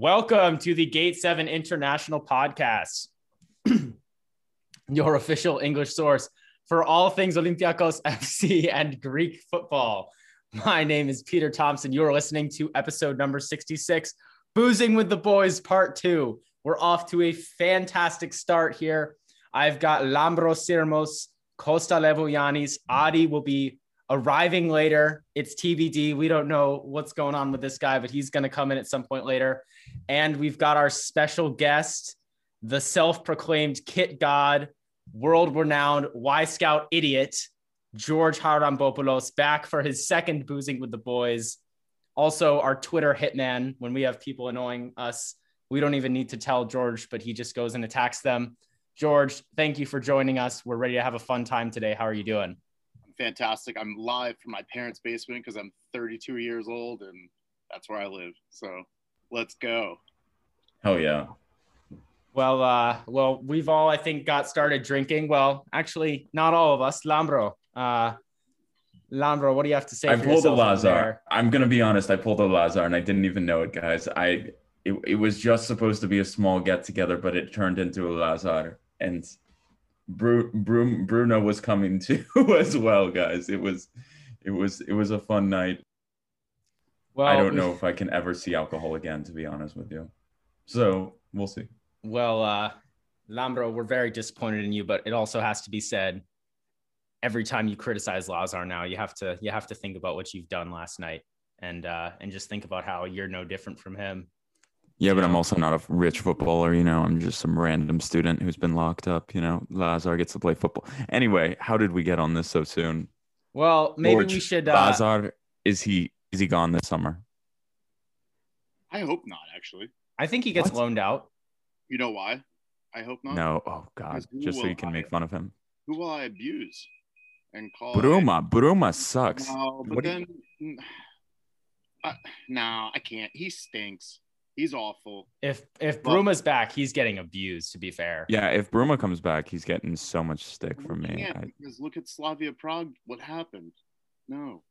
Welcome to the Gate 7 International Podcast, your official English source for all things Olympiacos FC and Greek football. My name is Peter Thompson. You are listening to episode number 66, Boozing with the Boys, part two. We're off to a fantastic start here. I've got Lambros Sirmos, Costa Levoyanis. Adi will be arriving later. It's TBD. We don't know what's going on with this guy, but he's going to come in at some point later. And we've got our special guest, the self proclaimed kit god, world renowned Wyscout idiot, George Charalambopoulos, back for his second boozing with the boys. Also, our Twitter hitman, when we have people annoying us, we don't even need to tell George, but he just goes and attacks them. George, thank you for joining us. We're ready to have a fun time today. How are you doing? Fantastic. I'm live from my parents' basement because I'm 32 years old and that's where I live. So let's go. Hell yeah. Well, uh, well, we've all I think got started drinking. Well, actually, not all of us. Lambro, uh, Lambro, what do you have to say? I pulled a Lazar. I'm gonna be honest. I pulled a Lazar, and I didn't even know it, guys. I it, it was just supposed to be a small get together, but it turned into a Lazar, and Bru- Bru- Bruno was coming too as well, guys. It was, it was, it was a fun night. Well, I don't know if I can ever see alcohol again, to be honest with you. So we'll see. Well, uh, Lambro, we're very disappointed in you, but it also has to be said. Every time you criticize Lazar now, you have to you have to think about what you've done last night, and uh, and just think about how you're no different from him. Yeah, but I'm also not a rich footballer, you know. I'm just some random student who's been locked up, you know. Lazar gets to play football. Anyway, how did we get on this so soon? Well, maybe George, we should uh... Lazar is he is he gone this summer? I hope not, actually. I think he gets what? loaned out. You know why? I hope not. No, oh god, just so you can I, make fun of him. Who will I abuse and call Bruma? It? Bruma sucks. No, but what then you... uh, no, I can't. He stinks. He's awful. If if but, Bruma's back, he's getting abused. To be fair. Yeah, if Bruma comes back, he's getting so much stick from me. I, because look at Slavia Prague. What happened? No,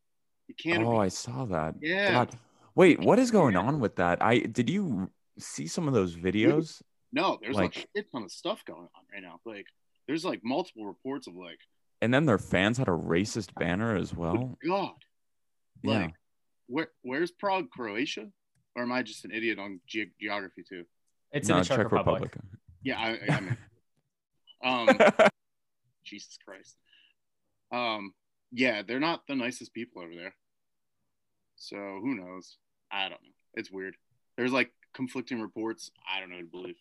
you can't. Oh, I saw that. Yeah. God. Wait, what is going on with that? I did you see some of those videos? No, there's like, like a shit ton of stuff going on right now. Like, there's like multiple reports of like. And then their fans had a racist banner as well. God. Like, yeah. where where's Prague, Croatia? Or am I just an idiot on ge- geography too? It's no, in the Czech, Czech Republic. Republic. Yeah, I, I mean, um, Jesus Christ. Um, yeah, they're not the nicest people over there. So who knows? I don't know. It's weird. There's like conflicting reports. I don't know to believe.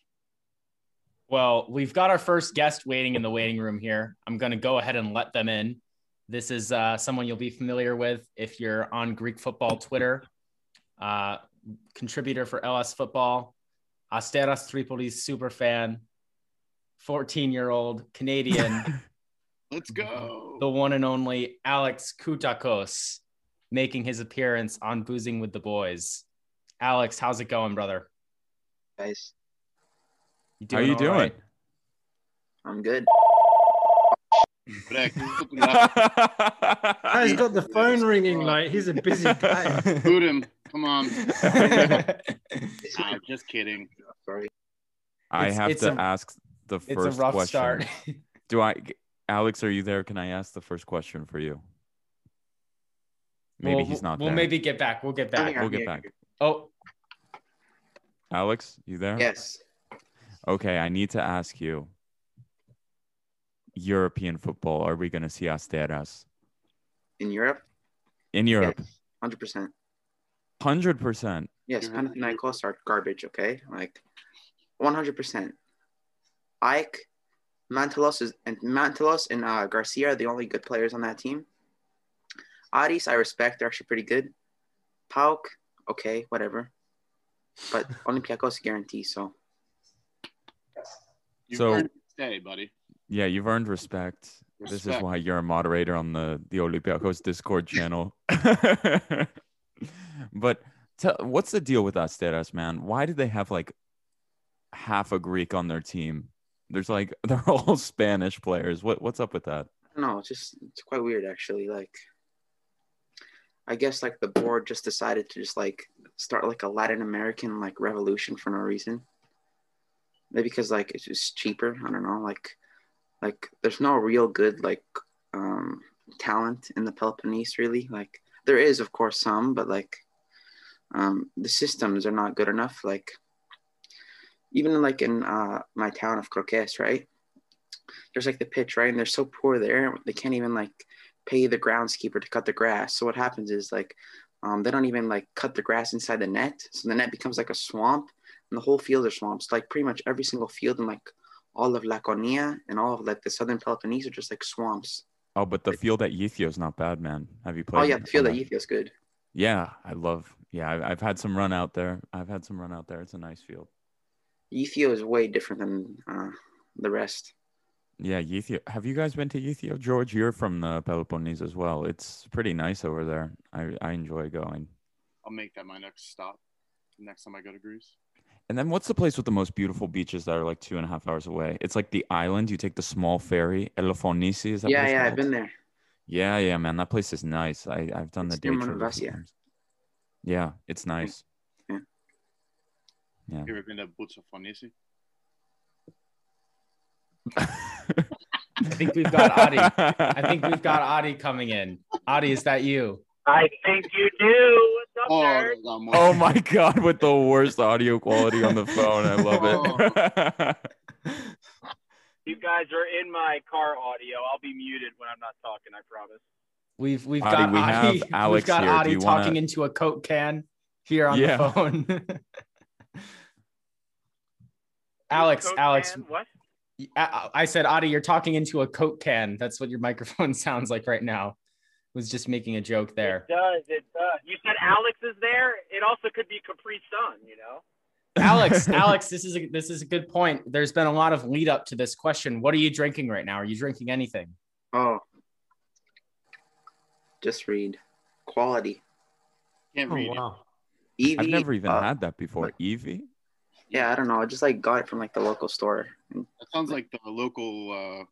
Well, we've got our first guest waiting in the waiting room here. I'm going to go ahead and let them in. This is uh, someone you'll be familiar with if you're on Greek football Twitter. Uh, contributor for LS Football, Asteras Tripoli's super fan, 14 year old Canadian. Let's go. The one and only Alex Koutakos making his appearance on Boozing with the Boys. Alex, how's it going, brother? Guys. You How you doing? Right? I'm good. He's got the phone ringing like he's a busy guy. Boot him. Come on. just kidding. Sorry. I it's, have it's to a, ask the first it's a rough question. Start. Do I, Alex? Are you there? Can I ask the first question for you? Maybe we'll, he's not. We'll there. maybe get back. We'll get back. We'll get back. Oh, Alex, you there? Yes. Okay, I need to ask you. European football, are we going to see Asteras? In Europe? In Europe. Hundred percent. Hundred percent. Yes, Panathinaikos are garbage. Okay, like one hundred percent. Ike, Mantalos is and Mantalos and uh, Garcia are the only good players on that team. Aris, I respect. They're actually pretty good. PAOK, okay, whatever. But Olympiacos guarantee. So You So- earned stay, buddy. Yeah, you've earned respect. This is why you're a moderator on the the Olympiacos Discord channel. but tell, what's the deal with Asteras, man? Why do they have like half a Greek on their team? There's like they're all Spanish players. What what's up with that? Know. It's just it's quite weird actually. Like I guess like the board just decided to just like start like a Latin American like revolution for no reason. Maybe because like it's just cheaper. I don't know. Like like there's no real good like um talent in the Peloponnese really. Like there is of course some, but like um the systems are not good enough. Like even like in uh my town of Krokees, right? There's like the pitch, right? And they're so poor there, they can't even like pay the groundskeeper to cut the grass. So what happens is like um, they don't even like cut the grass inside the net. So the net becomes like a swamp and the whole field are swamps. Like pretty much every single field in like all of Laconia and all of like the southern Peloponnese are just like swamps. Oh, but the field at Gythio's not bad, man. Have you played? Oh yeah, the field at that? Ethio's good. Yeah, I love. Yeah, I've, I've had some run out there. I've had some run out there. It's a nice field. Ethio is way different than uh, the rest. Yeah, Gythio. Have you guys been to Gythio, George? You're from the Peloponnese as well. It's pretty nice over there. I, I enjoy going. I'll make that my next stop. Next time I go to Greece. And then what's the place with the most beautiful beaches that are like two and a half hours away? It's like the island. You take the small ferry. Elafonisi, is that Yeah, what it's yeah, I've been there. Yeah, yeah, man. That place is nice. I, I've done It's the day trip. a few Monemvasia. times. Yeah, it's nice. Yeah. Yeah. You ever been to Butsafonisi? I think we've got Adi. I think we've got Adi coming in. Adi, is that you? I think you do. What's up, Oh, nerd? there's not more. Oh my god, with the worst audio quality on the phone. I love it. Oh. You guys are in my car audio. I'll be muted when I'm not talking. I promise. We've we've Adi, got we Adi. have Alex we've got here. Adi talking wanna- into a Coke can here on Yeah. the phone. Alex, Coke Alex, can? What? I, I said, Adi, you're talking into a Coke can. That's what your microphone sounds like right now. Was just making a joke there. It does. It does. You said Alex is there. It also could be Capri Sun. You know. Alex, Alex, this is a, this is a good point. There's been a lot of lead up to this question. What are you drinking right now? Are you drinking anything? Oh, just read quality. Can't Oh read it. wow. Evie. I've never even uh, had that before. Evie? Yeah, I don't know. I just like got it from like the local store. That sounds like the local. Uh...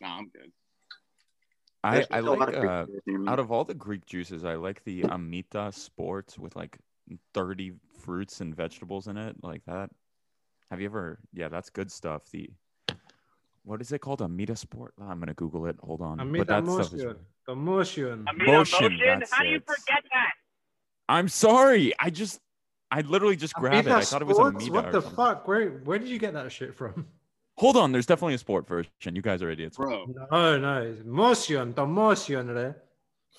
Nah, I'm good. I, There's I a lot like of uh, beers near me. out of all the Greek juices, I like the Amita Sports with like 30 fruits and vegetables in it, like that. Have you ever? Yeah, that's good stuff. The what is it called? Amita Sport? Oh, I'm gonna Google it. Hold on. Amita but that stuff is. The motion. Amita Motion, motion. that's How do you forget that? I'm sorry. I just, I literally just grabbed it. I thought it was Sports? Amita. What the something. fuck? Where where did you get that shit from? Hold on. There's definitely a sport version. You guys are idiots. Bro, No, no, motion. The motion, right?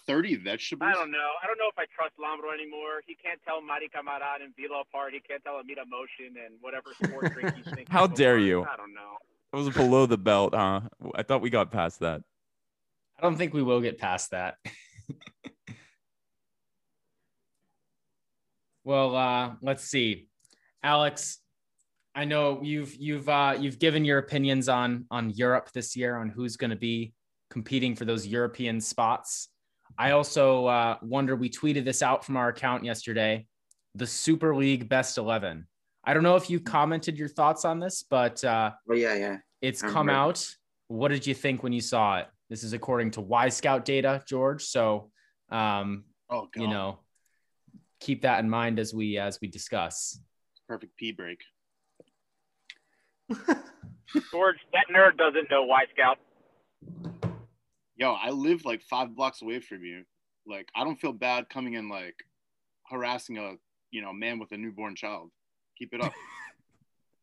30 vegetables? I don't know. I don't know if I trust Lambro anymore. He can't tell Mady Camara and Vila apart. He can't tell Amita motion and whatever sport drink he thinks. How dare apart. you. I don't know. It was below the belt, huh? I thought we got past that. I don't think we will get past that. well, uh, let's see. Alex, I know you've you've uh, you've given your opinions on on Europe this year on who's going to be competing for those European spots. I also uh, wonder. We tweeted this out from our account yesterday. The Super League Best Eleven. I don't know if you commented your thoughts on this, but uh, Oh yeah, yeah. it's I come remember. out. What did you think when you saw it? This is according to Wyscout data, George. So, um, Oh, God. you know, keep that in mind as we as we discuss. Perfect pee break. George, that nerd doesn't know Y Scout. Yo, I live like five blocks away from you. Like, I don't feel bad coming in, like, harassing a, you know, man with a newborn child. Keep it up.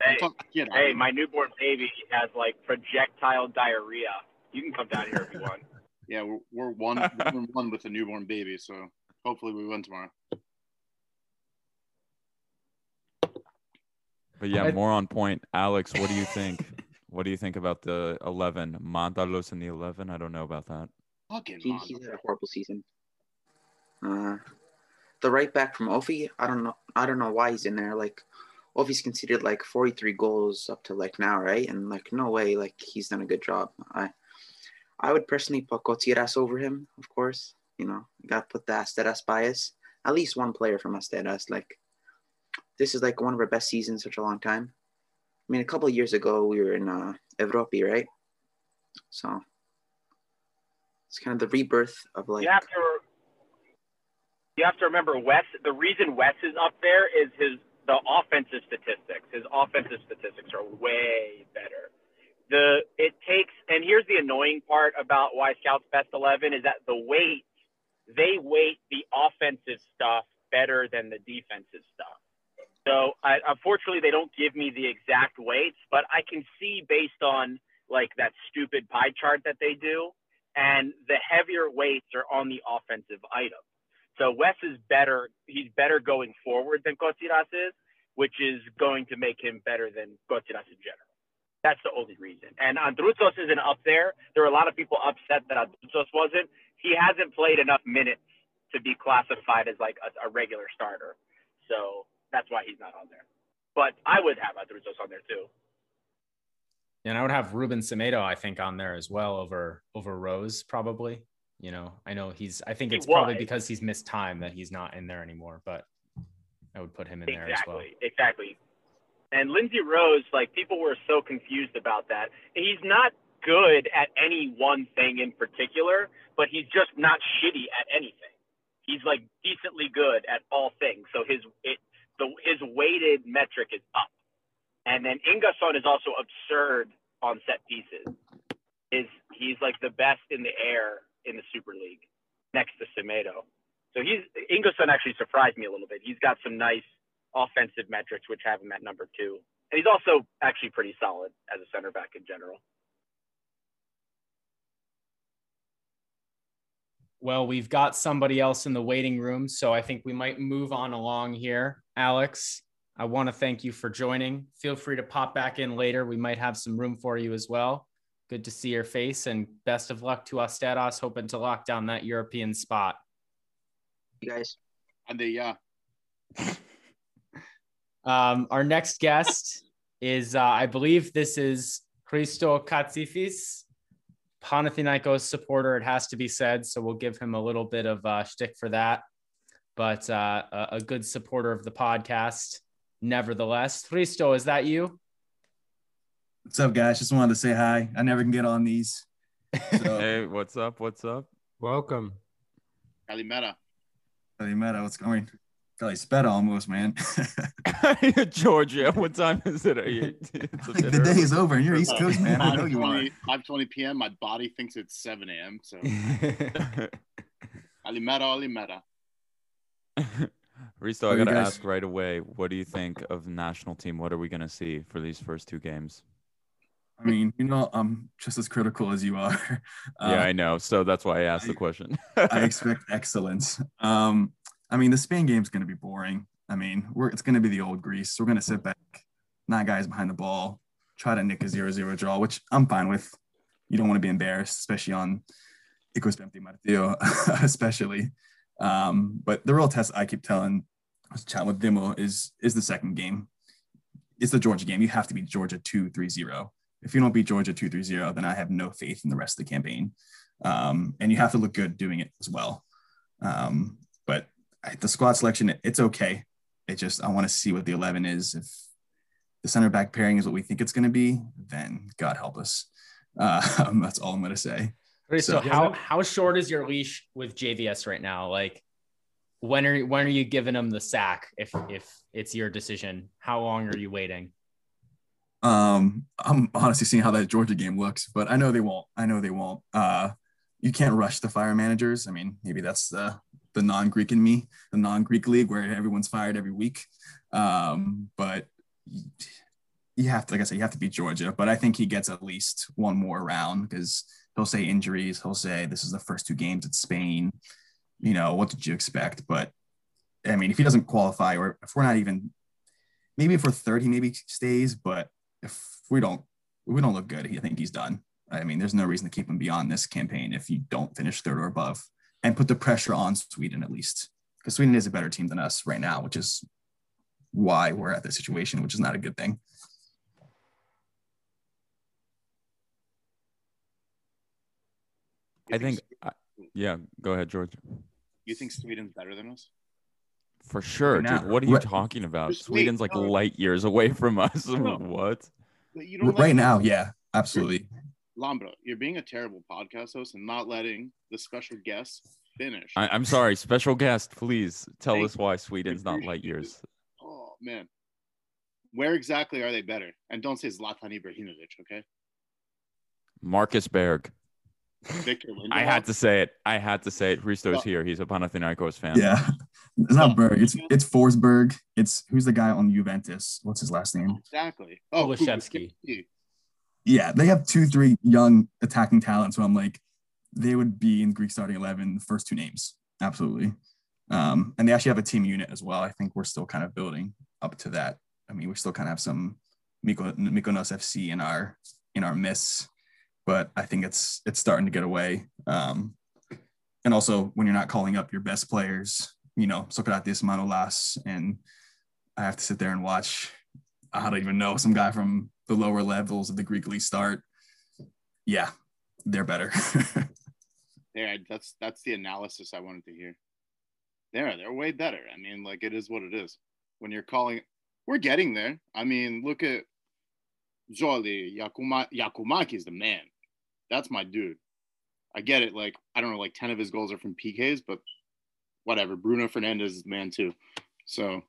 Hey, Don't talk shit, hey, my newborn baby has like projectile diarrhea. You can come down here if you want. Yeah, we're, we're one, and one with a newborn baby, so hopefully we win tomorrow. But yeah, I- more on point. Alex, what do you think? What do you think about the 11? Mantalos in the 11? I don't know about that. Fucking He, he's had a horrible season. Uh, the right back from Ofi, I don't know. I don't know why he's in there. Like, Ofi's conceded like 43 goals up to like now, right? And like, no way, like he's done a good job. I, I would personally put Cotiras over him, of course. You know, you got to put the Asteras bias. At least one player from Asteras. Like, this is like one of our best seasons in such a long time. I mean, a couple of years ago we were in uh, Evropi, right? So it's kind of the rebirth of like. you have to you have to remember Wes. The reason Wes is up there is his the offensive statistics. His offensive statistics are way better. The it takes and here's the annoying part about why Scouts Best Eleven is that the weight they weight the offensive stuff better than the defensive stuff. So I, unfortunately, they don't give me the exact weights, but I can see based on like that stupid pie chart that they do, and the heavier weights are on the offensive item. So Wes is better. He's better going forward than Kotiras is, which is going to make him better than Kotiras in general. That's the only reason. And Androutsos isn't up there. There were a lot of people upset that Androutsos wasn't. He hasn't played enough minutes to be classified as like a, a regular starter. So that's why he's not on there. But I would have Androutsos on there too. And I would have Ruben Semedo, I think, on there as well over over Rose, probably. You know, I know he's I think He it's probably was. because he's missed time that he's not in there anymore, but I would put him in there as well. Exactly, exactly. And Lindsey Rose, like people were so confused about that. He's not good at any one thing in particular, but he's just not shitty at anything. He's like decently good at all things. So his it the his weighted metric is up. And then Ingason is also absurd on set pieces. Is he's like the best in the air in the Super League next to Semedo. So he's Ingason actually surprised me a little bit. He's got some nice offensive metrics which have him at number two. And he's also actually pretty solid as a center back in general. Well, we've got somebody else in the waiting room, so I think we might move on along here. Alex, I want to thank you for joining. Feel free to pop back in later. We might have some room for you as well. Good to see your face and best of luck to Asteras, hoping to lock down that European spot. You guys. And they, uh, Um, our next guest is, uh, I believe this is Christo Katsifis, Panathinaikos supporter. It has to be said, so we'll give him a little bit of uh, shtick for that. But uh, a, a good supporter of the podcast, nevertheless. Christo, is that you? What's up, guys? Just wanted to say hi. I never can get on these. So, Hey, what's up? What's up? Welcome. Calimera. hey, Meta, what's going? Golly, sped almost, man. Georgia, what time is it? Are you, like the day is over, and you're East Coast, man. I know you are. 5:20 p.m. My body thinks it's 7 a.m. So Calimera, Calimera. Risto, I What do you gotta guys- ask right away. What do you think of national team? What are we gonna see for these first two games? I mean, you know, I'm just as critical as you are. Uh, yeah, I know. So that's why I asked the question. I expect excellence. Um, I mean, the Spain game's going to be boring. I mean, it's going to be the old Greece. We're going to sit back, nine guys behind the ball, try to nick a zero-zero draw, which I'm fine with. You don't want to be embarrassed, especially on Ecos Empty Martillo, especially. Um, but the real test I keep telling, I was chatting with Dimo, is is the second game. It's the Georgia game. You have to beat Georgia 2-3-0. If you don't beat Georgia 2-3-0, then I have no faith in the rest of the campaign. Um, and you have to look good doing it as well. Um, the squad selection, it's okay. It just I want to see what the eleven is. If the center back pairing is what we think it's going to be, then God help us. Uh, that's all I'm going to say. Christo, So- how how short is your leash with JVS right now? Like, when are when are you giving him the sack if if it's your decision? How long are you waiting? Um, I'm honestly seeing how that Georgia game looks, but I know they won't. I know they won't. Uh, you can't rush the fire managers. I mean, maybe that's the the non-Greek in me, the non-Greek league where everyone's fired every week. Um, but you have to, like I said, you have to beat Georgia. But I think he gets at least one more round because he'll say injuries. He'll say this is the first two games at Spain. You know, what did you expect? But I mean, if he doesn't qualify, or if we're not even, maybe if we're third, he maybe stays. But if we don't we don't look good. I think he's done. I mean, there's no reason to keep him beyond this campaign if you don't finish third or above, and put the pressure on Sweden at least, because Sweden is a better team than us right now, which is why we're at this situation, which is not a good thing. I think, I- yeah, go ahead, George. you think Sweden's better than us? For sure, now- dude. What are you Right- talking about? Sweden's like no. light years away from us. No. what? You don't right let- now, yeah, absolutely. Lambro, you're being a terrible podcast host and not letting the special guests finish. I, I'm sorry. Special guest, please tell Thank us why Sweden's not light appreciate years. oh man, where exactly are they better? And don't say Zlatan Ibrahimovic, okay? Marcus Berg. Victor Lindelof. I had to say it. I had to say it. Risto's Well- here. He's a Panathinaikos fan. Yeah, it's not oh, Berg. It's it's Forsberg. It's who's the guy on Juventus? What's his last name? exactly. Oh, Kulusevski. Yeah, they have two, three young attacking talents. So I'm like, they would be in Greek starting eleven. The first two names, absolutely. Um, and they actually have a team unit as well. I think we're still kind of building up to that. I mean, we still kind of have some Myko- Mykonos FC in our in our miss, but I think it's it's starting to get away. Um, and also when you're not calling up your best players, you know, Socrates Manolas, and I have to sit there and watch. I don't even know some guy from the lower levels of the Greek league start. Yeah, they're better. Yeah, that's that's the analysis I wanted to hear. They're they're way better. I mean, like it is what it is. When you're calling, we're getting there. I mean, look at Jolly Yakuma Giakoumaki is the man. That's my dude. I get it. Like I don't know, like ten of his goals are from PKs, but whatever. Bruno Fernandes is the man too. So,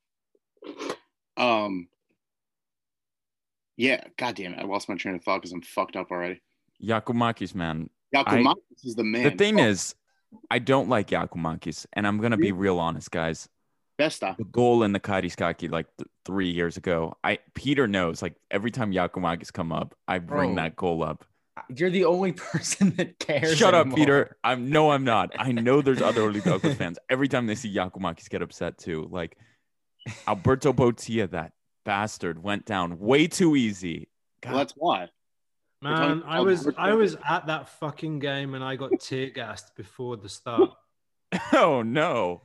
um, yeah. God damn it, I lost my train of thought because I'm fucked up already. Giakoumakis, man. Giakoumakis is the man. The thing Oh, is, I don't like Giakoumakis, and I'm gonna be real honest, guys. Besta. The goal in the Karaiskaki like th- three years ago, I Peter knows. Like every time Giakoumakis come up, I bring Bro. that goal up. You're the only person that cares. Shut up. Peter. I'm no, I'm not. I know there's other Olympiacos fans. Every time they see Giakoumakis get upset too. Like Alberto Botía, that bastard, went down way too easy. God, Well, that's why. Man, I was I was at that fucking game and I got tear gassed before the start. oh no.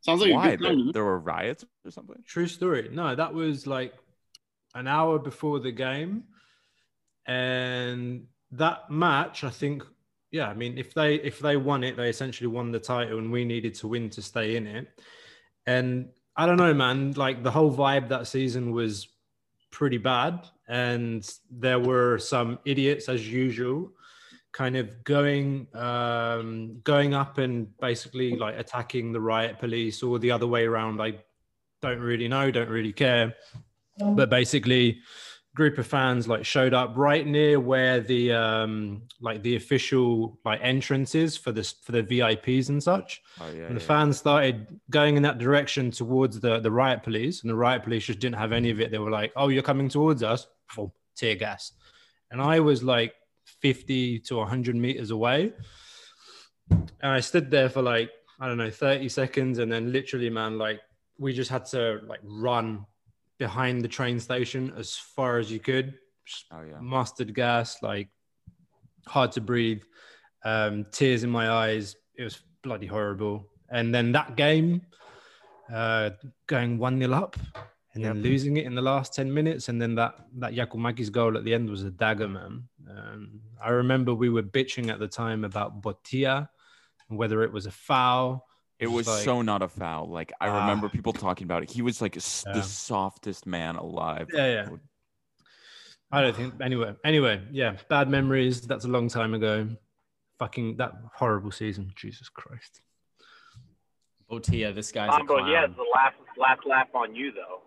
Sounds like Why? There, there were riots or something? True story. No, that was like an hour before the game. And that match, I think, yeah, I mean, if they if they won it, they essentially won the title and we needed to win to stay in it. And I don't know, man, like the whole vibe that season was pretty bad. And there were some idiots as usual kind of going um going up and basically like attacking the riot police or the other way around i don't really know don't really care but basically group of fans like showed up right near where the um like the official like entrances for this for the vips and such Oh yeah. and the yeah. fans started going in that direction towards the the riot police and the riot police just didn't have any of it they were like oh you're coming towards us Boom, tear gas and i was like 50 to 100 meters away and i stood there for like i don't know 30 seconds and then literally man like we just had to like run behind the train station as far as you could Oh yeah. mustard gas, like hard to breathe, um, tears in my eyes. It was bloody horrible. And then that game, uh, going 1 0 up and then losing it in the last 10 minutes. And then that, that Giakoumaki's goal at the end was a dagger, man. Um, I remember we were bitching at the time about Botia and whether it was a foul. It was like- so not a foul. Like I Ah. remember people talking about it. He was like Yeah. the softest man alive. Yeah, yeah. I don't think anyway. Anyway, yeah, bad memories. That's a long time ago. Fucking that horrible season. Jesus Christ. Botía, this guy's a Mambo, clown. he has the last last laugh on you though.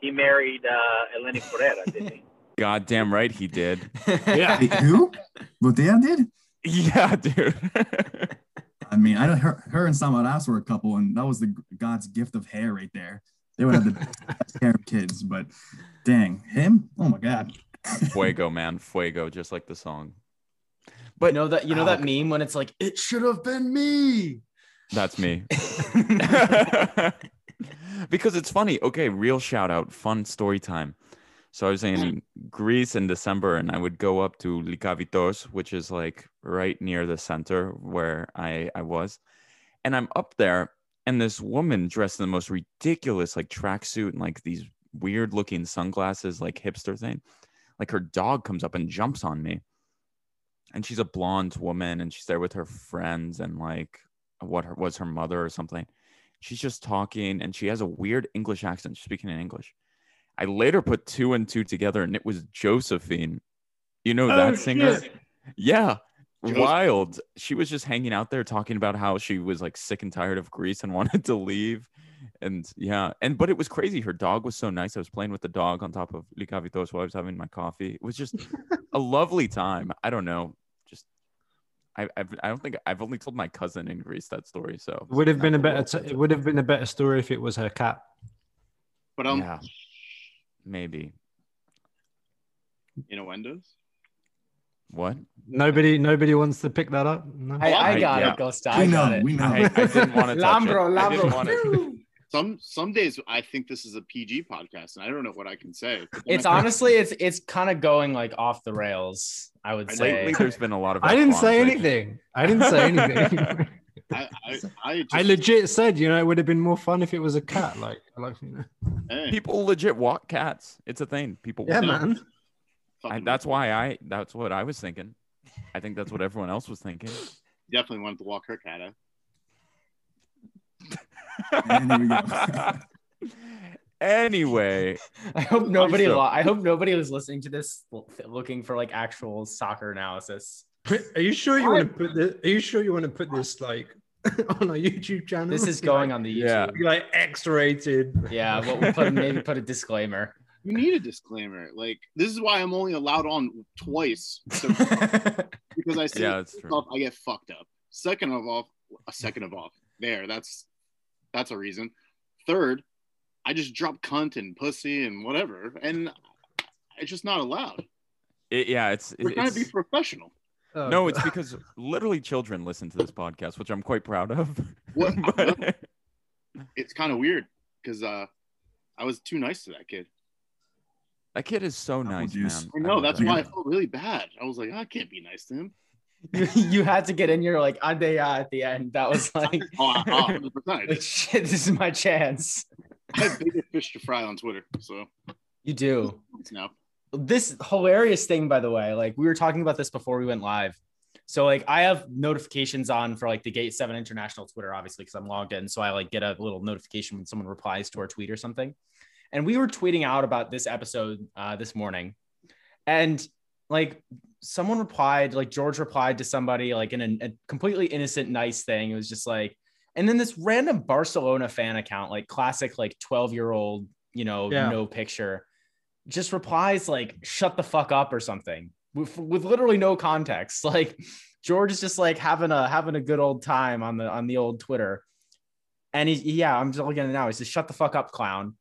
He married uh, Eleni Foureira, didn't he? God damn right he did. Yeah. Wait, who? Botía did? yeah, dude. I mean, I don't. Her, her and Samaras were a couple, and that was the God's gift of hair right there. They would have the best hair of kids, but dang, him? Oh my God. Fuego, man. Fuego, just like the song. But you know that you know Oh, that meme when it's like it should have been me. That's me. because it's funny. Okay, real shout out, fun story time. So I was in Greece in December, and I would go up to Likavitos, which is like right near the center where I I was, and I'm up there, and this woman dressed in the most ridiculous like tracksuit and like these weird looking sunglasses, like hipster thing, like her dog comes up and jumps on me, and she's a blonde woman, and she's there with her friends and like what her, was her mother or something. She's just talking, and she has a weird English accent, she's speaking in English I later put two and two together, and it was Josephine. You know that Oh, singer? shit. Yeah. Joseph- Wild. She was just hanging out there talking about how she was like sick and tired of Greece and wanted to leave. And yeah, and but it was crazy. Her dog was so nice. I was playing with the dog on top of Likavitos while I was having my coffee. It was just a lovely time. I don't know. Just I I've, I don't think I've only told my cousin in Greece that story. So It would have been a better. T- it would have been a better story if it was her cat. But um, yeah, maybe. innuendos. What? Nobody, nobody wants to pick that up. No? I, I I- got yeah. it, Costa. We I got know, it. we know. I, I didn't want to touch Lambro, it. I didn't Lambro. want. Some some days I think this is a PG podcast, and I don't know what I can say. It's honestly, it's it's kind of going like off the rails. I would I say. Lately, there's been a lot of. I didn't say anything. I didn't say anything. I I, I, just, I legit said, you know, it would have been more fun if it was a cat. Like, like you know. hey, People legit walk cats. It's a thing. People. yeah, walk man. I, that's why I. That's what I was thinking. I think that's what everyone else was thinking. definitely wanted to walk her cat out. And here we go. anyway, I hope nobody. so. Lo- I hope nobody was listening to this looking for like actual soccer analysis. Are you sure you want to put this? Are you sure you want to put this like on our YouTube channel? This is going on the Yeah. YouTube. like X-rated. Yeah, well, we'll put maybe put a disclaimer. You need a disclaimer. Like this is why I'm only allowed on twice. So, because I say yeah, that's true. off, I get fucked up. Second of all, a second of all, there. That's that's a reason. Third, I just drop cunt and pussy and whatever, and it's just not allowed. It- yeah, it's. We're trying to be professional. Oh, no, God. it's because literally children listen to this podcast, which I'm quite proud of. What? But- It's kind of weird because uh, I was too nice to that kid. that kid is so Apple nice, juice. man. I know love that's that why I felt really bad. I was like, I can't be nice to him. you, you had to get in your like Adea at the end. That was like, Oh, oh like shit. This is my chance. I have bigger fish to fry on Twitter, so You do. it's now. This hilarious thing by the way like we were talking about this before we went live. So like i have notifications on for like the gate 7 international twitter obviously because i'm logged in. So i like get a little notification when someone replies to our tweet or something. And we were tweeting out about this episode uh, this morning. And like someone replied like george replied to somebody like in a, a completely innocent nice thing. It was just like and then this random barcelona fan account like classic like 12 year old you know Yeah. no picture just replies like shut the fuck up or something with, with literally no context. Like george is just like having a having a good old time on the on the old twitter. And he's yeah i'm just looking at it now. He says shut the fuck up clown.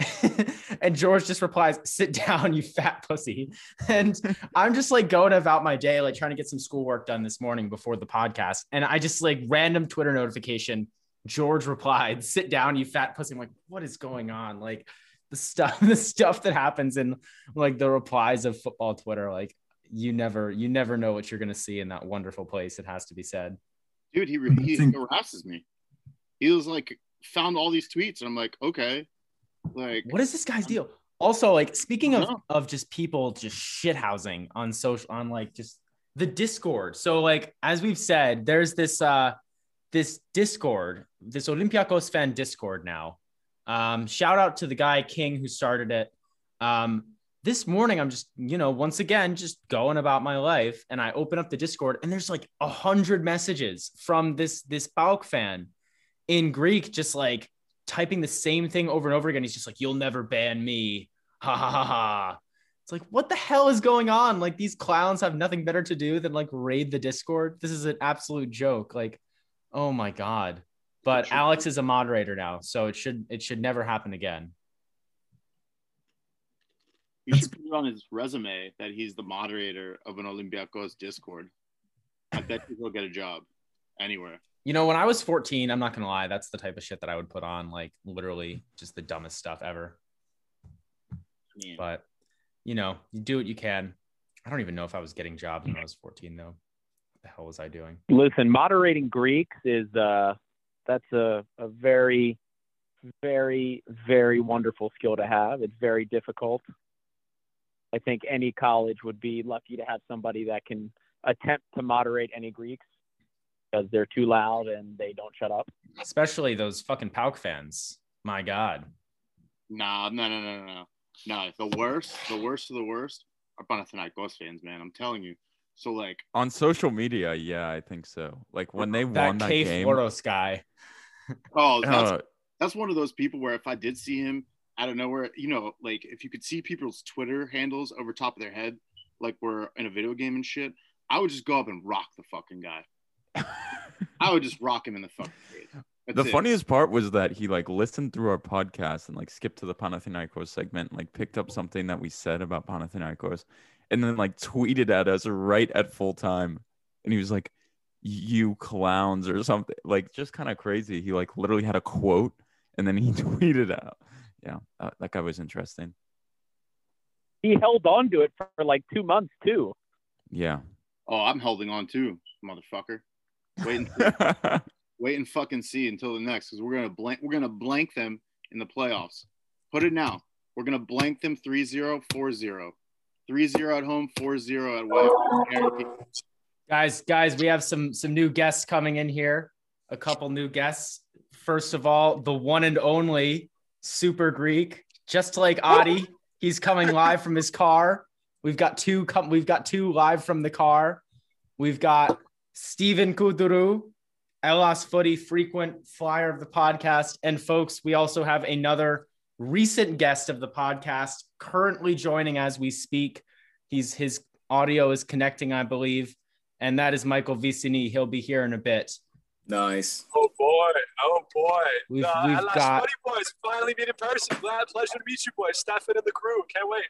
And george just replies sit down you fat pussy. And i'm just like going about my day like trying to get some schoolwork done this morning before the podcast. And i just like random twitter notification george replied sit down you fat pussy. I'm like what is going on? Like the stuff the stuff that happens in like the replies of football twitter like you never you never know what you're going to see in that wonderful place it has to be said Dude, he, he harasses me. He was like, found all these tweets, and I'm like, okay. Like, what is this guy's deal also like speaking of of just people just shithousing on social on like just the discord so like as we've said there's this uh this discord this olympiacos fan discord now um shout out to the guy king who started it. Um this morning i'm just you know once again just going about my life and i open up the discord and there's like a hundred messages from this this PAOK fan in greek just like typing the same thing over and over again. He's just like you'll never ban me. Ha ha ha ha. It's like what the hell is going on? Like these clowns have nothing better to do than like raid the discord. This is an absolute joke. Like oh my god but Sure. alex is a moderator now so it should it should never happen again he should put it on his resume that he's the moderator of an Olympiacos Discord. I bet he'll get a job anywhere. You know, when I was 14, I'm not gonna lie, that's the type of shit that I would put on, like literally just the dumbest stuff ever. Yeah. But you know, you do what you can. I don't even know if I was getting jobs when I was 14 though. What the hell was I doing? Listen, moderating Greeks is uh that's a, a very, very, very wonderful skill to have. It's very difficult. I think any college would be lucky to have somebody that can attempt to moderate any Greeks because they're too loud and they don't shut up. Especially those fucking PAOK fans. My God. Nah, no, no, no, no, no. No, the worst, the worst of the worst are Panathinaikos fans, man. I'm telling you. So like On social media, yeah, I think so. Like when they That won that K game. Floros guy. Oh, that's, uh, that's one of those people where if I did see him out of nowhere, you know, like if you could see people's Twitter handles over top of their head, like we're in a video game and shit, I would just go up and rock the fucking guy. I would just rock him in the fucking face. That's the it. funniest part was that he like listened through our podcast and like skipped to the Panathinaikos segment, and like picked up something that we said about Panathinaikos, and then like tweeted at us right at full time, and he was like, "You clowns" or something, like just kind of crazy. He like literally had a quote, and then he tweeted out. Yeah, that, that guy was interesting. He held on to it for, for like two months too. Yeah. Oh, I'm holding on too, motherfucker. Wait and wait and fucking see until the next because we're gonna blank we're gonna blank them in the playoffs. Put it now. We're gonna blank them 3-0, 4-0. 3-0 at home, 4-0 at away. Guys, guys, we have some some new guests coming in here. A couple new guests. First of all, the one and only Super Greek, just like Adi. He's coming live from his car. We've got two come we've got two live from the car. We've got Stephen Kuduru, Elas Footy frequent flyer of the podcast. And folks, we also have another recent guest of the podcast currently joining as we speak. He's his audio is connecting, I believe, and that is Michael Vicini. He'll be here in a bit. Nice. Oh boy, oh boy. We've- uh, we've got- boys finally meet in person. Glad, pleasure to meet you boys. Stefan and the crew. Can't wait.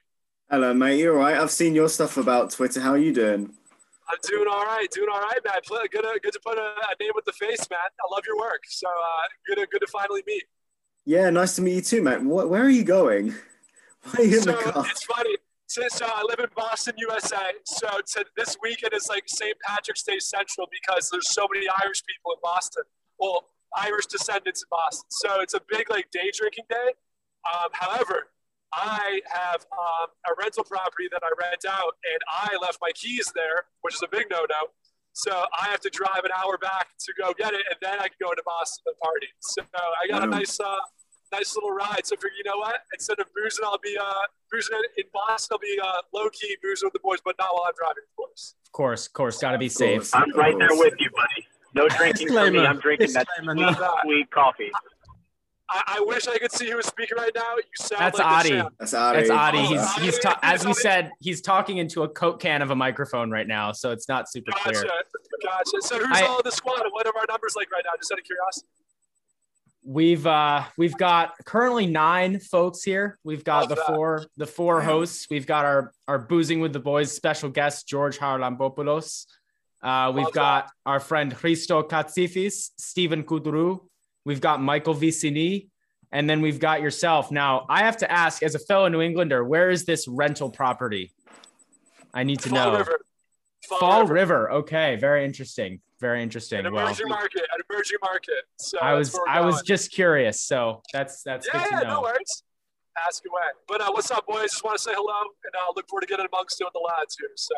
Hello, mate. You all right? I've seen your stuff about Twitter. How are you doing? I'm doing all right, doing all right, man. Pl- Good, to, good to put a, a name with the face, man. I love your work. So uh, good, to, good to finally meet. Yeah, nice to meet you too, mate. What, where are you going? Why are you in so the it's funny. Since uh, I live in Boston, USA, so to, this weekend is like St. Patrick's Day Central because there's so many Irish people in Boston. Well, Irish descendants in Boston. So it's a big like day drinking day. Um, however, I have um, a rental property that I rent out, and I left my keys there, which is a big no-no. So I have to drive an hour back to go get it, and then I can go to Boston and party. So I got a nice, uh, nice little ride. So I figured, you know what? Instead of boozing, I'll be uh, boozing in Boston. I'll be uh, low key boozing with the boys, but not while I'm driving, of course. Of course, of course, got to be Of safe. I'm of right there with you, buddy. No drinking for me. I'm drinking that sweet, no. sweet coffee. I, I wish I could see who was speaking right now. You sound That's like Adi. That's Ari. That's Adi. He's Adi. he's ta- as we said, he's talking into a coke can of a microphone right now, so it's not super Gotcha, clear. gotcha. So who's I- all the squad, and what are our numbers like right now? Just out of curiosity. We've uh we've got currently nine folks here. We've got Love the that. four the four hosts. We've got our our boozing with the boys special guest George Charalambopoulos. Uh, we've Love got our friend Christo Katsifis, Stephen Kuduru. We've got Michael Vicini, and then we've got yourself. Now, I have to ask, as a fellow New Englander, where is this rental property? I need to Fall know. River. Fall, River. Okay, very interesting. Very interesting. An Well, emerging market. An emerging market. So I was where we're I was just curious, so that's that's Yeah, good yeah, to no worries. Ask away. But uh, what's up, boys? Just want to say hello, and I'll look forward to getting amongst you and the lads here. So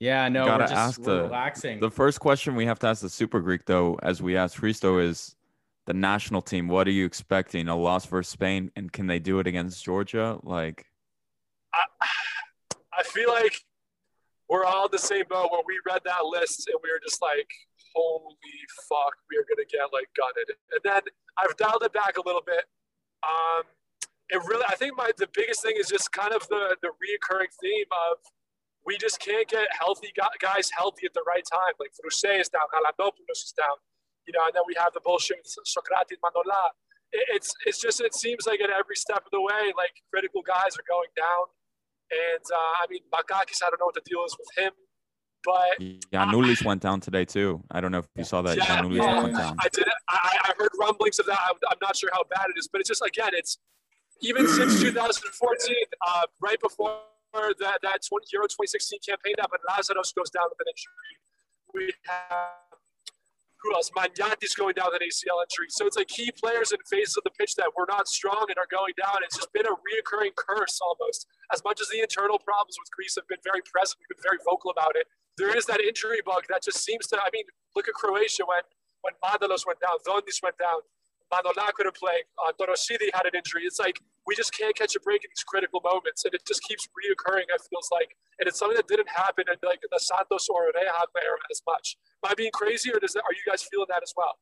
Yeah, no, Gotta we're just ask we're the- relaxing. The first question we have to ask the Super Greek, though, as we asked Christo, is the national team. What are you expecting? A loss versus Spain, and can they do it against Georgia? Like, I, I feel like we're all the same boat where we read that list and we were just like, holy fuck, we are going to get like gutted. And then I've dialed it back a little bit. Um, it really, I think my the biggest thing is just kind of the the reoccurring theme of we just can't get healthy guys healthy at the right time. Like Frousse is down, Galanopoulos is down, you know, and then we have the bullshit with Socrates Manola. It, it's it's just it seems like at every step of the way, like critical guys are going down. And uh, I mean, Bakakis, I don't know what the deal is with him, but Giannoulis went down today too. I don't know if you saw that. Yeah, Giannoulis yeah. went down. I did. I, I heard rumblings of that. I'm, I'm not sure how bad it is, but it's just again, it's even since 2014, uh, right before that that 20, Euro 2016 campaign that, but Lazaros goes down with an injury. We have who else? Going down with an ACL injury. So it's like key players in phases of the pitch that were not strong and are going down. It's just been a reoccurring curse almost. As much as the internal problems with Greece have been very present, we've been very vocal about it. There is that injury bug that just seems to. I mean, look at Croatia when when Mantalos went down, Dondis went down, Manola couldn't play, uh, Dorosidi had an injury. It's like we just can't catch a break in these critical moments, and it just keeps reoccurring. I feels like, and it's something that didn't happen in like the Santos or Rehab era as much. Am I being crazy, or does that, are you guys feeling that as well?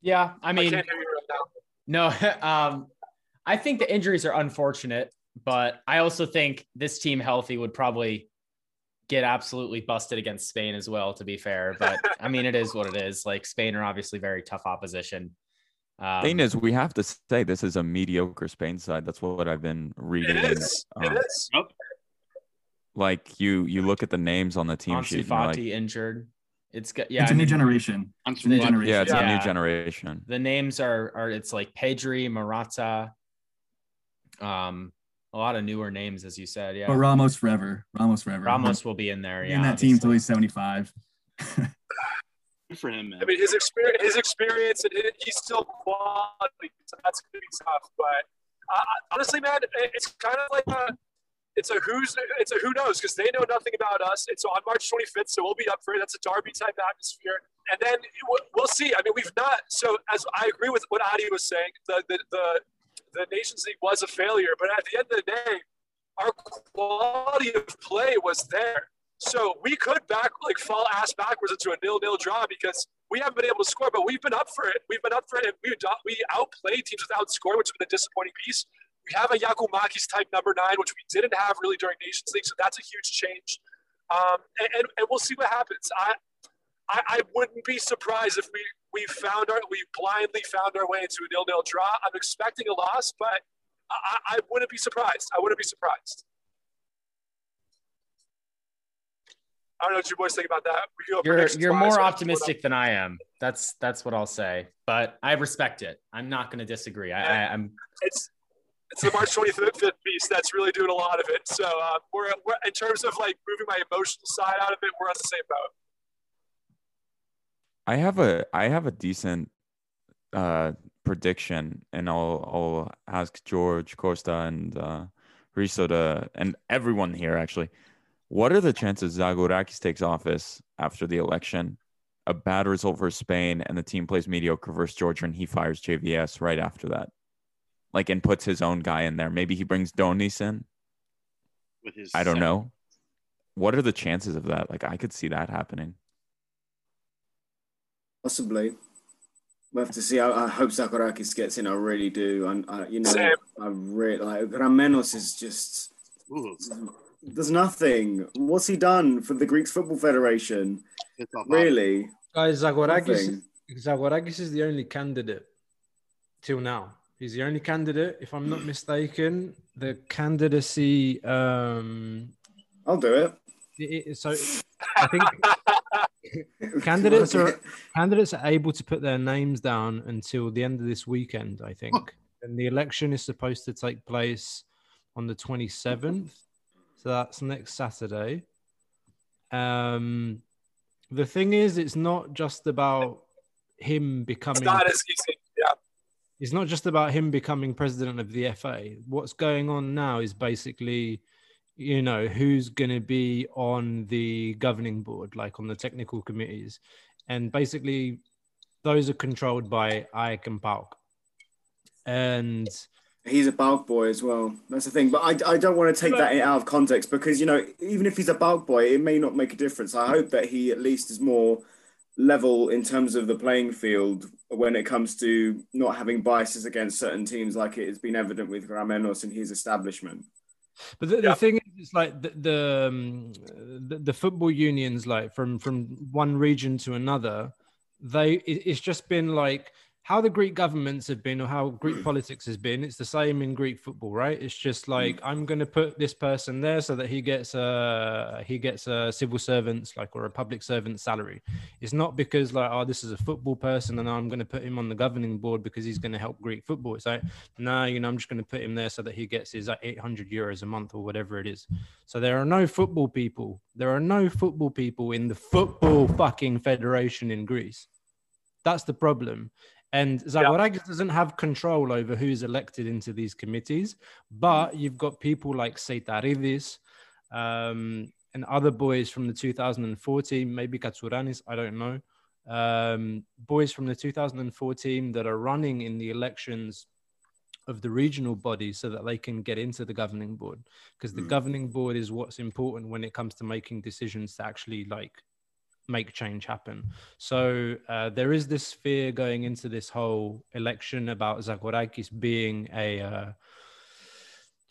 Yeah, I mean, I can't hear you right no, um, I think the injuries are unfortunate, but I also think this team healthy would probably get absolutely busted against Spain as well, to be fair. But I mean, it is what it is. Like Spain are obviously very tough opposition. Um, Thing is, we have to say this is a mediocre Spain side. That's what I've been reading. It is. Um, It is. Like you, you look at the names on the team Ansu sheet. and you're Fati like, injured. It's good. Yeah, it's I a new generation. I'm It's a new Yeah, generation. yeah, it's a new generation. the names are are it's like Pedri, Morata, um, a lot of newer names, as you said. Yeah, But Ramos forever. Ramos forever. Ramos will be in there. Yeah, in that team till he's 75. Good for him, man. I mean, his experience, his experience, and his, he's still quality. So that's gonna be tough. But uh, honestly, man, it- it's kind of like a, it's a who's, it's a who knows because they know nothing about us. It's on March 25th, so we'll be up for it. That's a derby type atmosphere, and then we'll- we'll see. I mean, we've not. So as I agree with what Adi was saying, the the the, the Nations League was a failure, but at the end of the day, our quality of play was there. So we could back like fall ass backwards into a nil-nil draw because we haven't been able to score, but we've been up for it. We've been up for it, and we we outplayed teams without scoring, which has been a disappointing piece. We have a Giakoumakis type number nine, which we didn't have really during Nations League, so that's a huge change. Um, and, and, and we'll see what happens. I, I I wouldn't be surprised if we we found our we blindly found our way into a nil-nil draw. I'm expecting a loss, but I, I wouldn't be surprised. I wouldn't be surprised. I don't know what you boys think about that. You're you're more optimistic than I am. That's that's what I'll say. But I respect it. I'm not going to disagree. I, I, I'm It's it's the March 25th piece that's really doing a lot of it. So uh, we're, we're in terms of like moving my emotional side out of it, we're on the same boat. I have a I have a decent uh prediction and I'll I'll ask George Costa and uh Riso to and everyone here actually. What are the chances Zagorakis takes office after the election? A bad result for Spain and the team plays mediocre versus Georgia and he fires JVS right after that. Like and puts his own guy in there. Maybe he brings Donis in. with his I don't second- know. What are the chances of that? Like I could see that happening. Possibly. We'll have to see. I, I hope Zagorakis gets in. I really do. And I, you know, Same. I really like Grammenos is just Ooh, there's nothing. What's he done for the Greek Football Federation? Really? Guys, Zagorakis, Zagorakis is the only candidate till now. He's the only candidate, if I'm not mistaken. The candidacy, um, I'll do it. it- it- so I think candidates are candidates are able to put their names down until the end of this weekend, I think. And the election is supposed to take place on the 27th. So that's next Saturday. Um, the thing is, it's not just about him becoming not as easy. Yeah. it's not just about him becoming president of the FA. What's going on now is basically, you know, who's going to be on the governing board, like on the technical committees. And basically, those are controlled by AEK and PAOK. And He's a PAOK boy as well. That's the thing. But I, I don't want to take that out of context because, you know, even if he's a PAOK boy, it may not make a difference. I hope that he at least is more level in terms of the playing field when it comes to not having biases against certain teams, like it has been evident with Grammenos and his establishment. But the, Yeah. the thing is, it's like the the, um, the the football unions, like from from one region to another, they it, it's just been like how the Greek governments have been or how Greek mm. politics has been, it's the same in Greek football, right? It's just mm. like I'm going to put this person there so that he gets a he gets a civil servant's like or a public servant salary. It's not because like oh this is a football person and I'm going to put him on the governing board because he's going to help Greek football. It's like no, you know I'm just going to put him there so that he gets his like 800 euros a month or whatever it is. So there are no football people. There are no football people in the football fucking federation in Greece. That's the problem. And Zagorakis doesn't have control over who's elected into these committees, but you've got people like Seitaridis um, and other boys from the 2014, maybe Katsouranis, I don't know. Um, boys from the 2014 that are running in the elections of the regional bodies so that they can get into the governing board because the Mm. governing board is what's important when it comes to making decisions to actually like make change happen. So uh, there is this fear going into this whole election about Zagorakis being a uh,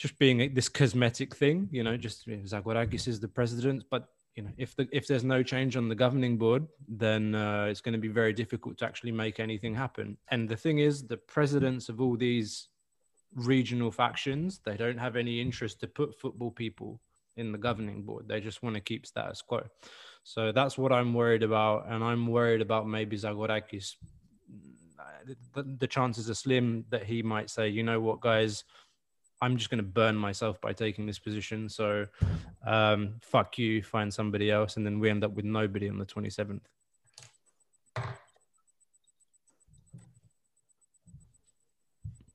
just being a, this cosmetic thing, you know, just you know, Zagorakis is the president, but you know, if the if there's no change on the governing board, then uh, it's going to be very difficult to actually make anything happen. And the thing is, the presidents of all these regional factions, they don't have any interest to put football people in the governing board. They just want to keep status quo. So that's what I'm worried about, and I'm worried about maybe Zagorakis. The, the chances are slim that he might say, you know what, guys, I'm just going to burn myself by taking this position. So, um, fuck you, find somebody else, and then we end up with nobody on the 27th.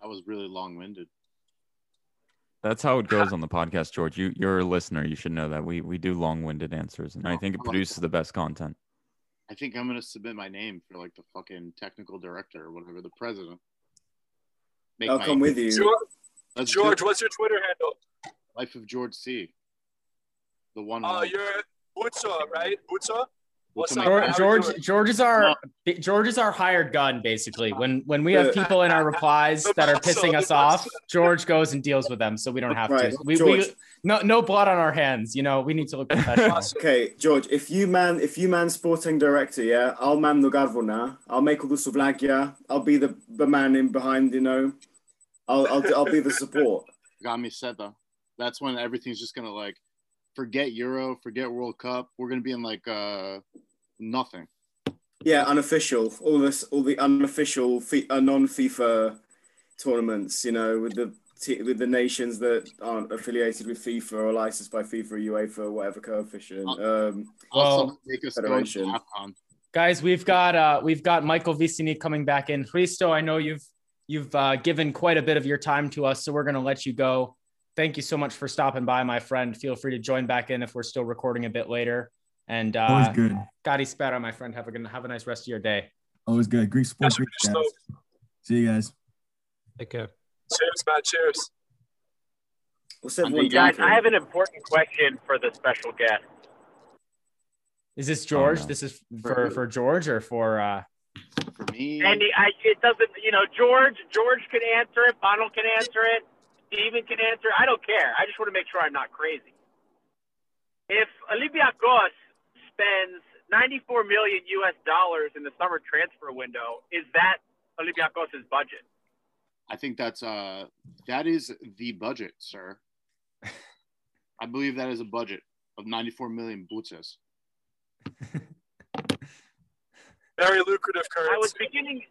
That was really long winded. That's how it goes on the podcast, George. You you're a listener. You should know that we we do long-winded answers, and I oh, think it produces the best content. I think I'm gonna submit my name for like the fucking technical director or whatever, the president. Make I'll my- come with you. George, George what's your Twitter handle? Life of George C. The one. Oh, line. you're Butsa, right? Butsa? What's up? George, man? How you George. George is our George is our hired gun, basically. When when we have people in our replies that are pissing us off, George goes and deals with them, so we don't have Right, to. We, we no no blood on our hands. You know, we need to look professional. Okay, George, if you man if you man sporting director, yeah, I'll man the Garvona. I'll make all the Suvlagia. I'll be the, the man in behind, you know. I'll I'll, I'll be the support. got me set though. That's when everything's just gonna like forget Euro, forget World Cup. We're gonna be in like uh nothing. Yeah, unofficial. All this all the unofficial fi- uh, non FIFA tournaments, you know, with the with the nations that aren't affiliated with FIFA or licensed by FIFA or UEFA or whatever coefficient. Um Well, make us go to Federation. Guys, we've got uh we've got Michael Vicini coming back in. Christo, I know you've you've uh, given quite a bit of your time to us, so we're gonna let you go. Thank you so much for stopping by, my friend. Feel free to join back in if we're still recording a bit later. And Always uh, good. Cari spera, my friend. Have a good, have a nice rest of your day. Always good. Greek sports. Greek guys. See you guys. Take care. Cheers, man. Cheers. what's everyone Guys. I have an important question for the special guest. Is this George? no. This is for for George or for uh For me, And I, it doesn't, you know, George, George can answer it. Bono can answer it. Steven can answer. it. I don't care. I just want to make sure I'm not crazy. If Olivia Olympiacos spends 94 million US dollars in the summer transfer window, is that Olympiacos' budget? I think that's uh that is the budget, sir. I believe that is a budget of 94 million butzes. Very lucrative currency. I was beginning.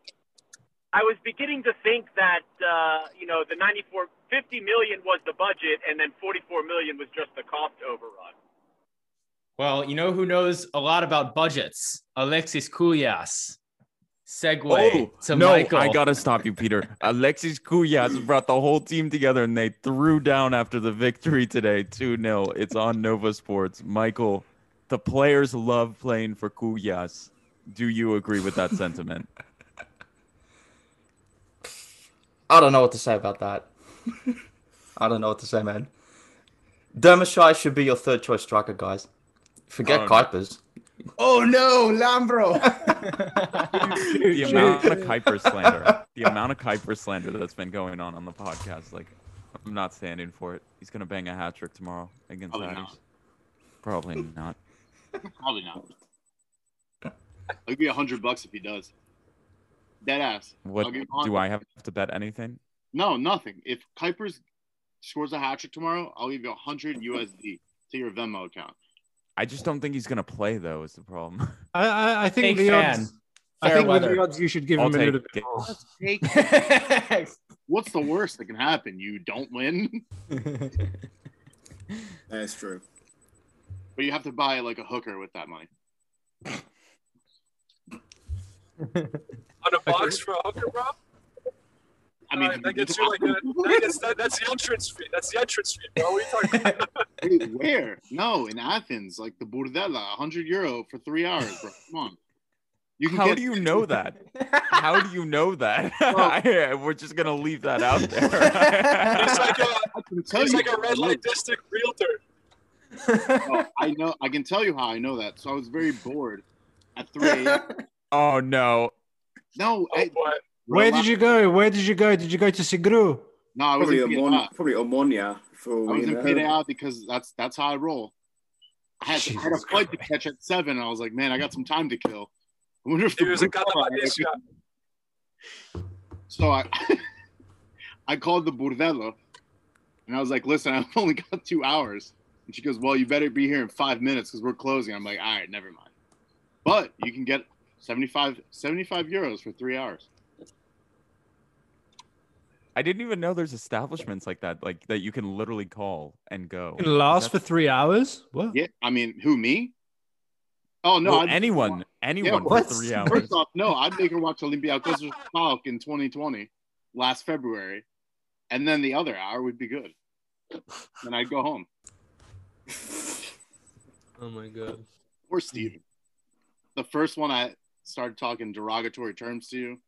I was beginning to think that uh, you know the 94, 50 million was the budget, and then 44 million was just the cost overrun. Well, you know who knows a lot about budgets? Alexis Koulias. Segue Oh to no! Michael. I gotta stop you, Peter. Alexis Koulias brought the whole team together, and they threw down after the victory today, two 0 It's on Nova Sports. Michael, the players love playing for Koulias. Do you agree with that sentiment? I don't know what to say about that. I don't know what to say, man. Dermashai should be your third choice striker, guys. Forget Oh, no. Kuipers. Oh no, Lambro! the amount of Kuiper slander, the amount of Kuiper slander that's been going on on the podcast, like I'm not standing for it. He's gonna bang a hat trick tomorrow against Probably Addis. not. Probably not. Probably not. It'd be a hundred bucks if he does. Dead ass. What do I have to bet anything? No, nothing. If Kuipers scores a hat trick tomorrow, I'll give you a 100 USD to your Venmo account. I just don't think he's gonna play though. Is the problem? I, I, I think Fake the fan. odds. I Fair think with weather. the odds, you should give I'll him a little take bit it. more. Take, what's the worst that can happen? You don't win, That's true. but you have to buy like a hooker with that money. On a box for a hooker, bro. I mean, Alright, that gets you like a, that gets, that, that's the entrance fee. That's the entrance fee, bro. What are you talking about? Wait, where? No, in Athens, like the Burdella, 100 euro for three hours, bro. Come on. You can How get do you know that? How do you know that? I- We're just gonna leave that out there. it's like a, I can tell he's you like a how I red light district realtor. Oh, I know. I can tell you how I know that. So I was very bored at 3 a.m. oh no! No, Oh I, boy. Where did you go? Where did you go? Did you go to Syngrou? No, I was Probably in Amon, probably Omonia for I was in know. Because that's that's how I roll. I had, I had a flight to catch at seven, and I was like, man, I got some time to kill. I wonder if He the was like, Burdella- "Got the. So I I called the Burdello and I was like, listen, I've only got two hours. And she goes, Well, you better be here in five minutes because we're closing. I'm like, all right, never mind. But you can get 75, 75 euros for three hours. I didn't even know there's establishments like that, like that you can literally call and go. Can last for three hours? What? Yeah, I mean, who me? Oh no, well, I'd- anyone, Yeah, anyone for three hours. First off, no, I'd make her watch Olympiacos versus Falk in 2020, last February, and then the other hour would be good. Then I'd go home. Oh my god. Or Steven. The first one I started talking derogatory terms to you,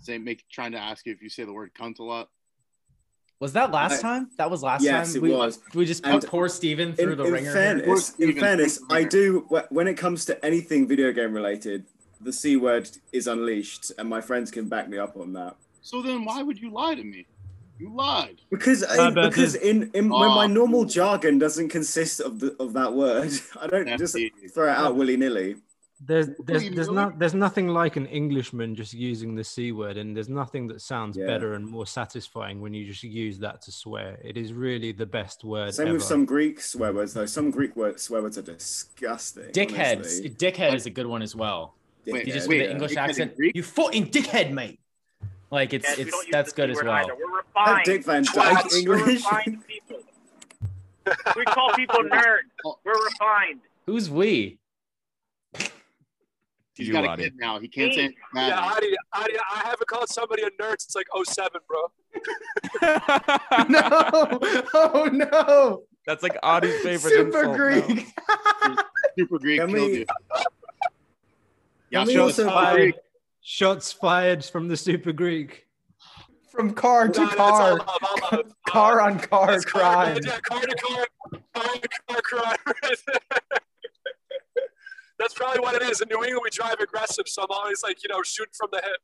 saying make trying to ask you if you say the word cunt a lot. Was that last I- time? That was last Yes, time. it we, was. We just put And poor Steven through In, the in ringer. fairness, in fairness, I do when it comes to anything video game related, the c word is unleashed, and my friends can back me up on that. So then why would you lie to me? You lied. Because in, because there's- in, in when my Oh. normal jargon doesn't consist of the of that word, I don't just Nasty. throw it out willy nilly. There's there's there's not there's nothing like an Englishman just using the c word, and there's nothing that sounds Yeah. better and more satisfying when you just use that to swear. It is really the best word Same ever. with some Greek swear words though. Some Greek word, swear words are disgusting. Dickhead, honestly. Dickhead is a good one as well. Wait, You just wait, with yeah. the English dickhead accent. Greek? You fucking dickhead, mate. Like it's Yes, it's that's good as well. either. We're refined. Dick Van Dyke Twats. We're refined people. We call people nerds. We're refined. Who's we? He's You, got a Adi. kid now. He can't say Yeah. Adi, Adi, I haven't called somebody a nerd since like 07, bro. no! Oh no! That's like Adi's favorite Super insult Greek. Super Greek Can killed we- you. Can we Yasha, also Super buy- Greek. Shots fired from the Super Greek. From car to Nah, that's all car, love, all love. car on car That's crime. Yeah, car to car, car to car crime. That's probably what it is. In New England, we drive aggressive, so I'm always like, you know, shooting from the hip.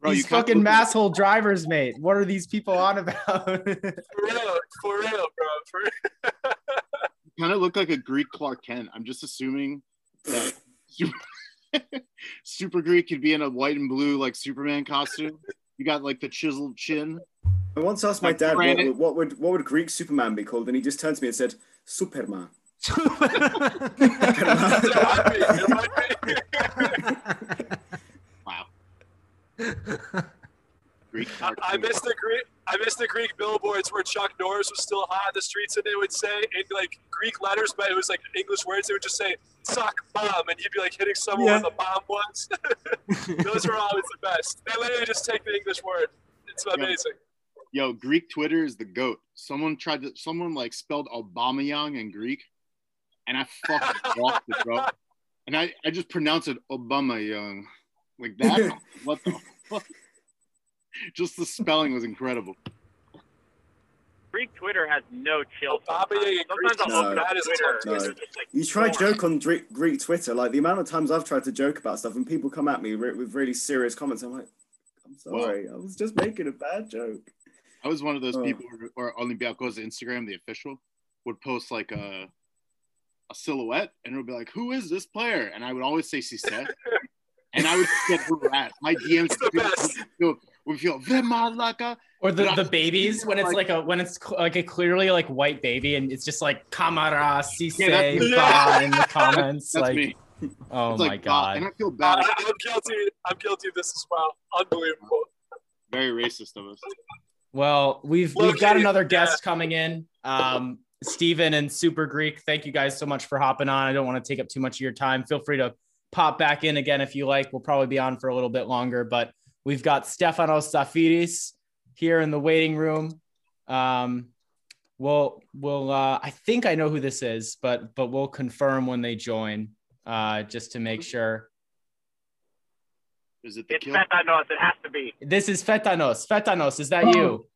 Bro, These you fucking masshole drivers, mate. What are these people on about? For real, for real, bro. For real. kind of look like a Greek Clark Kent. I'm just assuming that Super, Super Greek could be in a white and blue like Superman costume. You got like the chiseled chin. I once asked my Like dad what, what would what would Greek Superman be called, and he just turned to me and said, "Superman." It might be, it might be. Wow. Greek Clark I Kent. missed the Greek. I missed the Greek billboards where Chuck Norris was still hot in the streets, and they would say in like Greek letters, but it was like English words. They would just say "suck bomb," and he'd be like hitting someone Yeah. where the bomb once. Those were always the best. They literally just take the English word. It's amazing. Yo, Greek Twitter is the goat. Someone tried to someone like spelled Obama Young in Greek, and I fucking lost it, bro. And I, I just pronounced it Obama Young. Like that. what the fuck? Just the spelling was incredible. Greek Twitter has no chill. Oh, Obama Sometimes, sometimes I'll no, up that is Twitter. tongue and twister. it's just, like, You try boring. joke on Greek, Greek Twitter, like the amount of times I've tried to joke about stuff, and people come at me re- with really serious comments. I'm like, I'm sorry, I was just making a bad joke. I was one of those Oh. people who- or Olympiacos Instagram, the official, would post like a a silhouette and it would be like, Who is this player? And I would always say Cisse. And I would get harassed. My DMs would feel, would feel "Vemalaka." Or the, the babies when it's like a when it's cl- like a clearly like white baby and it's just like Kamara Cisse Yeah, that's- in the comments. That's like me. oh It's my like, god. and I feel Uh, bad. I'm guilty. I'm guilty of this as well. Unbelievable. Very racist of us. Well, we've Low we've got key, another yeah. guest coming in. Um, Steven and Super Greek, thank you guys so much for hopping on. I don't want to take up too much of your time. Feel free to pop back in again if you like. We'll probably be on for a little bit longer, but we've got Stefanos Zafiris here in the waiting room. Um, we'll we'll uh, I think I know who this is, but but we'll confirm when they join, uh, just to make sure. Is it the It's kill? Fetanos. It has to be. This is Fetanos. Fetanos, is that you?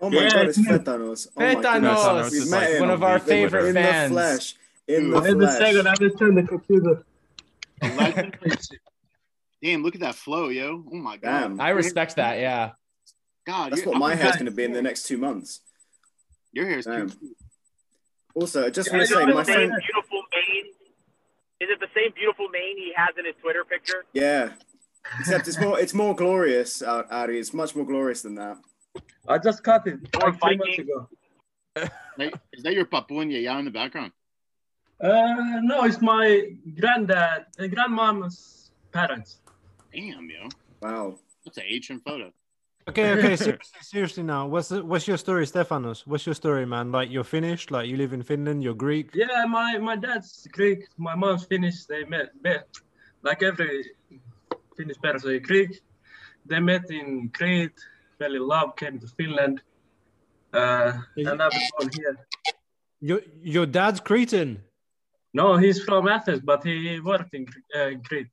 Oh my Yeah, god, it's it's. Fetanos. Oh my Fetanos. We've is met like him. one of our We've favorite in fans. the flesh. In the Wait a flesh. second. I'm just turning the computer. A? Damn, look at that flow, yo. Oh my god. Damn. I respect that. Yeah. God, That's what my I'm- hair's going to be in the next two months. Your hair's Damn. cute. Also, I just Yeah, want to I say, know my the same friend. beautiful mane. Is it the same beautiful mane he has in his Twitter picture? Yeah. Except it's more, it's more glorious, uh, Ari. It's much more glorious than that. I just cut it Or like three months ago. Is that your papu and yaya in the background? Uh, no, it's my granddad, uh, grandmom's parents. Damn, yo. Wow. That's an ancient photo. Okay, okay. Seriously, seriously now, what's the, what's your story, Stefanos? What's your story, man? Like you're Finnish, like you live in Finland, you're Greek. Yeah, my, my dad's Greek, my mom's Finnish. They met, met like every Finnish person, is Greek. They met in Crete, fell in love, came to Finland, uh, and I was born here. Your your dad's Cretan. No, he's from Athens, but he worked in uh, Crete.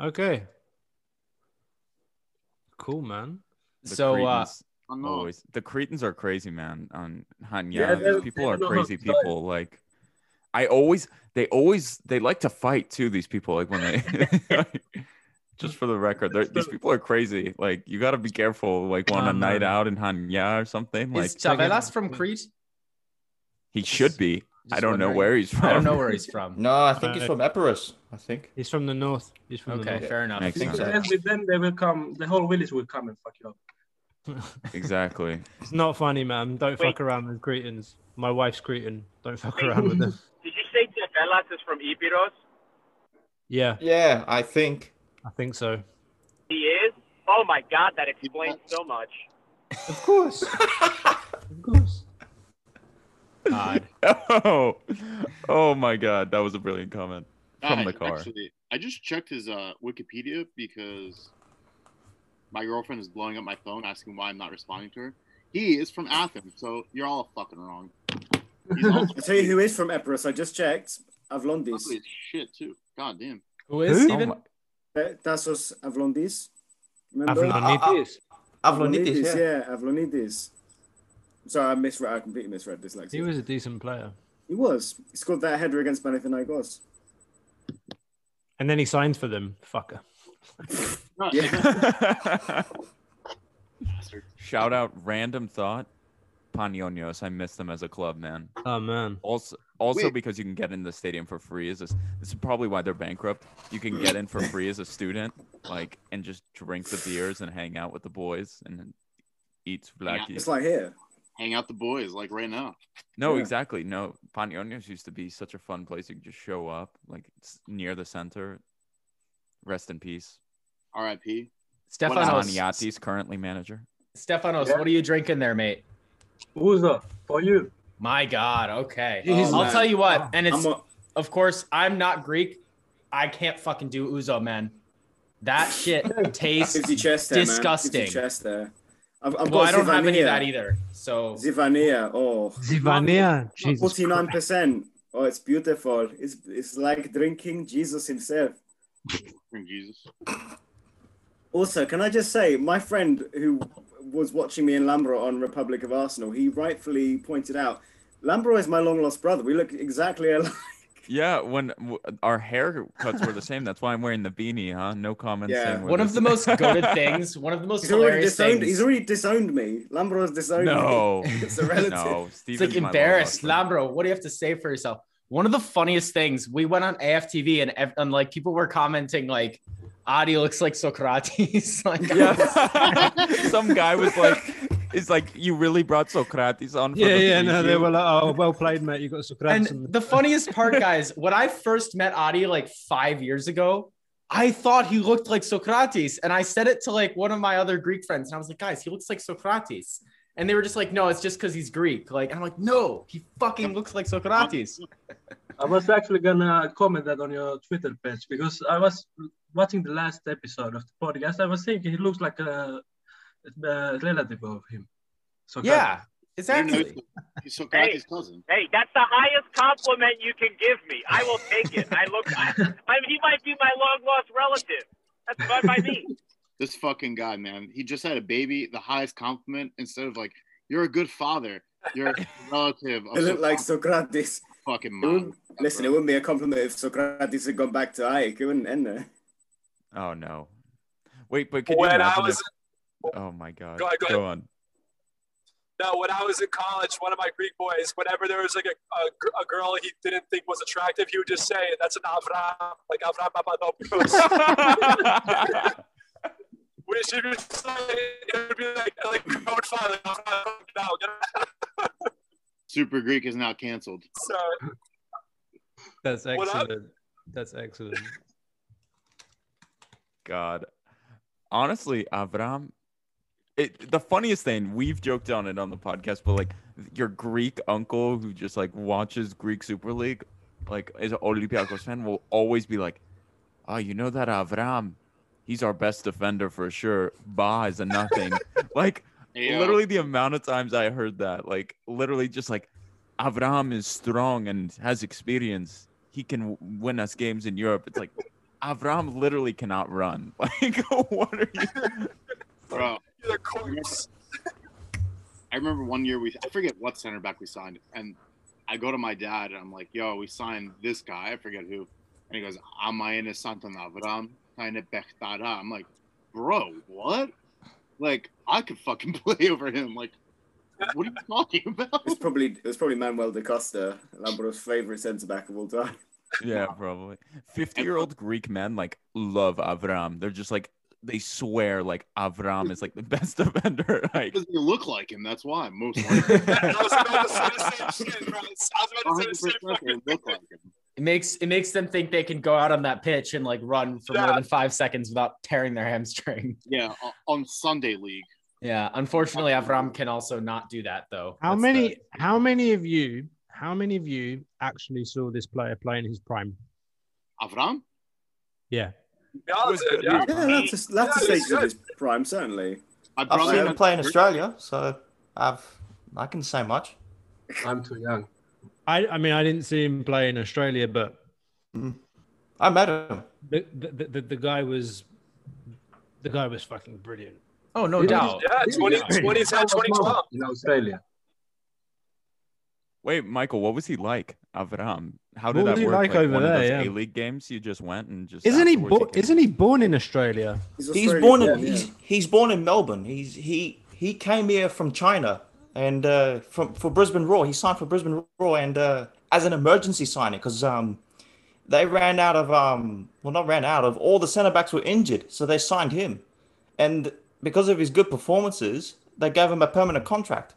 Okay. Cool, man. The So, uh, Cretans Oh, always the Cretans are crazy, man. On Hanya, Yeah, they're- people they are crazy to fight. people. Like, I always, they always, they like to fight too. These people, like when they, just for the record, they're- these people are crazy. Like, you got to be careful. Like on a night out in Hanya or something. Like, Is Tzavellas from Crete? he should be. I don't know where he's from. I don't know where he's from. No, I think he's Uh, from Epirus. I think. He's from the north. He's from Okay, the fair enough. Makes If you sense. dance with them, they will come. The whole village will come and fuck you up. Exactly. it's not funny, man. Don't Wait. fuck around with Cretans. My wife's Cretan. Don't fuck around with them. Did you say Tevelas is from Epiros? Yeah, Yeah, I think. I think so. He is? Oh my god, that explains so much. Of course. of course. God. Oh, oh my God, that was a brilliant comment from Ah, the car. Actually, I just checked his uh, Wikipedia because my girlfriend is blowing up my phone asking why I'm not responding to her. He is from Athens, so you're all fucking wrong. He's also I tell you who is from Epirus. I just checked. Avlondis. ugly as shit too. God damn. Who is Who? Steven? Oh my- Eh, Tassos Avlondis. Remember? Avalonitis. Ah, ah, ah. Avlonitis, yeah. yeah. Avlonidis. Sorry, I misread. I completely misread dyslexia. He was a decent player. He was. He scored that header against Panathinaikos. And then he signed for them. Fucker. No, Yeah. bastard. Shout out, random thought. Panionios, I miss them as a club, man. Oh man. Also, also Wait. because you can get in the stadium for free. Is this? This is probably why they're bankrupt. You can get in for free as a student, like, and just drink the beers and hang out with the boys and eat blackie. It's like here. Hang out the boys like right now. No, Yeah. exactly. No, Panionios used to be such a fun place. You could just show up, like it's near the center. Rest in peace. R.I.P. Stefanos. Maniati's currently manager. Stefanos, Yeah. what are you drinking there, mate? Uzo, for you. My God. Okay. Jesus. I'll man. tell you what, oh, and it's a, of course I'm not Greek. I can't fucking do Uzo, man. That shit tastes. chest there. Disgusting. Chest there. I've, I've well, got I don't have any of that either. So Zivania. Oh. Zivania. Jesus. Forty-nine Christ. percent. Oh, it's beautiful. It's it's like drinking Jesus himself. Bring Jesus. Also, can I just say, my friend who was watching me in Lambro on Republic of Arsenal, he rightfully pointed out, Lambro is my long lost brother. We look exactly alike. Yeah, when w- our haircuts were the same, that's why I'm wearing the beanie, huh? No comments. Yeah. saying we're one of the the most goaded things, one of the most He's already hilarious disowned. things. He's already disowned me. Lambro's disowned me. No, me. it's a relative. no. it's like embarrassed. Lambro, what do you have to say for yourself? One of the funniest things, we went on AFTV and, and like people were commenting like, Adi looks like Socrates. like, Yeah. Some guy was like, "It's like you really brought Socrates on." For Yeah, the yeah, no, they were like, oh, well played, mate. You got Socrates. And the funniest part, guys, when I first met Adi like five years ago, I thought he looked like Socrates. And I said it to like one of my other Greek friends. And I was like, guys, he looks like Socrates. And they were just like, no, it's just because he's Greek. Like, I'm like, no, he fucking looks like Socrates. I was actually gonna comment that on your Twitter page because I was watching the last episode of the podcast. I was thinking he looks like a, a relative of him. So Yeah, exactly. He's Socrates' cousin. Hey, that's the highest compliment you can give me. I will take it. I look. I, I he might be my long lost relative. That's fine by me. This fucking guy, man. He just had a baby. The highest compliment instead of like, "You're a good father." You're a relative. Of It looked like Socrates. Socrates. Fucking It wouldn't- listen, it wouldn't be a compliment if Socrates had gone back to Ike. It wouldn't end there. Oh no. Wait, but could you When I was- if- Oh my god. Go ahead, go Go ahead. on. No, when I was in college, one of my Greek boys, whenever there was like a, a, a girl he didn't think was attractive, he would just say, "That's an Avram, like Avram Papadopoulos." Which he would say, it would be like like code file, like, Avram, now, get Super Greek is now canceled. So That's excellent. That's excellent. God. Honestly, Avram, it, the funniest thing, we've joked on it on the podcast, but like your Greek uncle who just like watches Greek Super League, like is an Olympiacos fan, will always be like, oh, you know that Avram, he's our best defender for sure. Ba is a nothing. like Hey, yo. literally the amount of times I heard that, like literally just like Avram is strong and has experience. He can win us games in Europe. It's like Avram literally cannot run. Like, what are you? Bro, the corpse. I remember one year we I forget what center back we signed, and I go to my dad and I'm like, "Yo, we signed this guy. I forget who." And he goes, "Amayene Santan Avram, Kaine Bechtara." I'm like, "Bro, what? Like, I could fucking play over him. Like, what are you talking about?" It's probably it was probably Manuel da Costa, Lambert's favorite centre back of all time. Yeah, probably. Fifty-year-old Greek men like love Avram. They're just like they swear like Avram is like the best defender. Like, Doesn't he look like him? That's why most likely. I was about to say the same shit, bro. I was about to say the same 100% fucking they look like him. It makes it makes them think they can go out on that pitch and like run for more than five seconds without tearing their hamstring. Yeah, on Sunday League. Yeah, unfortunately, Avram can also not do that though. How That's many? the- How many of you? How many of you actually saw this player play in his prime? Avram? Yeah. Yeah, that's it, yeah. Yeah, that's a, that's a Yeah, stage of his prime, certainly. I I've seen him play in Australia, so I've I can say much. I'm too young. I, I mean, I didn't see him play in Australia, but mm. I met him. the the, the, the guy was the guy was fucking brilliant. Oh no Didn't doubt. Yeah, 20, 2010, 2012. In Australia. Wait, Michael, what was he like, Avram? How What did was that he work? like over one there, of those yeah. A-League games you just went and just Isn't he? afterwards Bo- came- isn't he born in Australia? He's Australian born in yeah. he's, he's born in Melbourne. He's he he came here from China and uh, from for Brisbane Roar. He signed for Brisbane Roar and uh, as an emergency signing because um they ran out of um well not ran out of all the centre backs were injured, so they signed him, and because of his good performances, they gave him a permanent contract.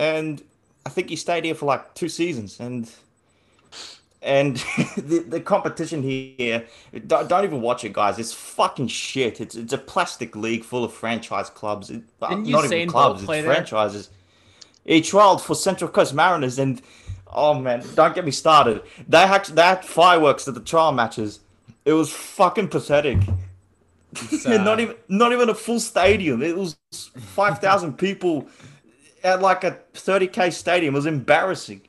And I think he stayed here for like two seasons. And and the, the competition here don't, don't even watch it guys. It's fucking shit. It's it's a plastic league full of franchise clubs. It, uh, not even clubs it's there? franchises. He trialed for central coast mariners and oh man don't get me started. They had they had fireworks at the trial matches. It was fucking pathetic. Not even not even a full stadium. It was 5000 people at like a 30k stadium it was embarrassing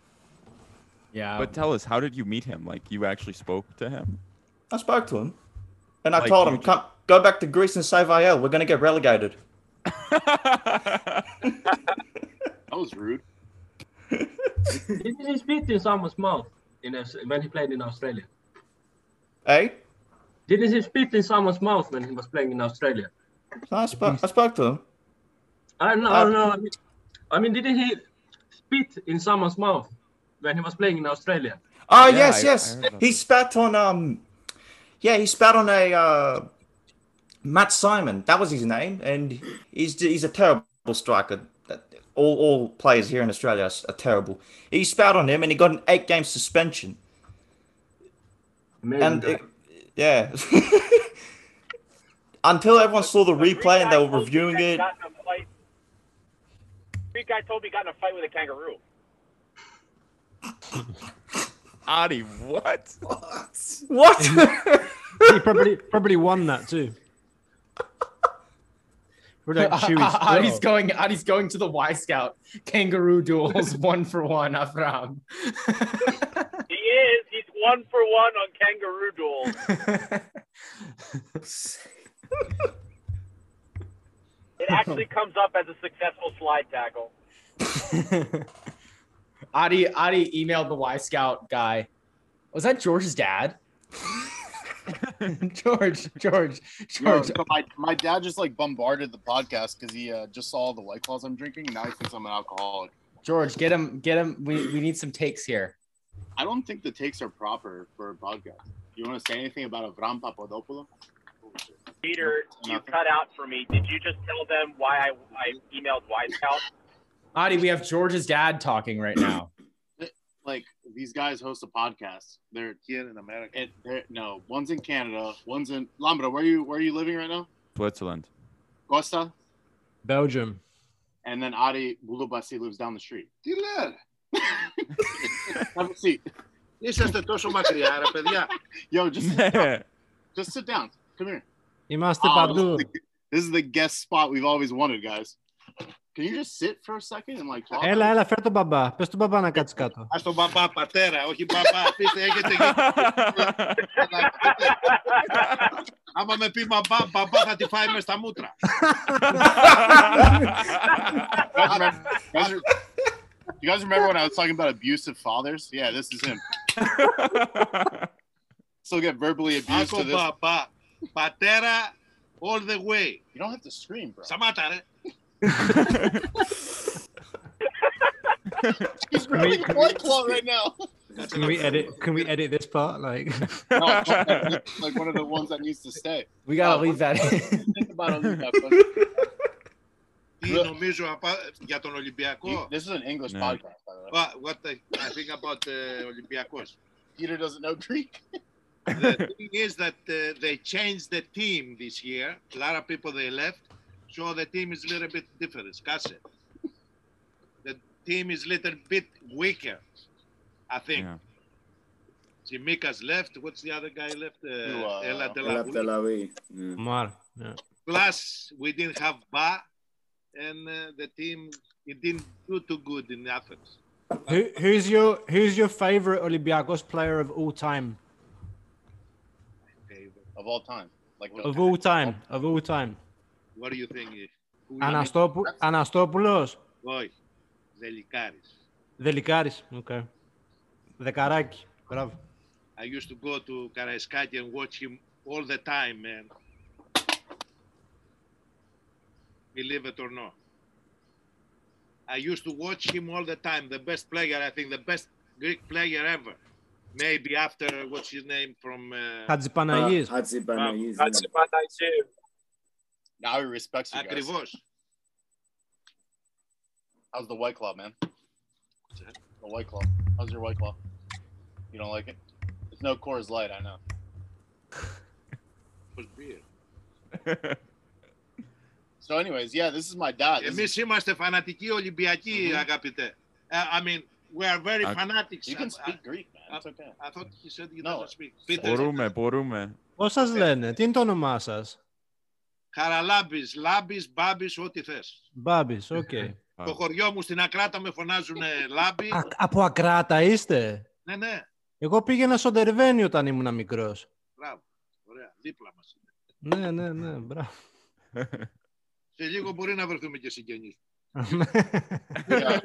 Yeah. But tell us, how did you meet him? Like, you actually spoke to him? I spoke to him, and I Like, told you him, "Come, go back to Greece and save IL. We're gonna get relegated." That was rude. Didn't he spit in someone's mouth in Aus- when he played in Australia? Hey, Didn't he spit in someone's mouth when he was playing in Australia? I spoke. I spoke to him. I don't know. I don't know. I mean, didn't he spit in someone's mouth when he was playing in Australia? Oh Yeah, yes, I- yes. I he spat on um. Yeah, he spat on a uh, Matt Simon. That was his name, and he's he's a terrible striker. All all players here in Australia are terrible. He spat on him, and he got an eight game suspension. Amazing and it- yeah, until everyone saw the replay and they were reviewing it. Got in a fight. Greek guy told me he got in a fight with a kangaroo. Adi, what? What? what? he probably probably won that too. Probably like Chewy's ah, Adi's going. Adi's going to the Wyscout kangaroo duels one for one. Avram. He is. He's one for one on kangaroo duels. It actually comes up as a successful slide tackle. Adi Adi emailed the Wyscout guy. Was that George's dad? George, George, Yo, George. so my, my dad just like bombarded the podcast because he uh, just saw all the white claws I'm drinking. And now he thinks I'm an alcoholic. George, get him, get him. We, we need some takes here. I don't think the takes are proper for a podcast. You want to say anything about Avram Papadopoulos? Peter, you cut out for me. Did you just tell them why I, I emailed Wise Out? Adi, we have George's dad talking right now. like these guys host a podcast. They're here in America. They're, no, one's in Canada. One's in Lambda. Where are you? Where are you living right now? Switzerland. Costa. Belgium. And then Adi Bulubasi lives down the street. Have a seat. Yo, just sit down. Just sit down. Come here. Είμαστε Oh, παντού. this, is the, this is the guest spot we've always wanted, guys. Can you just sit for a second and like talk? Έλα, έλα, φέρ τον μπαμπά. Πες τον μπαμπά να κάτσει κάτω. Ας τον μπαμπά πατέρα, όχι μπαμπά. Αφήστε, έχετε γίνει. Άμα με πει μπαμπά, μπαμπά θα τη φάει μες στα μούτρα. guys remember, guys re- you guys remember when I was talking about abusive fathers? Yeah, this is him. Still get verbally abused to Άκου this. μπαμπά. Πατέρα all the way. You don't have to scream, bro. Σταμάτα, ρε. He's Can we- really can white claw right now. Can we edit? Can we edit this part? Like, No, it's like one of the ones that needs to stay. We gotta Uh, leave that in. Think about Olympiacos. Τι νομίζω απα- για τον Ολυμπιακό. This is an English No. podcast, by the way. What, what I, I think about uh, Olympiacos. Peter doesn't know Greek. the thing is that uh, they changed the team this year. A lot of people they left, so the team is a little bit different. Skase. The team is a little bit weaker, I think. Yeah. Simicas left. What's the other guy left? Uh, Who, uh, Ella De La Elab Rue. Delawi. Yeah. Mar. Yeah. Plus, we didn't have Ba, and uh, the team it didn't do too good in Athens. Who, who's your Who's your favorite Olympiacos player of all time? Of all time. Like Of all time. Of all time. What do you think? Who you Αναστόπου, Αναστόπουλος. Όχι. Δελικάρης. Δελικάρης. Okay. Δεκαράκι. Μπράβο. I used to go to Karaiskaki and watch him all the time, man. Believe it or not. I used to watch him all the time. The best player, I think, the best Greek player ever. Maybe after what's his name from. Uh, Χατζηπαναγής. Hadzi Banayis. Κάτσε Παναγίου. Now he respects you guys. Ακριβώς. How's the white claw, man? The white claw. How's your white claw? You don't like it? It's no Coors Light, I know. Was beer. So, anyways, yeah, this is my dad. This is- Εμείς είμαστε φανατικοί Ολυμπιακοί, αγαπητέ. Uh, I mean, we are very I- fanatics. You can I- speak Greek, man. It's okay. I thought he said he No. doesn't speak. Peter. Μπορούμε, μπορούμε. Πώς σας λένε, τι είναι το όνομά σας; Χαραλάμπης, Λάμπης, Μπάμπης, ό,τι θες. Μπάμπης, οκ. Το χωριό μου στην Ακράτα με φωνάζουν Λάμπη. Α, από Ακράτα είστε; Ναι, ναι, Εγώ πήγαινα στο Ντερβένι όταν ήμουν μικρός. μπράβο. Ωραία, δίπλα μας. Ναι, ναι, ναι, μπράβο. Σε λίγο μπορεί να βρεθούμε και συγγενείς. Yeah,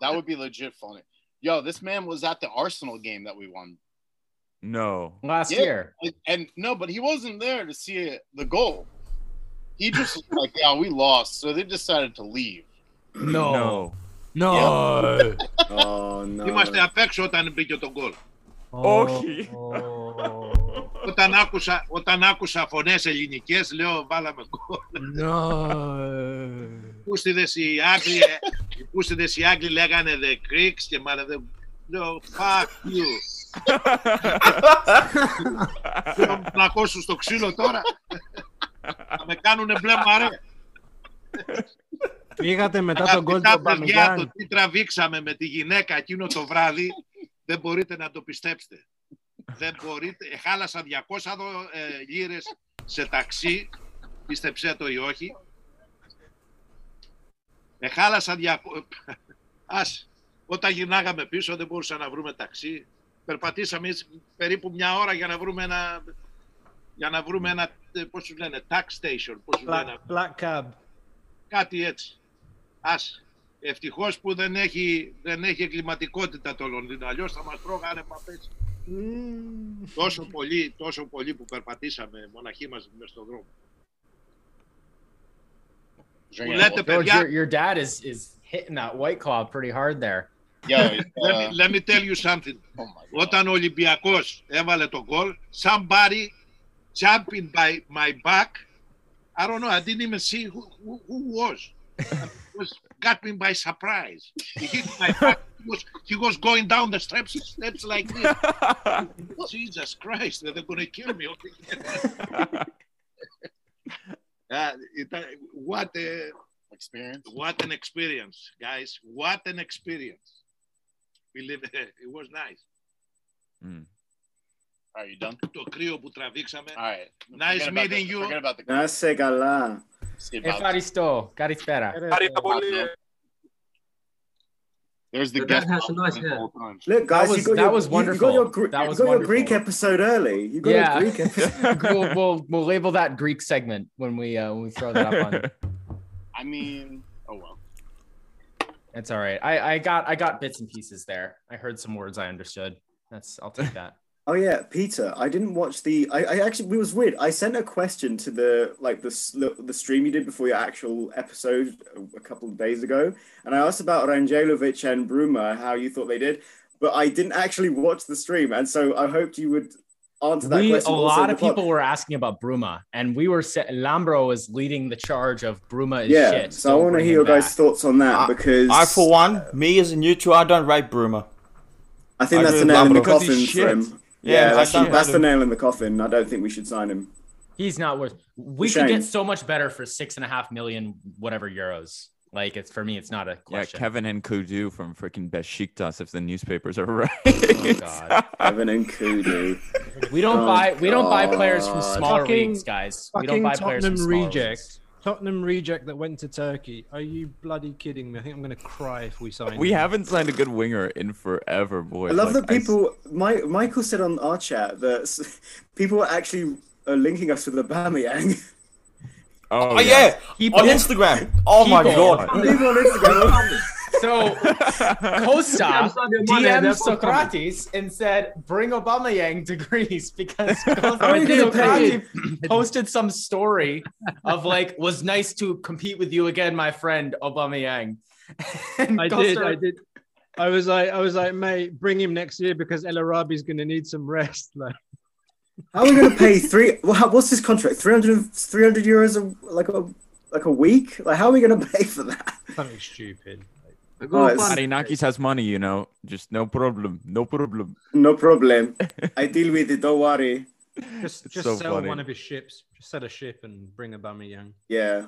that would be legit funny. Yo, this man was at the Arsenal game that we won. No. Last Yeah, year. And, and no, but he wasn't there to see it, the goal. He just was like, yeah, we lost. So they decided to leave. No. No. No. Oh no. Είμαστε απ' έξω όταν μπήκε το γκολ. Όχι. Όταν, άκουσα, όταν άκουσα φωνές ελληνικές, λέω βάλαμε γκολ. No. Πούστιδες οι Άγγλοι, οι πούστιδες οι Άγγλοι λέγανε the Greeks και μάλλον δεν... Λέω, fuck you. Θέλω να ακούσουν στο ξύλο τώρα. Θα με κάνουνε μπλε μαρέ. Πήγατε μετά τον γκολ του Αγαπητά παιδιά, το Αμπαμεγιάνγκ. τι τραβήξαμε με τη γυναίκα εκείνο το βράδυ, δεν μπορείτε να το πιστέψετε. Δεν μπορείτε. Ε, Χάλασα 200 δω, ε, λίρες σε ταξί, πίστεψέ το ή όχι. Ε, χάλασα 200... Ας, όταν γυρνάγαμε πίσω δεν μπορούσαμε να βρούμε ταξί. Περπατήσαμε έτσι περίπου μια ώρα για να βρούμε ένα... Για να βρούμε ένα, ε, πώς τους λένε, tax station, πώς τους λένε, Black, black cab. κάτι έτσι. Ας, ευτυχώς που δεν έχει, δεν έχει εγκληματικότητα το Λονδίνο, αλλιώς θα μας τρώγανε παπές. Τόσο πολύ, τόσο πολύ που περπατήσαμε μοναχοί μας μες στον δρόμο. Που λέτε, George, παιδιά, your, your dad is is hitting that white claw pretty hard there. let, me, let me tell you something. Όταν ο Ολυμπιακός έβαλε τον γκολ, somebody jumping by my back, I don't know, I didn't even see who, who, who was. It was got me by surprise. He hit my back. He was, he was going down the steps, steps like this. Jesus Christ, they're going to kill me. Uh, it, uh, what a experience! What an experience, guys! What an experience! Believe it, it was nice. Are you done? Το κρύο που τραβήξαμε. All right. Nice Forget about meeting the- you. Forget about the Να σε καλά. Ευχαριστώ. Καλησπέρα. There's the The guest. dad has a nice the hair. Look, guys, That was- you got that your, was you- You, got wonderful. your, That you was got your Greek episode early. You got Yeah. a Greek episode. we'll, we'll we'll label that Greek segment when we uh, when we throw that up on. I mean, oh well. That's all right. I I got I got bits and pieces there. I heard some words I understood. That's I'll take that. Oh yeah, Peter. I didn't watch the. I, I actually it was weird. I sent a question to the like the s- the stream you did before your actual episode a couple of days ago, and I asked about Randjelovic and Bruma how you thought they did, but I didn't actually watch the stream, and so I hoped you would answer that we a question. also in lot the of pod. people were asking about Bruma, and we were sa- Lambro was leading the charge of Bruma is Yeah, shit. so I don't want to hear him your guys' thoughts on that because I, for one, me as a neutral, I don't rate Bruma. I think I that's do the nail in the Because he's shit. For him. Yeah, Yeah, I that's, don't that's the nail in the coffin. I don't think we should sign him. He's not worth. We Shame. could get so much better for six and a half million whatever euros. Like it's for me, it's not a question. Yeah. Kevin Nkoudou from freaking Besiktas, if the newspapers are oh, right. Oh god. Evan and Kudu. We don't Oh, buy we don't buy players from God. smaller Fucking- leagues, guys. We don't Fucking buy players from Tottenham smaller reject. leagues. Tottenham reject that went to Turkey. Are you bloody kidding me? I think I'm gonna cry if we sign. we him. haven't signed a good winger in forever, boy. I love Like, that people. My, Michael said on our chat that people are actually uh, linking us with Aubameyang. Oh, Oh, yeah, on Instagram. Oh my People. god. people on Instagram. So Costa Yeah, Sadio Mane, DM'd Socrates and said, "Bring Aubameyang to Greece because How are you gonna pay? Socrates posted some story of like was nice to compete with you again, my friend Aubameyang." And I did. I did. I was like, I was like, mate, bring him next year because El Arabi's gonna need some rest. Like, How are we going to pay three? What's his contract? 300, 300 euros a, like a like a week? Like how are we going to pay for that? something stupid. Oh, it's- Marinakis has money, you know. Just no problem. No problem. no problem. I deal with it. Don't worry. Just, It's just so sell funny. one of his ships. Just set a ship and bring Aubameyang. Yeah.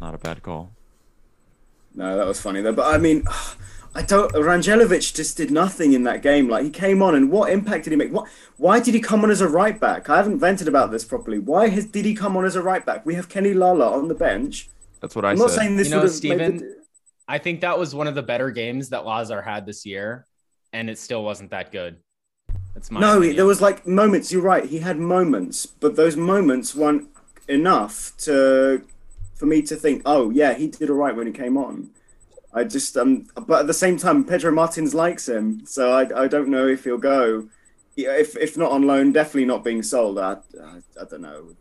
Not a bad call. No, that was funny though. But I mean, I don't. Randjelovic just did nothing in that game. Like he came on, and what impact did he make? What? Why did he come on as a right back? I haven't vented about this properly. Why has, did he come on as a right back? We have Kenny Lala on the bench. That's what I I'm said. not saying this you know, would have made Steven, the- I think that was one of the better games that Lazar had this year, and it still wasn't that good. That's my No, opinion. there was like moments. You're right. He had moments, but those moments weren't enough to for me to think, oh yeah, he did all right when he came on. I just um, but at the same time, Pedro Martins likes him, so I, I don't know if he'll go. If if not on loan, definitely not being sold. I I, I don't know.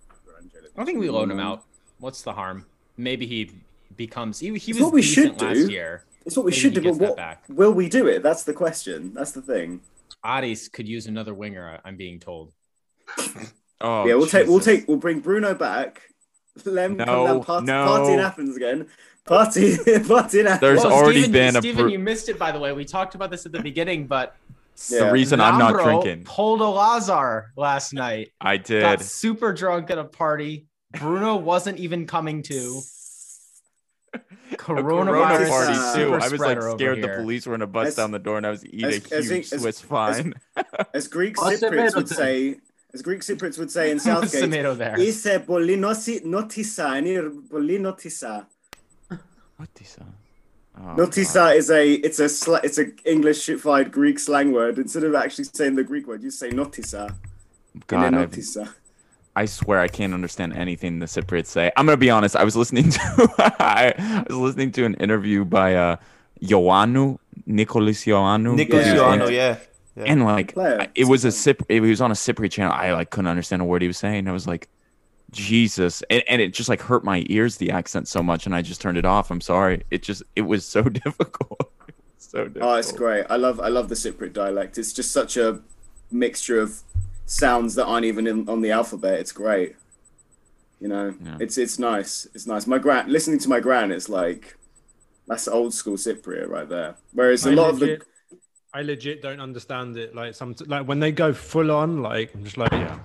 I think we loan him out. What's the harm? Maybe he becomes. He, he was what we decent should last do. year. It's what we Maybe should do. But what back. will we do it? That's the question. That's the thing. Aris could use another winger. I'm being told. Oh, yeah, we'll take we'll take we'll bring Bruno back. Let him come No, down party, no. party in Athens again. Party party in Athens. There's already Steven, been a Steven, br- you missed it by the way. We talked about this at the beginning, but The reason I'm not drinking. pulled a Lazar last night. I did. Got super drunk at a party. Bruno wasn't even coming to. coronavirus party uh, too. I was like scared the police were gonna bust as, down the door, and I was eating as, a huge as, Swiss fine. As, Greek Cypriots would say, as Greek Cypriots would say in Southgate, "Ise poli notisa, enir poli notisa." Notisa. Oh, notisa God. is a it's a sl- it's an Englishified Greek slang word. Instead of actually saying the Greek word, you say notisa. God, I've. I swear I can't understand anything the Cypriots say. I'm gonna be honest. I was listening to I was listening to an interview by uh Ioannou, Nicholas Ioannou. Nicholas who's Ioannou, yeah, yeah. And like Player. I- it was a Cyp it was on a Cypriot channel. I like couldn't understand a word he was saying. I was like, Jesus. And, and it just like hurt my ears, the accent so much, and I just turned it off. I'm sorry. It just it was so difficult. so difficult. Oh, it's great. I love I love the Cypriot dialect. It's just such a mixture of sounds that aren't even in, on the alphabet. It's great. You know, it's it's nice. It's nice. My grand listening to my gran, it's like that's old school Cypriot right there. Whereas a I lot of the I legit don't understand it. Like some, like when they go full on, like I'm just like, yeah.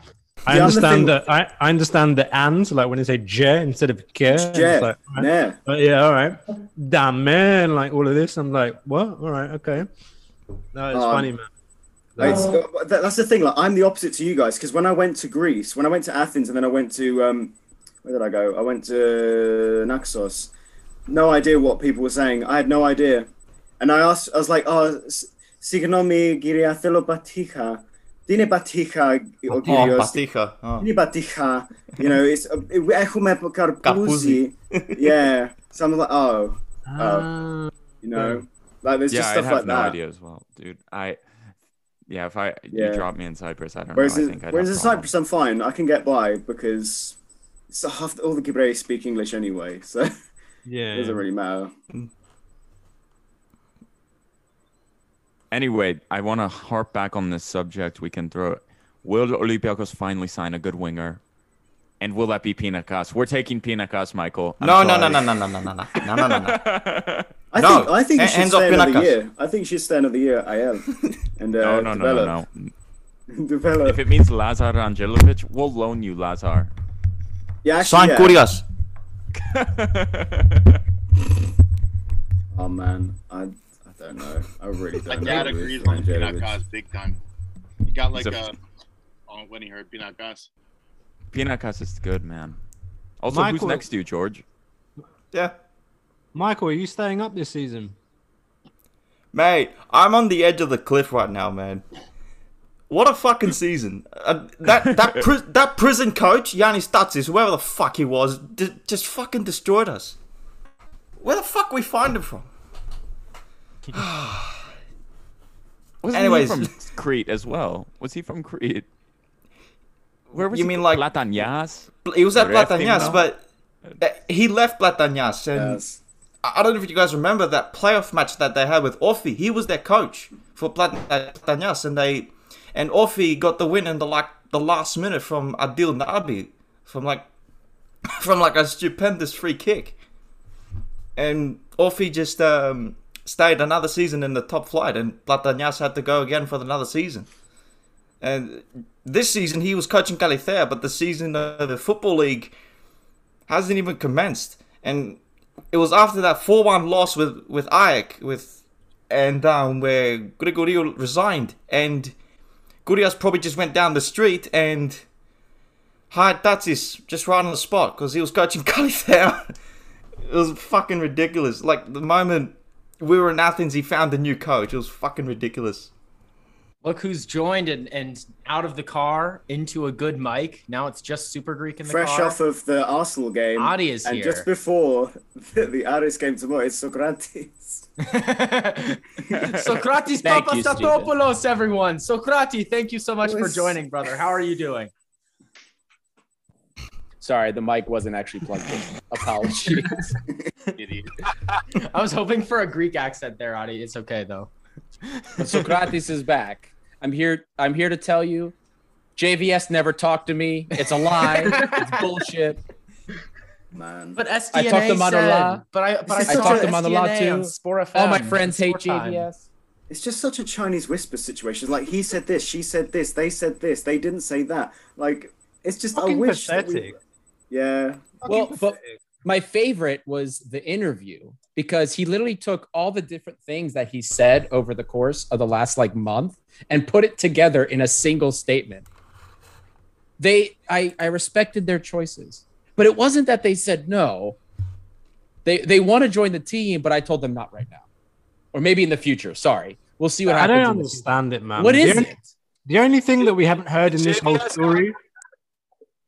I The understand thing- that. I, I understand the and, like when they say je instead of ke. je, like, all right. yeah. But yeah, all right. Damn man, like all of this. I'm like, what? All right, okay. No, it's Um, funny, man. Like, oh. Uh, that's the thing. Like, I'm the opposite to you guys because when I went to Greece, when I went to Athens, and then I went to um, where did I go? I went to Naxos. No idea what people were saying. I had no idea, and I asked. I was like, "Oh, signomi giriathelo batija." Dine batija, oh, ah, ah, ah. dine. You know, it's uh, echume karpuzi. Yeah, so I'm like, oh, oh. you know, like there's yeah, just stuff like that. Yeah, I have no idea as well, dude. I yeah, if I Yeah. you drop me in Cyprus, I don't Whereas, know. I in, think I'd whereas in Cyprus, I'm fine. I can get by because it's half, all the Gibraltar speak English anyway, so Yeah. it doesn't really matter. Anyway, I want to harp back on this subject. We can throw it. Will Olympiacos finally sign a good winger? And will that be Pinakas? We're taking Pinakas, Michael. No, no, no, no, no, no, no, no, no, no, no, no, no. I No, think I think he ha- should hands off stay another Pinakas. year. I think he should stay another year at IL and uh, No, no, no, no, develop. no. develop. If it means Lazar Angelovic, we'll loan you Lazar. Yeah, actually, Sign yeah. Kurias. Oh man, I I don't know. I really don't My dad know. agrees on Angelic. Pinakas big time. He got like He's a, a- oh, when he heard Pinakas. Pinakas is good, man. Also, who's next to you, George? Yeah. Michael, are you staying up this season? Mate, I'm on the edge of the cliff right now, man. What a fucking season! Uh, that that pri- that prison coach Yannis Tatsis, whoever the fuck he was, d- just fucking destroyed us. Where the fuck we find him from? Wasn't Anyways. he from Crete as well? Was he from Crete? Where was You he mean from? like- Platanias? He was at Platanias, but uh, he left Platanias, and Yes. I don't know if you guys remember that playoff match that they had with Orfi. He was their coach for Platanias, and they and Orfi got the win in the like the last minute from Adil Nabi from like from like a stupendous free kick, and Orfi just um, stayed another season in the top flight, and Platanias had to go again for another season. And this season he was coaching Kallithea, but the season of the football league hasn't even commenced. And it was after that four-one loss with with Ajax with and um, where Gregorio resigned, and Gurias probably just went down the street and hired Tatsis just right on the spot because he was coaching Kallithea. it was fucking ridiculous. Like the moment we were in Athens, he found a new coach. It was fucking ridiculous. Look who's joined and, and out of the car into a good mic. Now it's just Super Greek in the Fresh car. off of the Arsenal game, Adi is and here. just before the, the Aris game tomorrow, it's Socrates. Socrates Thank you, Papastathopoulos, everyone. Socrates, thank you so much for joining, brother. How are you doing? Sorry, the mic wasn't actually plugged in. Apologies. I was hoping for a Greek accent there, Adi. It's okay though. But Socrates is back. I'm here. I'm here to tell you, JVS never talked to me. It's a lie. it's bullshit. Man. But SDNA I talked to said, Manola. but I but I, This is saw such talked to Manola SDNA too. All my friends hate Time. JVS. It's just such a Chinese whisper situation. Like he said this, she said this, they said this, they didn't say that. Like it's just I Fucking wish. that we- pathetic. yeah. Well, but my favorite was the interview because he literally took all the different things that he said over the course of the last like month and put it together in a single statement. They I I respected their choices. But it wasn't that they said no. They they want to join the team, but I told them not right now. Or maybe in the future. Sorry. We'll see what I happens. don't the understand it, man. What The only- it? The only thing that we haven't heard in this whole JVS story,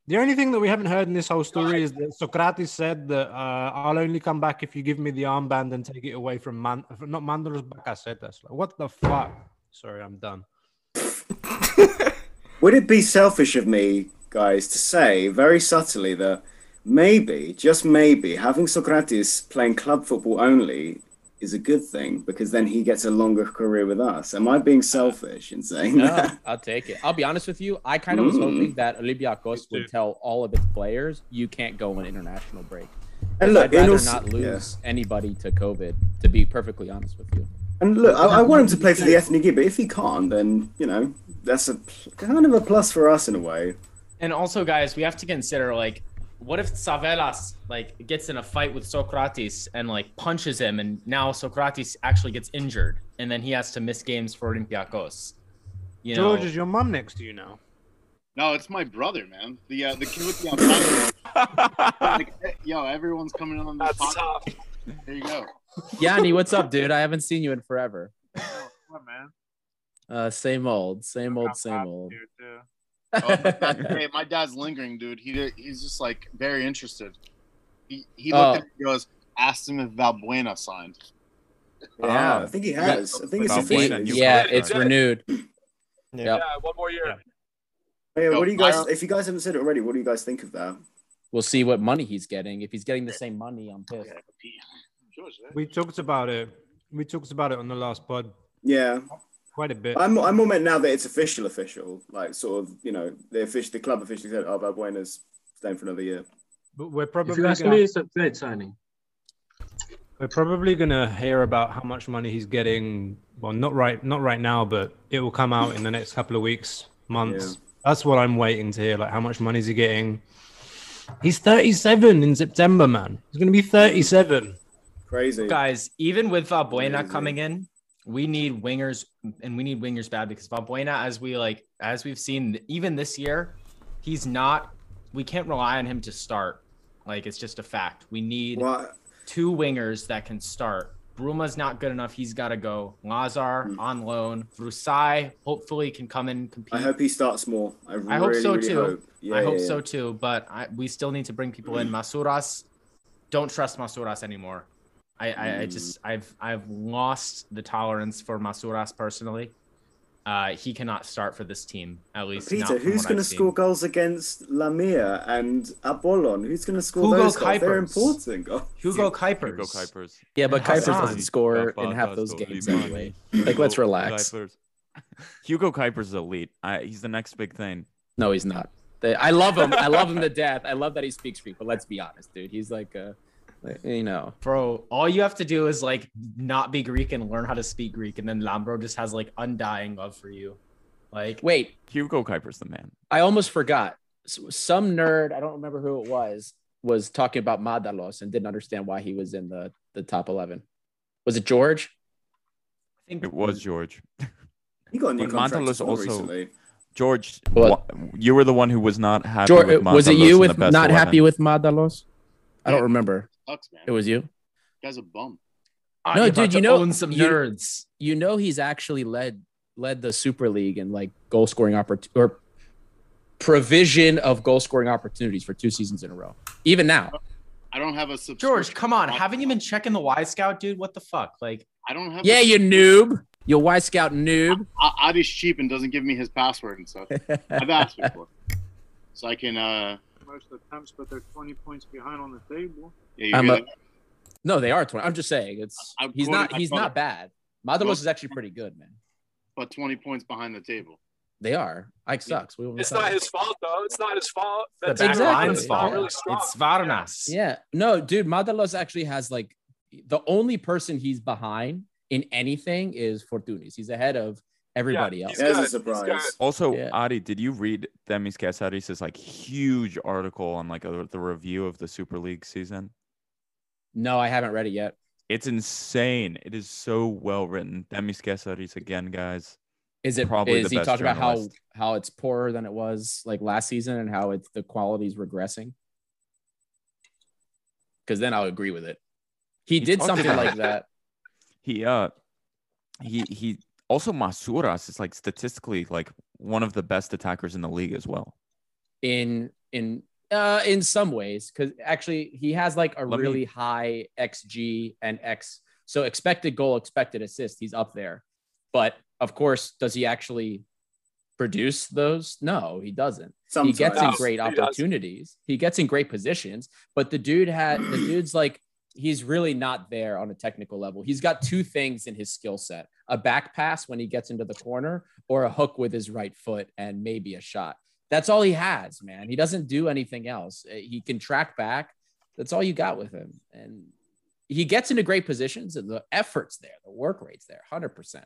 the only thing that we haven't heard in this whole story is that Socrates said that uh, I'll only come back if you give me the armband and take it away from Man, not Mandros Bakasetas. Like, what the fuck? Sorry, I'm done. Would it be selfish of me, guys, to say very subtly that maybe, just maybe, having Socrates playing club football only is a good thing because then he gets a longer career with us? Am I being selfish in saying No, that? I'll take it. I'll be honest with you. I kind of was Mm. hoping that Olympiacos would tell all of its players, "You can't go on international break." And look, I'd rather all- not yeah. lose anybody to COVID. To be perfectly honest with you. And look, I, I want him to play for the ethnic but if he can't, then you know that's a kind of a plus for us in a way. And also, guys, we have to consider like, what if Savelas like gets in a fight with Socrates and like punches him, and now Socrates actually gets injured, and then he has to miss games for Olympiacos. You know, George, is your mom next to you now? No, it's my brother, man. The uh, the kid with the albino. like, yo, everyone's coming on the podcast. There you go. Yanni, what's up, dude? I haven't seen you in forever. What man? Uh, same old, same old, same old. Oh, my, hey, my dad's lingering, dude. He he's just like very interested. He he looked Oh. at me and goes, asked him if Valbuena signed. Yeah, ah, I think he has. I think it's Valbuena, official. Yeah, it's renewed. Yeah, one more year. Yeah, what do you guys? If you guys haven't said it already, what do you guys think of that? We'll see what money he's getting. If he's getting the same money, I'm pissed. We talked about it. We talked about it on the last pod Yeah, quite a bit. I'm I'm more meant now that it's official, official. Like sort of, you know, the official, the club officially said, "Oh, Valbuena's staying for another year." But we're If probably you ask gonna, me, it's a great signing. we're probably gonna hear about how much money he's getting. Well, not right, not right now, but it will come out in the next couple of weeks, months. That's what I'm waiting to hear. Like, how much money is he getting? He's 37 in September, man. He's gonna be 37. Crazy. guys, even with Valbuena Crazy. coming in, we need wingers, and we need wingers bad because Valbuena, as we like, as we've seen, even this year, he's not. We can't rely on him to start. Like it's just a fact. We need What? two wingers that can start. Bruma's not good enough. He's got to go. Lazar hmm. on loan. Vrousai hopefully can come in and compete. I hope he starts more. I, I hope so really too. Hope. Yeah, I hope yeah, so too. But I, we still need to bring people in. Masouras, don't trust Masouras anymore. I, I, I Mm. just I've I've lost the tolerance for Masouras personally. Uh, he cannot start for this team at least. not Peter, from who's going to score goals against Lamia and Apollon? Who's going to score Hugo those goals? They're Cuypers. important. goals. Hugo Cuypers. Hugo Cuypers. Yeah, but Cuypers doesn't score in half those games anyway. Like, let's relax. Cuypers. Hugo Cuypers is elite. I, he's the next big thing. No, he's not. I love him. I love him to death. I love that he speaks Greek, but let's be honest, dude. He's like, uh, like, you know, Bro, all you have to do is like not be Greek and learn how to speak Greek, and then Lambro just has like undying love for you. Like, wait, Hugo Cuypers the man. I almost forgot. Some nerd, I don't remember who it was, was talking about Mantalos and didn't understand why he was in the, the top 11. Was it George? I think It was George. He got a new But contract Mantalos as well also- recently. George, What? wha- you were the one who was not happy George with uh, was it you with the best not 11. happy with Mantalos? I don't remember. Sucks, man. It was you? guy's a bum. No, you're about dude, you know, own some you- nerds. You know, he's actually led led the Super League in like goal scoring opportunity or provision of goal scoring opportunities for two seasons in a row. Even now, I don't have a George, come on, haven't you been checking the Y Scout, dude? What the fuck? Like, I don't have. yeah, a- you noob, you Wyscout noob. A- Adi's cheap and doesn't give me his password and stuff. I've asked before, so I can. uh Most of the times, but they're 20 points behind on the table. Yeah, I'm a- no, they are twenty. I'm just saying, it's I'm he's quoting not he's not bad. Mantalos is actually pretty good, man. but 20 points behind the table. They are. Ike sucks. We It's not his fault though. It's not his fault. The That's back Exactly. line's It's not fault. really. It's Varnas. Yeah. No, dude, Mantalos actually has like the only person he's behind in anything is Fortounis. He's ahead of everybody else. There's a surprise. Also, Yeah. Adi, did you read Demis Kasaris' like huge article on like a, the review of the Super League season? No, I haven't read it yet. It's insane. It is so well written. Demis Kasaris again, guys. Is it probably is he talking about how how it's poorer than it was like last season and how it's the quality's regressing? Because then I'll agree with it. He, did something like that. He uh he he also Masouras is like statistically like one of the best attackers in the league as well. in in uh in some ways because actually he has like a Let me- really high xg and x so expected goal expected assist he's up there. But of course does he actually produce those? No he doesn't. He gets in Sometimes. great He opportunities. He gets in great positions but the dude had the dude's like he's really not there on a technical level. He's got two things in his skill set a back pass when he gets into the corner or a hook with his right foot and maybe a shot that's all he has, man. He doesn't do anything else. Uh, He can track back. That's all you got with him. And he gets into great positions and the effort's there, the work rate's there, 100%.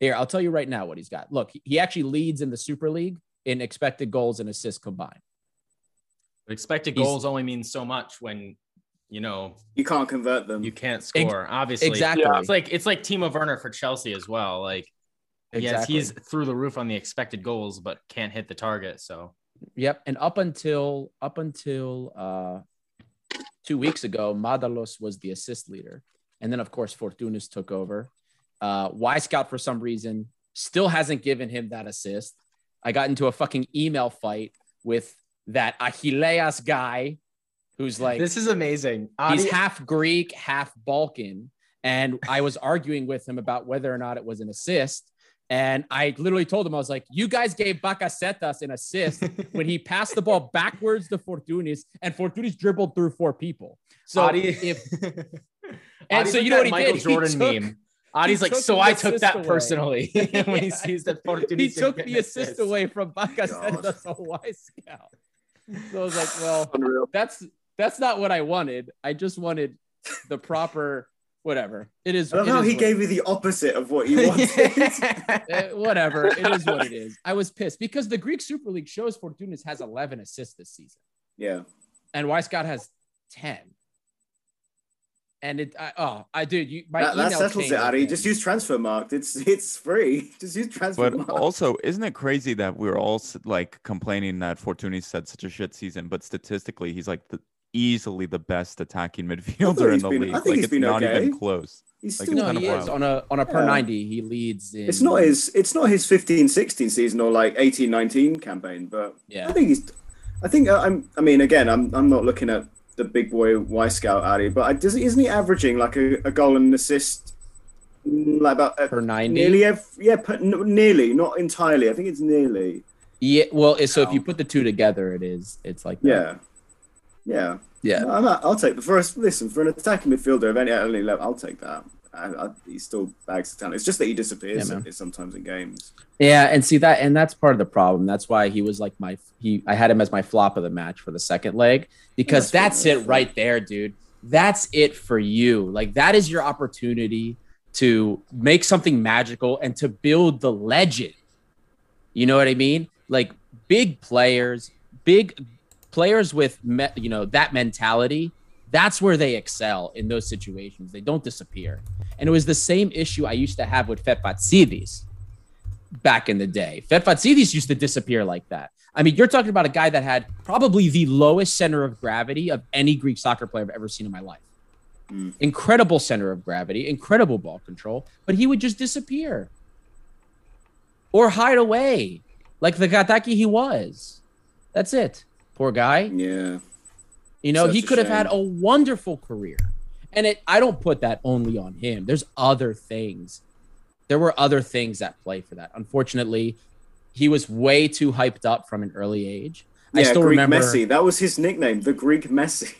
Here, I'll tell you right now what he's got. Look, he- he actually leads in the Super League in expected goals and assists combined. But expected He's- goals only means so much when you know You can't convert them. you can't score. Obviously, exactly. It's like it's like Timo Werner for Chelsea as well. Like yes, Exactly. he's through the roof on the expected goals, but can't hit the target. So Yep. And up until up until uh two weeks ago, Mantalos was the assist leader. And then of course Fortounis took over. Uh Wyscout for some reason still hasn't given him that assist. I got into a fucking email fight with that Achilleas guy who's like this is amazing. he's half Greek, half Balkan. And I was arguing with him about whether or not it was an assist. And I literally told him, I was like, you guys gave Bakasetas an assist when he passed the ball backwards to Fortounis, and Fortounis dribbled through four people. So Adi- if and Adi's so like you know what he Michael did? Jordan he took, meme. Adi's he like, so I took that away." personally when he sees that Fortounis he took the assist away from Bakasetas on Y Scout. So I was like, well, that's that's not what I wanted. I just wanted the proper whatever. It is. I love it how is he gave it you the opposite of what you wanted. Uh, whatever. It is what it is. I was pissed because the Greek Super League shows Fortounis has 11 assists this season, yeah. and Wyscout has 10. And it, I, oh, I dude, you my That, that email settles chain it, Addy. with Just use Transfermarkt. It's it's free. Just use transfer But marked. also, isn't it crazy that we're all like complaining that Fortounis had such a shit season, but statistically, he's like the easily the best attacking midfielder in the been- I league. think Like he's it's been not okay. even close. He's Like, still- it's No, kind he of is on a on a per Yeah. 90. He leads. In, It's not his it's not his 15 16 season or like 18 19 campaign, but Yeah. I think he's I think uh, I'm I mean again, I'm I'm not looking at the big boy Wyscout Addy, but I, does isn't he averaging like a, a goal and an assist mm, like about uh, per 90. nearly every, yeah, per, n- nearly, not entirely. I think it's nearly. Yeah, well, so if you put the two together, it is. It's like that. Yeah. Yeah. Yeah. I'm, I'll take the first. Listen, for an attacking midfielder of any any level, I'll take that. I, I, he still bags the talent. It's just that he disappears Yeah, sometimes in games. Yeah, and see that, and that's part of the problem. That's why he was like my he. I had him as my flop of the match for the second leg because That's that's, it right there, dude. That's it for you. Like that is your opportunity to make something magical and to build the legend. You know what I mean? Like big players, big players with me, you know that mentality. That's where they excel in those situations. They don't disappear. And it was the same issue I used to have with Fetfatsidis back in the day. Fetfatsidis used to disappear like that. I mean, you're talking about a guy that had probably the lowest center of gravity of any Greek soccer player I've ever seen in my life. Mm. Incredible center of gravity, incredible ball control, but he would just disappear or hide away like the Gataki he was. That's it. Poor guy. Yeah. You know, Such he could have had a wonderful career. And it I don't put that only on him. There's other things. There were other things that play for that. Unfortunately, he was way too hyped up from an early age. Yeah, I still Greek remember Messi. That was his nickname, the Greek Messi.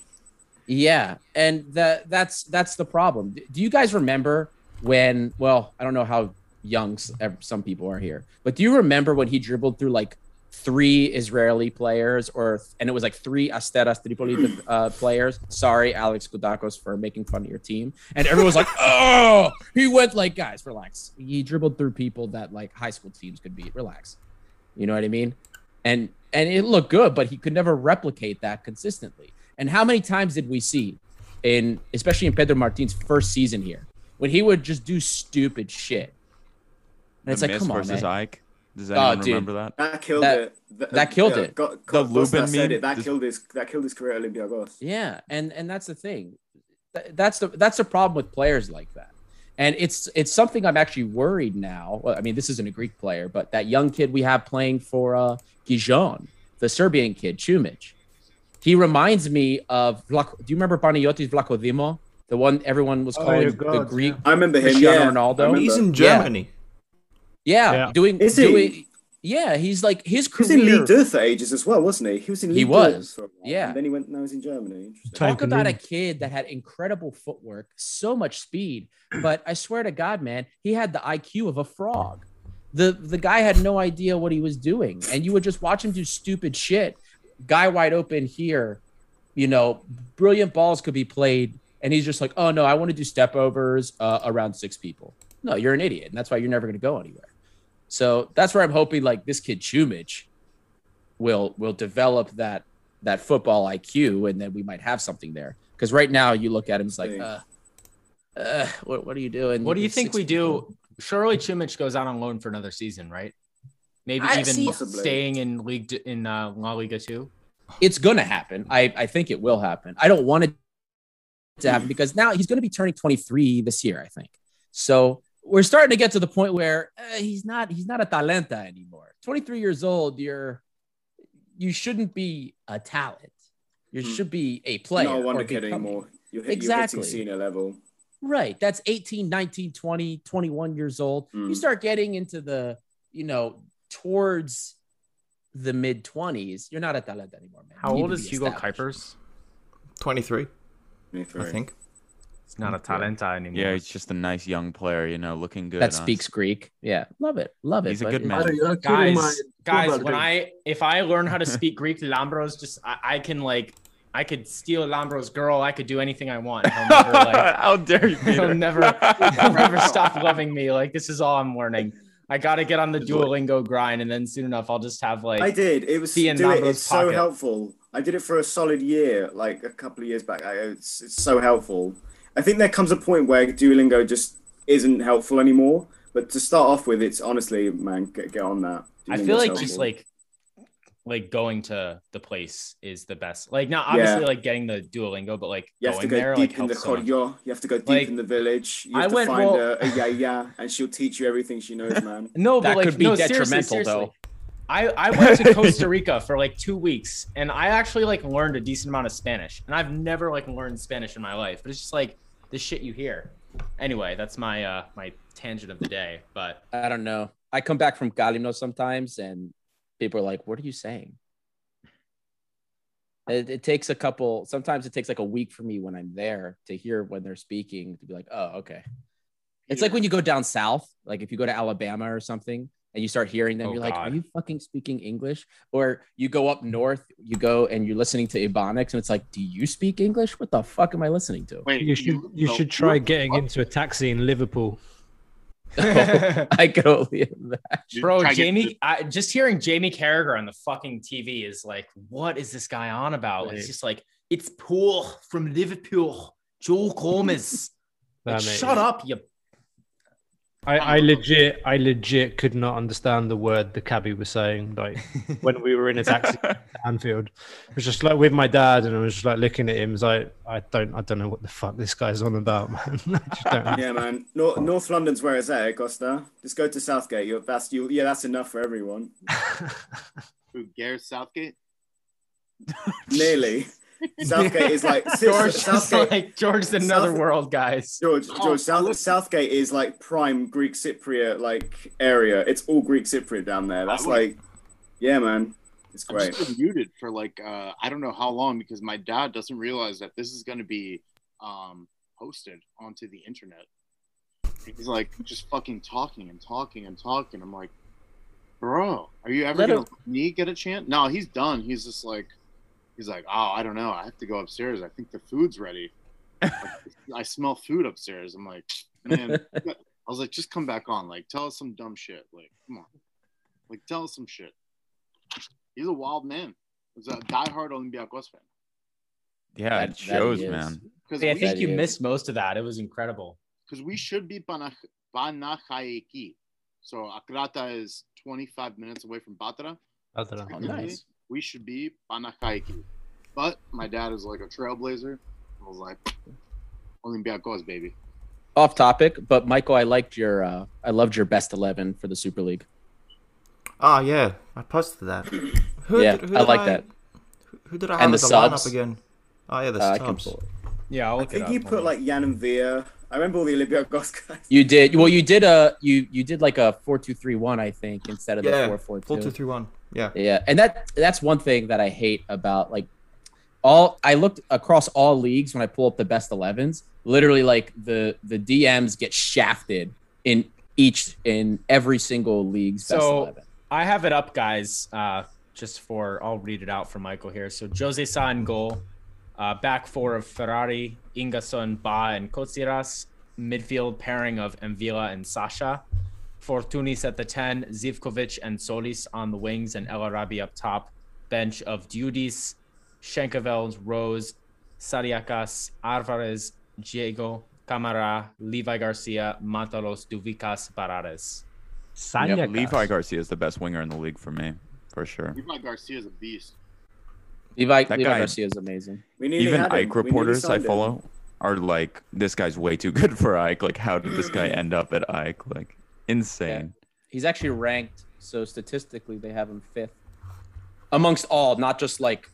Yeah, and that that's that's the problem. Do you guys remember when? Well, I don't know how young some people are here. But do you remember when he dribbled through like three Israeli players, or and it was like three Asteras Tripoli uh, players? Sorry, Alex Kudakos, for making fun of your team. And everyone was like, "Oh, he went like guys, relax." He dribbled through people that like high school teams could beat. Relax. You know what I mean? And and it looked good, but he could never replicate that consistently. And how many times did we see in especially in Pedro Martin's first season here when he would just do stupid shit? And it's like, come on, man. Ike. Does Oh, anyone dude. remember that? That killed That- it. Th- that killed yeah, it. Got, The got, Lubin Costa meme? it. That Just- killed his. That killed his career at Olympiacos. Yeah, and and that's the thing. That's the that's the problem with players like that. And it's it's something I'm actually worried now. Well, I mean, this isn't a Greek player, but that young kid we have playing for uh Gijon, the Serbian kid, Chumic. He reminds me of Vlaco, do you remember Panagiotis Vlachodimo? The one everyone was Oh, calling the God, Greek I remember him. Cristiano yeah, Ronaldo. He's in Germany. Yeah, Yeah. doing Is he? doing yeah, he's like his He was in career League Deux for ages as well, wasn't he? He was in He was, for a while, yeah. And then he went. Now he's in Germany. Interesting. Talk about a kid that had incredible footwork, so much speed, but I swear to God, man, he had the IQ of a frog. The the guy had no idea what he was doing, and you would just watch him do stupid shit. Guy wide open here, you know, brilliant balls could be played, and he's just like, oh no, I want to do step overs uh, around six people. No, you're an idiot, and that's why you're never going to go anywhere. So that's where I'm hoping, like this kid Chumich, will will develop that that football IQ, and then we might have something there. Because right now, you look at him, it's like, uh, uh, what, what are you doing? What do you think six we do? Surely Chumich goes out on loan for another season, right? Maybe I- even see- staying in league in uh, La Liga too. It's gonna happen. I I think it will happen. I don't want it to happen because now he's gonna be turning 23 this year, I think. So we're starting to get to the point where uh, he's not he's not a talenta anymore. 23 years old, you're you shouldn't be a talent. You Hmm. should be a player. Not a wonder or kid becoming. anymore. You're, hit, Exactly. you're hitting senior level. Right. That's 18, 19, 20, 21 years old. You Mm. start getting into the, you know, towards the mid 20s. You're not a talent anymore, man. How old is Hugo established. Cuypers? 23, I think. He's not a talenta anymore. Yeah, he's just a nice young player, you know, looking good. That on- speaks Greek. Yeah. Love it. Love it. He's a good man. Are you are killing my guys, guys. When. I if I learn how to speak Greek, Lambros just I, I can like I could steal Lambros' girl. I could do anything I want. He'll never like How dare you, he'll never he'll never stop loving me. Like this is all I'm learning. I gotta get on the Duolingo grind, and then soon enough I'll just have like I did. It was Tea in do it. Lambro's It's so helpful. I did it for a solid year, like a couple of years back. I, it's, it's so helpful. I think there comes a point where Duolingo just isn't helpful anymore. But to start off with, it's honestly, man, get, get on that. I feel like helpful. just like like going to the place is the best. Like not obviously Yeah. like getting the Duolingo, but like You have to go there deep like in the helps so much. corridor. You have to go deep Like, in the village. You I have to went- find well- a, a yeah yeah, and she'll teach you everything she knows, man. No, That but like could be no, seriously, detrimental, seriously. though. I, I went to Costa Rica for like two weeks and I actually like learned a decent amount of Spanish. And I've never like learned Spanish in my life, but it's just like the shit you hear. Anyway, that's my uh my tangent of the day. But I don't know. I come back from Galino sometimes and people are like, what are you saying? It, it takes a couple, sometimes it takes like a week for me when I'm there to hear when they're speaking to be like, oh, okay. It's like when you go down south, like if you go to Alabama or something and you start hearing them, Oh, you're like, are you fucking speaking English? Or you go up north, you go and you're listening to Ebonics and it's like, do you speak English? What the fuck am I listening to? Wait, You should you no, should try what- getting what? into a taxi in Liverpool. Oh, I can only imagine. bro, Try to Jamie, I, just hearing Jamie Carragher on the fucking TV is like, what is this guy on about? It's just like, it's Paul from Liverpool, Joel Gomez. Like, shut up, you. I, I legit I legit could not understand the word the cabbie was saying. Like when we were in a taxi to Anfield, it was just like with my dad, and I was just like looking at him. It was like I don't I don't know what the fuck this guy's on about, man. Don't. yeah, man. North, North London's where it's at, eh, Costa. Just go to Southgate. You're, that's you. Yeah, that's enough for everyone. Who, Gareth Southgate? Nearly. Southgate is like George is Southgate. like George's in another South- world, guys. George, Oh, George, South, Southgate is like prime Greek Cypriot like area. It's all Greek Cypriot down there. That's would- like, yeah, man, it's I've great. just been muted for like uh, I don't know how long because my dad doesn't realize that this is going to be um, posted onto the internet. He's like just fucking talking and talking and talking. I'm like, bro, are you ever Let gonna him- me get a chance? No, he's done. He's just like, he's like, oh, I don't know. I have to go upstairs. I think the food's ready. I smell food upstairs. I'm like, man. I was like, just come back on. Like, tell us some dumb shit. Like, come on. Like, tell us some shit. He's a wild man. He's a diehard Olympiacos fan. Yeah, That- it shows, man. Because Hey, I think you missed most of that. It was incredible. because we should be Panach- Panachaiki. So Akrata is 25 minutes away from Batra. I don't know. Technically, We should be Panachaiki. But my dad is like a trailblazer. I was like, Olympiacos, baby. Off topic, but Michael, I liked your, uh, I loved your best eleven for the Super League. Ah, yeah, I posted that. Who Yeah, did- who I did like that. Who, who did I And have the as the lineup subs. again? Oh yeah, the Uh, subs. Yeah, I'll look it think up. he Hold put on. like Yann M'Vila. I remember all the Olympiacos guys. You did well. You did a you you did like a four two three one, I think, instead of the Yeah, four four two. four two three one. Yeah. Yeah, and that that's one thing that I hate about like all. I looked across all leagues when I pull up the best 11s. Literally, like the the DMs get shafted in each in every single league's best So 11. I have it up, guys. Uh, just for I'll read it out for Michael here. So Jose Sa in goal, uh, back four of Ferrari, Ingason, Ba, and Kotsiras. Midfield pairing of M'Vila and Sasha. Fortounis at the 10, Zivkovic and Solis on the wings, and El Arabi up top. Bench of Dudis, Schenkeveld, Rose, Sariakas, Alvarez, Diego, Camara, Levi Garcia, Mantalos, Douvikas, Barares. Yep, Levi Garcia is the best winger in the league for me, for sure. Levi Garcia is a beast. Levi, That Levi guy- Garcia is amazing. We nearly Even had him. Ike We nearly reporters I follow are like, this guy's way too good for Ike. Like, how did this guy end up at Ike? Like, insane. He's actually ranked, so statistically they have him fifth amongst all, not just like.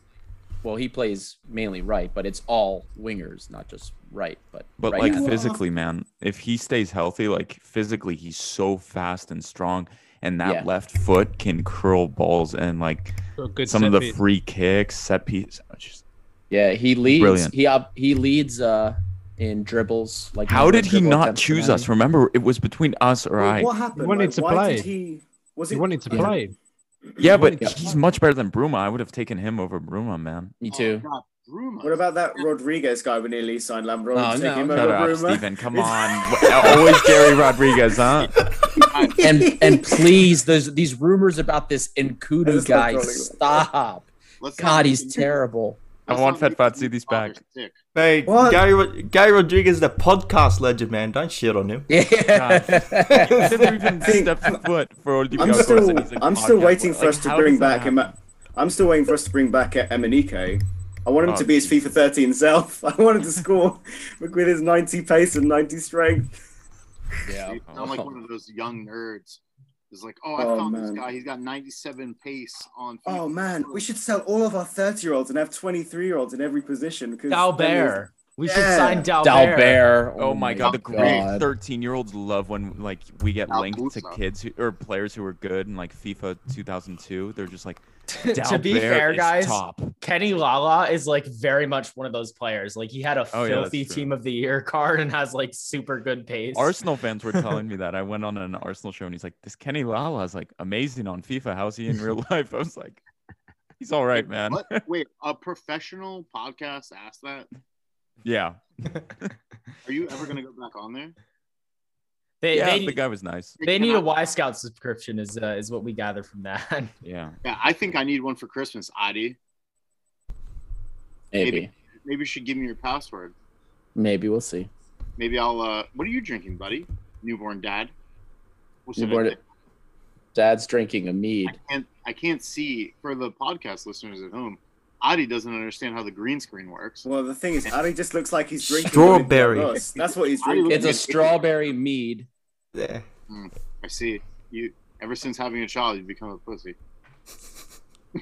Well, he plays mainly right, but it's all wingers, not just right. But But right like now- physically, man, if he stays healthy, like physically, he's so fast and strong, and that Yeah. left foot can curl balls and like Got some of the piece. free kicks, set piece. just- Yeah, he leads. Brilliant. He uh, he leads uh in dribbles. Like How did he not choose us? Remember, it was between us or Well, Ike. what happened? He wanted Like, to why play. Did he, was He it wanted to Yeah. play. Yeah, He but wanted he's play. much better than Bruma. I would have taken him over Bruma, man. Me oh, too. God, Bruma. What about that Rodriguez guy we nearly signed Lambro? Oh, no. him Shut over up, Bruma? Steven. Come on. Always Gary Rodriguez, huh? and and please, there's these rumors about this Nkoudou Let's guy. go like that. Stop. Let's God, he's him- terrible. I want not Fat make Fat him City's back. sick. Hey, What? Gary Gary Rodriguez, is the podcast legend, man. Don't shit on him. Yeah. He's never even stepped foot for I'm Olympiacos, still, and he's a I'm still podcast waiting for Like, us to how bring does that back him. happen? I'm still waiting for us to bring back Emenike. I want him Oh, to be his FIFA 13 self. I want him to score with his 90 pace and 90 strength. yeah. You sound like one of those young nerds. It's like, oh, I Oh, found this guy. He's got 97 pace on. Oh man, we should sell all of our 30 year olds and have 23 year olds in every position. because then Dalbert. We should sign Dalbert. Dalbert. Oh, oh my god, the great 13 year olds love when like we get Al linked to kids who, or players who are good in like FIFA 2002. They're just like, to be fair, guys, top. Kenny Lala is like very much one of those players. Like he had a Oh, filthy true. team of the year card and has like super good pace. Arsenal fans were telling me that. I went on an Arsenal show and he's like, this Kenny Lala is like amazing on FIFA. How's he in real life? I was like, he's all right, man. What? Wait, a professional podcast asked that? Yeah. Are you ever gonna go back on there? They yeah, they, the guy was nice. they need a cannot- Scout subscription. Is uh, is what we gather from that. Yeah. Yeah, I think I need one for Christmas, Adi. Maybe. Maybe you should give me your password. Maybe we'll see. Maybe I'll. uh What are you drinking, buddy? Newborn dad. What's Newborn- it? Dad's drinking a mead. I can't. I can't see for the podcast listeners at home. Adi doesn't understand how the green screen works. Well, the thing is, Ali just looks like he's drinking Strawberry. That's what he's drinking. It's a strawberry mead. Yeah. Hmm, I see. You ever since having a child, you've become a pussy.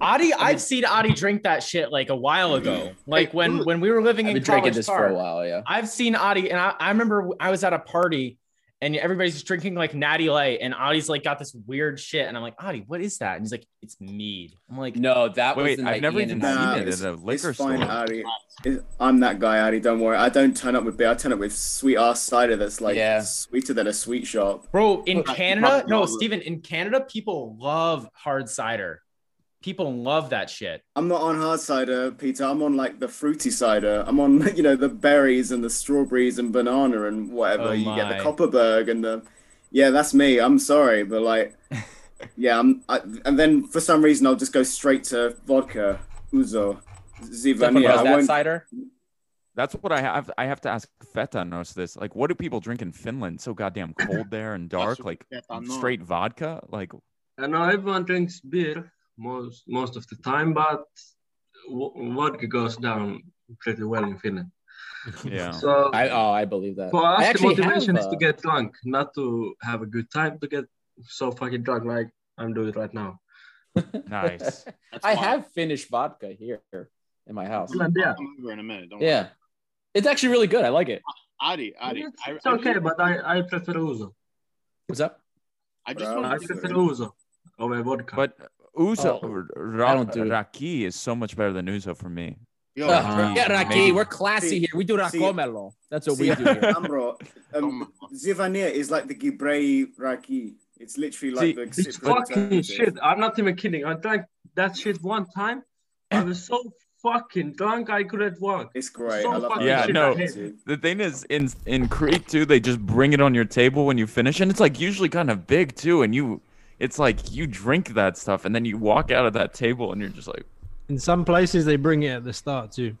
Adi, I've seen Adi drink that shit like a while ago. Like when when we were living I've in been drinking this Park. for a while. Yeah. I've seen Adi, and I, I remember I was at a party, and everybody's just drinking like Natty Light, and Adi's like got this weird shit, and I'm like, Adi, what is that? And he's like, it's mead. I'm like, No, that was Wait, the I've night never Ian even seen I- Nah, it it's- at a liquor it's fine, store. Addy. It- I'm that guy, Addy. Don't worry. I don't turn up with beer. I turn up with sweet ass cider that's like Yeah. sweeter than a sweet shop. Bro, in Canada, no, all. Steven, in Canada, people love hard cider. People love that shit. I'm not on hard cider, Peter. I'm on like the fruity cider. I'm on you know the berries and the strawberries and banana and whatever. Oh you get the Kopparberg and the yeah, that's me. I'm sorry, but like yeah, I'm I, and then for some reason I'll just go straight to vodka, ouzo, Stefan, zivania. was I that won't- cider? That's what I have. I have to ask Feta knows this. Like, what do people drink in Finland? So goddamn cold there and dark. Like straight vodka. Like I know everyone drinks beer most most of the time, but w- vodka goes down pretty well in Finland. yeah. So I oh, I believe that. for I us, the motivation have, is to uh, get drunk, not to have a good time. To get so fucking drunk like I'm doing right now. Nice. I have Finnish vodka here in my house. Yeah. I'm over in a minute. Don't Yeah, it's actually really good. I like it. Adi, Adi. It's, I, it's I okay, just, but I, I prefer ouzo. What's up? I just Bro. I want to prefer ouzo over vodka. But ouzo Oh, ra- I don't do- Raki is so much better than ouzo for me. Yo, Uh, Raki, yeah, Raki, maybe- we're classy See- here. We do see- Rakomelo. That's what See, we do here. Ambro, um, Zivania is like the Gibrei Raki. It's literally like See, the It's fucking alternative. shit. I'm not even kidding. I drank that shit one time. I was so fucking drunk I couldn't walk. It's great. So I love Yeah, no. I hate it. The thing is, in in Creek too, they just bring it on your table when you finish, and it's like usually kind of big too, and you, it's like you drink that stuff, and then you walk out of that table, and you're just like, In some places, they bring it at the start too.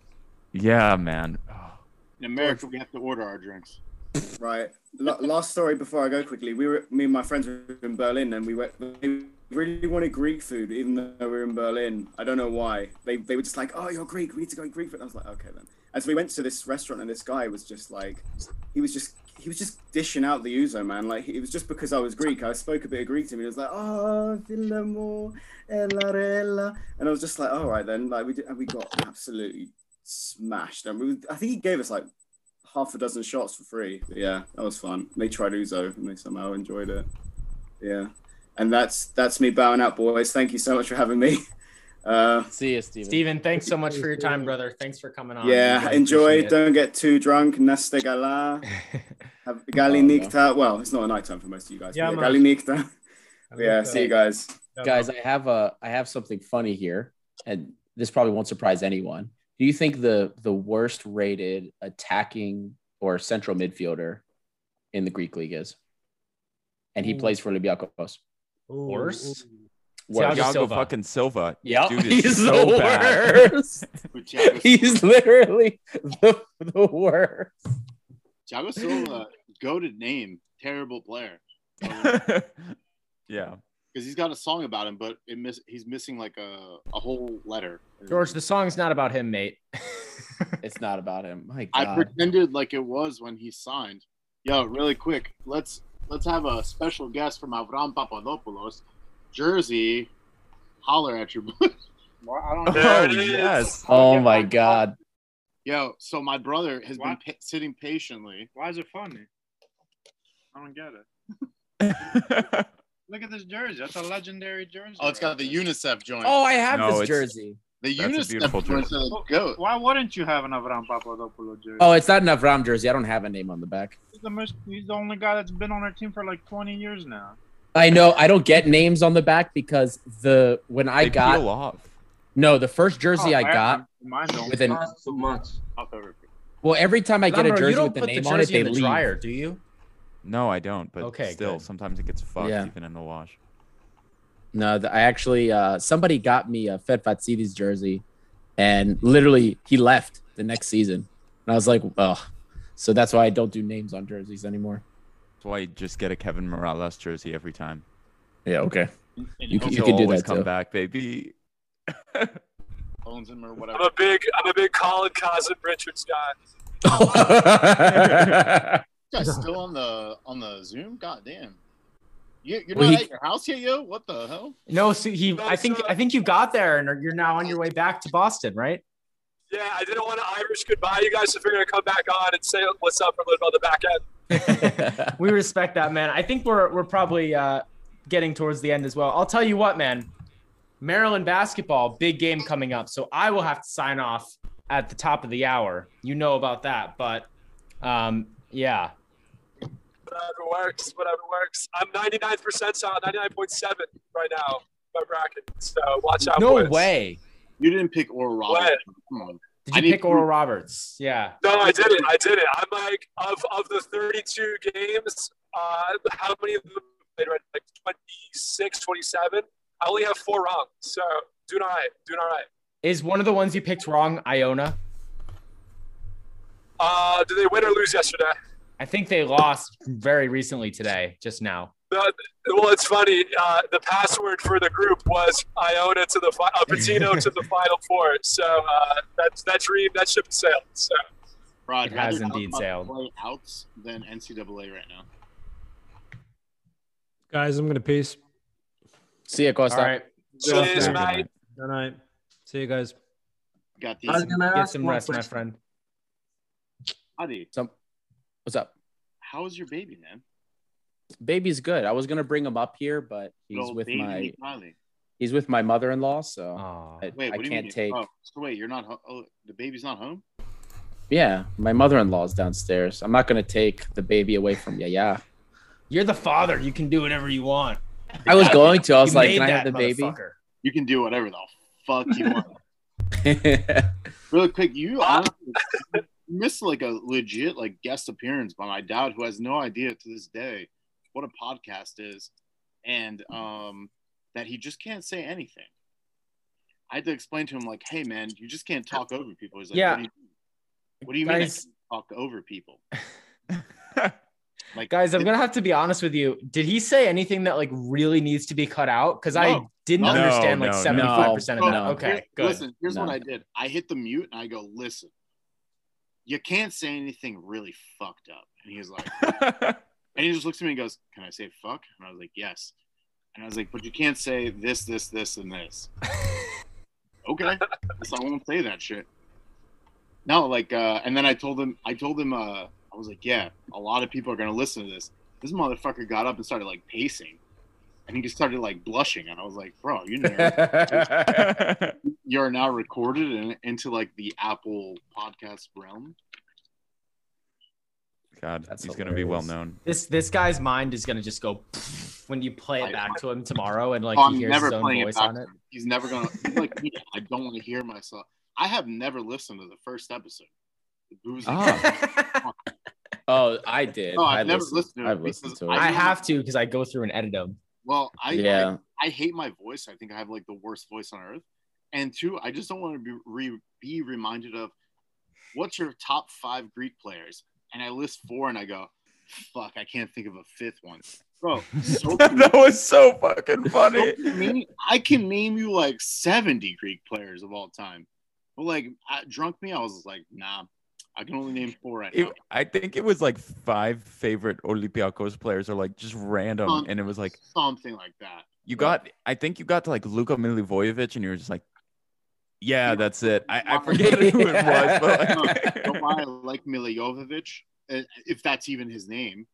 yeah, man. in America, we have to order our drinks. Right. L- last story before I go quickly. We were me and my friends were in Berlin, and we went. We really wanted Greek food, even though we were in Berlin. I don't know why. They they were just like, "Oh, you're Greek. We need to go eat Greek food." And I was like, "Okay then." And so we went to this restaurant, and this guy was just like, he was just he was just dishing out the ouzo, man. Like it was just because I was Greek. I spoke a bit of Greek to him. He was like, "Oh, ella eh, and I was just like, "All right then." Like we did, and we got absolutely smashed. And we, I think he gave us like half a dozen shots for free. But yeah, that was fun. They tried ouzo and they somehow enjoyed it. Yeah. And that's that's me bowing out, boys. Thank you so much for having me. Uh, See you, Steven. Steven, thanks so much for your time, brother. Thanks for coming on. yeah, Really enjoy. it. Don't get too drunk. Neste gala. Have gali nikta. Well, it's not a night time for most of you guys. Yeah, Yeah, gali nikta. Yeah, see you guys. Guys, I have a I have something funny here, and this probably won't surprise anyone. Do you think the the worst rated attacking or central midfielder in the Greek league is? And he Ooh. plays for Olympiacos. Worst? Worst. Thiago Thiago Silva. fucking Silva. Yep, Dude he's so the bad. worst. He's literally the, the worst. Thiago Silva, goaded name, terrible player. yeah. Because he's got a song about him, but it miss, he's missing like a, a whole letter. George, the song's not about him, mate. It's not about him. My God. I pretended like it was when he signed. Yo, really quick, let's let's have a special guest from Avram Papadopoulos, Jersey. Holler at your boy. Well, I don't There Oh yes. oh, oh my God. Yo, so my brother has been pa- sitting patiently. Why is it funny? I don't get it. Look at this jersey. That's a legendary jersey. Oh, it's got the UNICEF joint. Oh, I have No, this jersey. the UNICEF jersey. says Well. Why wouldn't you have an Avram Papadopoulos jersey? Oh, it's not an Avram jersey. I don't have a name on the back. he's the most. He's the only guy that's been on our team for like 20 years now. I know I don't get names on the back because the when I They got peel off. no the first jersey Oh, I got Mine don't. with an so much. well every time I get a jersey with the name the on it jersey they in the leave. dryer, do you? No, I don't. But Okay, still, good. sometimes it gets fucked Yeah. even in the wash. No, the, I actually uh, somebody got me a Fetfatzidis jersey, and literally he left the next season, and I was like, oh, so that's why I don't do names on jerseys anymore. That's why you just get a Kevin Morales jersey every time. Yeah, okay. And You can- you can do always that come too. back, baby. owns him or whatever. I'm whatever. a big I'm a big Colin Cousin Richards guy. You guys still on the on the Zoom? God damn. You, you're Well, not he- at your house yet, yo? What the hell? No, so he. I think. I think you got there, and you're now on your way back to Boston, right? Yeah, I didn't want to Irish goodbye you guys if you're gonna come back on and say what's up for a little bit on the back end. we respect that, man. I think we're we're probably uh, getting towards the end as well. I'll tell you what, man. Maryland basketball, big game coming up. So I will have to sign off at the top of the hour. You know about that, but um, yeah. Whatever works, whatever works. I'm 99th percentile, 99.7 right now, my bracket. So watch out. No boys. way. You didn't pick Oral Roberts. Come on. Did I you need pick Oral Roberts? Yeah. No, I didn't. I didn't. I'm like of of the 32 games. Uh, how many of them played right? Like 26, 27. I only have four wrong. So doing all right. Doing all right. Is one of the ones you picked wrong Iona? Uh, did they win or lose yesterday? I think they lost very recently today, just now. The, well, it's funny. Uh, the password for the group was Iona to the fi- uh, Pitino to the Final Four. So uh, that's that dream that ship sailed. So Rod, It has indeed about sailed. play outs than NCAA right now. Guys, I'm gonna peace. See ya, Costa. All right. Cheers, Good mate. Good night. See you guys. Got these. Get some one rest, my friend. Adi, So, what's up? how's your baby, man? Baby's good. I was gonna bring him up here, but he's old with my Riley. he's with my mother-in-law, so Aw. I, Wait, I what do you can't mean? take. Oh, so wait, you're not. Oh, the baby's not home. Yeah, my mother-in-law's downstairs. I'm not gonna take the baby away from you. Yeah, You're the father. You can do whatever you want. I was going to. I was You like, can I have the baby? You can do whatever the fuck you want. Really quick, you honestly you missed like a legit like guest appearance by my dad, who has no idea to this day what a podcast is, and um, that he just can't say anything. I had to explain to him like, "Hey, man, you just can't talk over people." He's like, Yeah. "What do you, what do you mean I Guys- can't talk over people?" like, Guys, I'm it- gonna have to be honest with you. Did he say anything that like really needs to be cut out? Because I didn't No, understand like no, no. 75 percent of No, that. here's- Okay, good. Listen, here's what I did. I hit the mute and I go, listen, you can't say anything really fucked up. And he's like, and he just looks at me and goes, Can I say fuck? And I was like, Yes. And I was like, But you can't say this, this, this, and this. okay. Guess I won't say that shit. No, like, uh, and then I told him, I told him, uh, I was like, Yeah, a lot of people are going to listen to this. This motherfucker got up and started like pacing. And he just started like blushing. And I was like, Bro, you know you're now recorded in, into like the Apple podcast realm. God, That's he's gonna be well known. This this guy's mind is gonna just go when you play it back to him tomorrow and like Oh, he I'm hears never his own playing it voice on it. He's never gonna like me. I don't want to hear myself. I have never listened to the first episode. The boozy. Ah. oh, I did. No, I've I never listened, listened to it I've listened because to it. I have to because I go through and edit them. Well, I, Yeah. I I hate my voice. I think I have like the worst voice on earth. And two, I just don't want to be re, be reminded of what's your top five Greek players, and I list four, and I go, fuck, I can't think of a fifth one, bro. So that was so fucking funny. So many- I can name you like 70 Greek players of all time. But like at drunk me, I was like, nah, I can only name four right now. It, I think it was like five favorite Olympiacos players, or like just random, Some- and it was like something like that. you got. I think you got to like Luka Milivojevic, and you were just like, "Yeah, that's it." I, I forget who it was, but like, don't I like Milivojevic, uh, if that's even his name.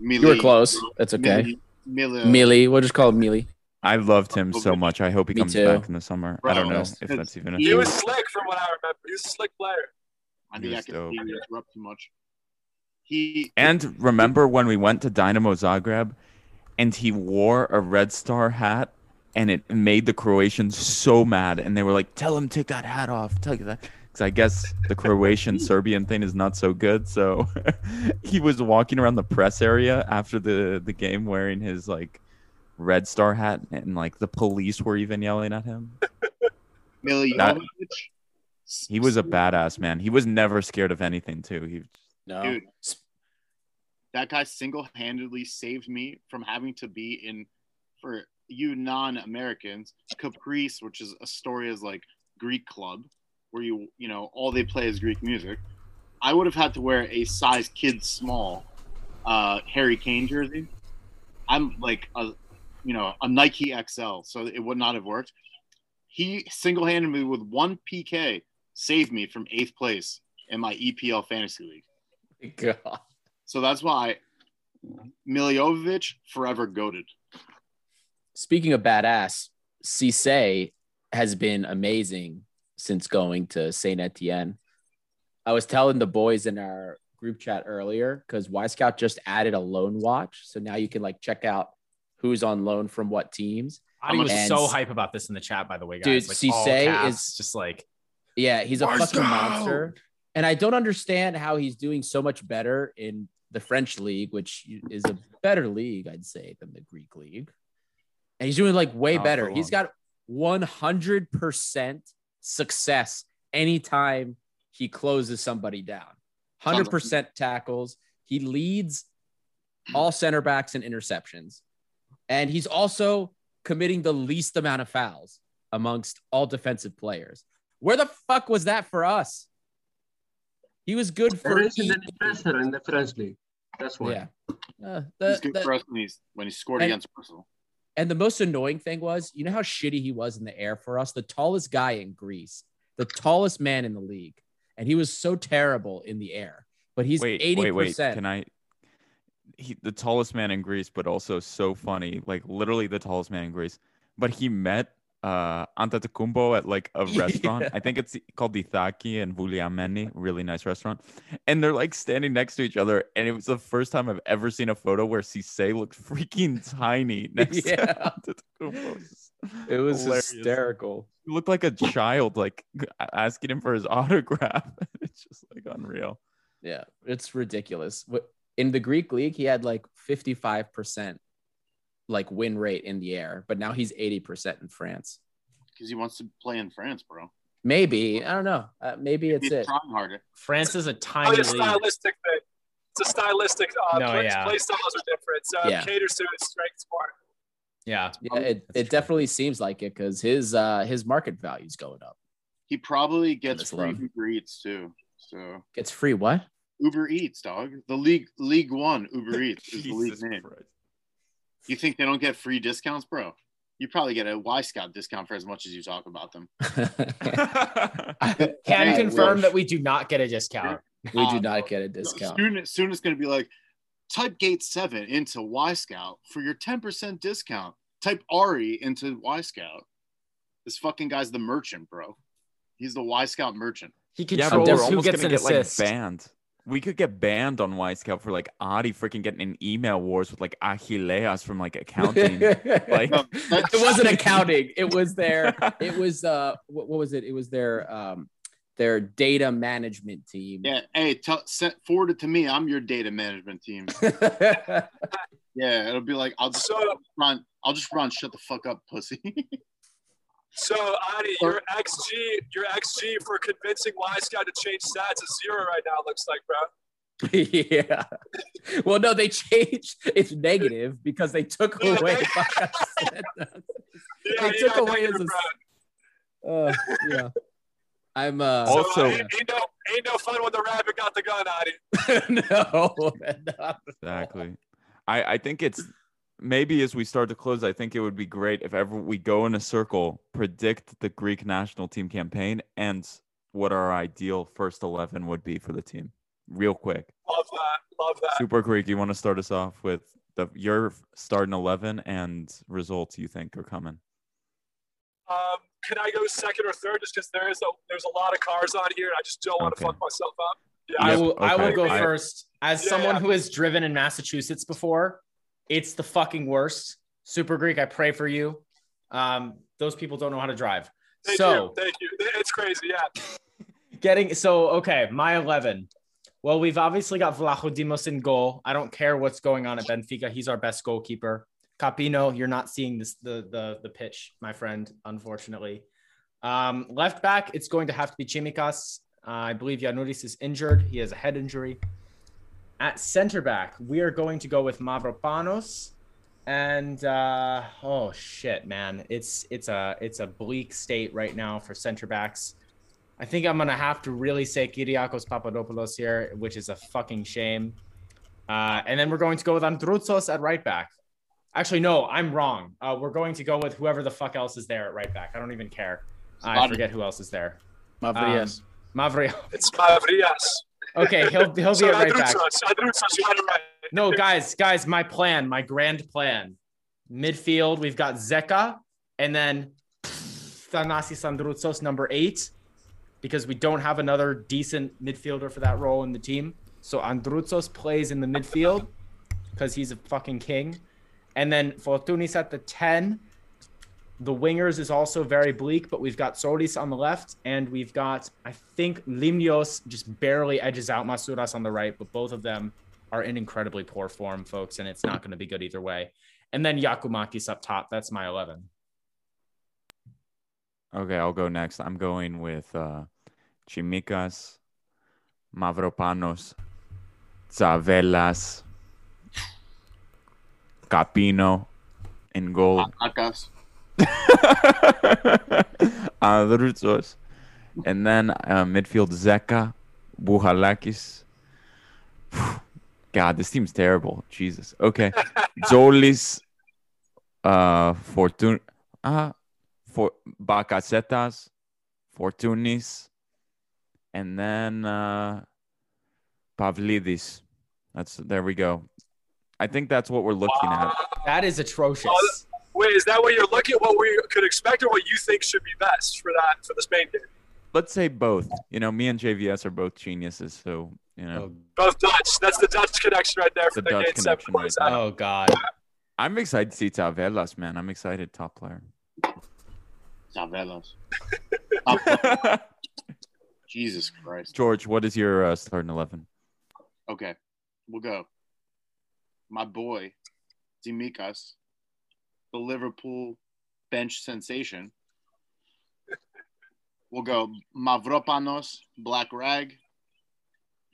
You were close. That's okay. Mili, Mili, Mealy. We'll just call him Mealy. I loved him so much. I hope he Me comes too. back in the summer. I don't know if that's even a he thing. was slick from what I remember. He was a slick player. I He think I can interrupt too much. He And remember when we went to Dynamo Zagreb and he wore a Red Star hat and it made the Croatians so mad and they were like, "Tell him to take that hat off." Tell you that cuz I guess the Croatian Serbian thing is not so good. So he was walking around the press area after the the game wearing his like Red Star hat and like the police were even yelling at him. Milivojevic, He was a badass man. He was never scared of anything too. He No. dude. That guy single-handedly saved me from having to be in for you non-Americans Caprice, which is Astoria's like Greek club, where you you know all they play is Greek music. I would have had to wear a size kid small uh, Harry Kane jersey. I'm like a you know a Nike XL, so it would not have worked. He single-handedly with one PK saved me from eighth place in my EPL fantasy league. God. So that's why Milivojevic forever goaded. Speaking of badass, Cisse has been amazing since going to Saint Etienne. I was telling the boys in our group chat earlier because Wyscout just added a loan watch, so now you can like check out who's on loan from what teams. Adi was And- so hype about this in the chat, by the way, Dude, guys. Like, Cisse is- just like Yeah, he's a fucking monster. And I don't understand how he's doing so much better in the French league, which is a better league, I'd say, than the Greek league. And he's doing like way Not better. He's got 100% success anytime he closes somebody down. 100% tackles. He leads all center backs in interceptions. And he's also committing the least amount of fouls amongst all defensive players. Where the fuck was that for us? He was good for There isn't any pressure in the French league. That's why. Yeah. Uh, He's good the- for us when he's when he scored And- against Arsenal. And the most annoying thing was, you know how shitty he was in the air for us? The tallest guy in Greece, the tallest man in the league. And he was so terrible in the air. But he's wait, 80%. wait, wait. Can I? He, the tallest man in Greece, but also so funny, like literally the tallest man in Greece. But he met uh Antetokounmpo at like a restaurant. Yeah. I think it's called the Thaki in Vouliagmeni, really nice restaurant. And they're like standing next to each other. And it was the first time I've ever seen a photo where Cisse looked freaking tiny next Yeah. to Antetokounmpo. It was Hilarious. hysterical. He looked like a child, like asking him for his autograph. it's just like unreal. Yeah, it's ridiculous. In the Greek league, he had like 55% like win rate in the air, but now he's 80% in France. Because he wants to play in France, bro. Maybe, I don't know. Uh, maybe it's He's it. trying harder. France is a Oh, tiny it's a league. stylistic thing. It's a stylistic. Uh, No, play, yeah. play styles are different, so it Yeah. caters to his strengths more. Yeah. Yeah, it, it definitely seems like it because his uh his market value is going up. He probably gets free love. Uber Eats too. So Gets free what? Uber Eats, dog. The league League One Uber Eats is the league name. Christ. You think they don't get free discounts, bro? You probably get a Wyscout discount for as much as you talk about them. I Can I confirm wish. that we do not get a discount. we do not get a discount. Soon, soon it's going to be like, type Gate 7 into Wyscout for your 10% discount. Type Ari into Wyscout. This fucking guy's the merchant, bro. He's the Wyscout merchant. He Yeah, controls who almost gets gonna an get like banned. We could get banned on Wyscout for like Adi freaking getting in email wars with like Achilleas from like accounting. like No, it wasn't accounting. It was their. It was uh. What, what was it? It was their um, their data management team. Yeah, hey, tell, send, forward it to me. I'm your data management team. Yeah, it'll be like I'll just So- run. I'll just run. Shut the fuck up, pussy. So, Adi, your XG, your XG for convincing Wyscout to change stats is zero right now. Looks like, bro. yeah. Well, no, they changed. It's negative because they took Yeah, away. they- Yeah, they took away his. negative. Uh, yeah. I'm uh. So, Also- uh, ain't, ain't no ain't no fun when the rabbit got the gun, Adi. no, not- Exactly. I, I think it's maybe as we start to close, I think it would be great if ever we go in a circle, predict the Greek national team campaign and what our ideal first 11 would be for the team. Real quick. Love that. Love that. Super Greek, you want to start us off with the your starting 11 and results you think are coming? Um, can I go second or third? Just because there is a there's a lot of cars on here, and I just don't want to fuck myself up. Yeah, I Yep, will. I will go I- first. As Yeah, someone yeah. who has driven in Massachusetts before, it's the fucking worst. Super Greek, I pray for you. Um, those people don't know how to drive. Thank so you. Thank you. It's crazy. Yeah. getting so okay, my eleven. Well, we've obviously got Vlachodimos in goal. I don't care what's going on at Benfica. He's our best goalkeeper. Kapino, you're not seeing this the the the pitch, my friend. Unfortunately, um, left back, it's going to have to be Tsimikas. Uh, I believe Giannoulis is injured. He has a head injury. At center back, we are going to go with Mavropanos. And uh, oh shit, man, it's it's a it's a bleak state right now for center backs. I think I'm gonna have to really say Kyriakos Papadopoulos here, which is a fucking shame. Uh, and then we're going to go with Androutsos at right back. Actually, no, I'm wrong. Uh, we're going to go with whoever the fuck else is there at right back. I don't even care. I forget who else is there. Mavrias. Um, Mavri. It's Mavrias. Okay, he'll he'll be right back. Androutsos, Androutsos, you had it right. No, guys, guys, my plan, my grand plan. Midfield, we've got Zeca and then Thanasis Androutsos, number eight, because we don't have another decent midfielder for that role in the team. So Androutsos plays in the midfield because he's a fucking king. And then Fortounis at the 10. The wingers is also very bleak, but we've got Zolis on the left, and we've got, I think, Limnios just barely edges out Masouras on the right, but both of them are in incredibly poor form, folks, and it's not going to be good either way. And then Giakoumakis up top. That's my 11. Okay, I'll go next. I'm going with uh, Tsimikas, Mavropanos, Tzavellas, Kapino in goal. Akas. Androutsos. And then uh, midfield Zeca, Bouchalakis. God, this team's terrible. Jesus. Okay. Zolis, uh, Fortun, uh, for Bakasetas, Fortounis, and then uh, Pavlidis. That's there we go. I think that's what we're looking at. That is atrocious. Wait, is that what you're looking at? What we could expect, or what you think should be best for that for the Spain game? Let's say both. You know, me and JVS are both geniuses, so you know. Both Dutch. That's the Dutch connection right there for The the, Dutch game connection right there. Oh God. I'm excited to see Tavelas, man. I'm excited, top player. Tzavellas. Jesus Christ. George, what is your uh, starting eleven? Okay, we'll go. My boy, Tsimikas, the Liverpool bench sensation. We'll go Mavropanos, Black Rag,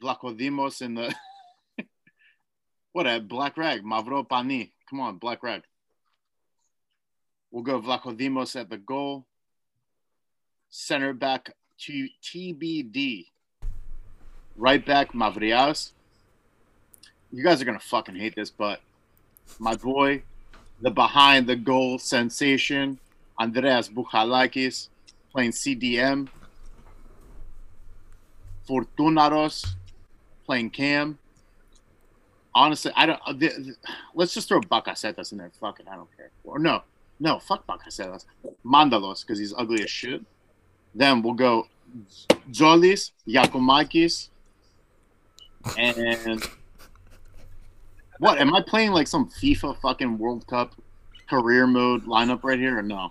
Vlachodimos in the what a Black Rag, Mavropani. Come on, Black Rag. We'll go Vlachodimos at the goal. Center back to TBD. Right back Mavrias. You guys are gonna fucking hate this, but my boy, the behind the goal sensation, Andreas Bouchalakis, playing CDM. Fortunaros playing Cam. Honestly, I don't. uh, th- th- let's just throw Bakasetas in there. Fuck it, I don't care. Or no, no, fuck Bakasetas. Mantalos because he's ugly as shit. Then we'll go Zolis, Giakoumakis, and what? Am I playing like some FIFA fucking World Cup career mode lineup right here or no?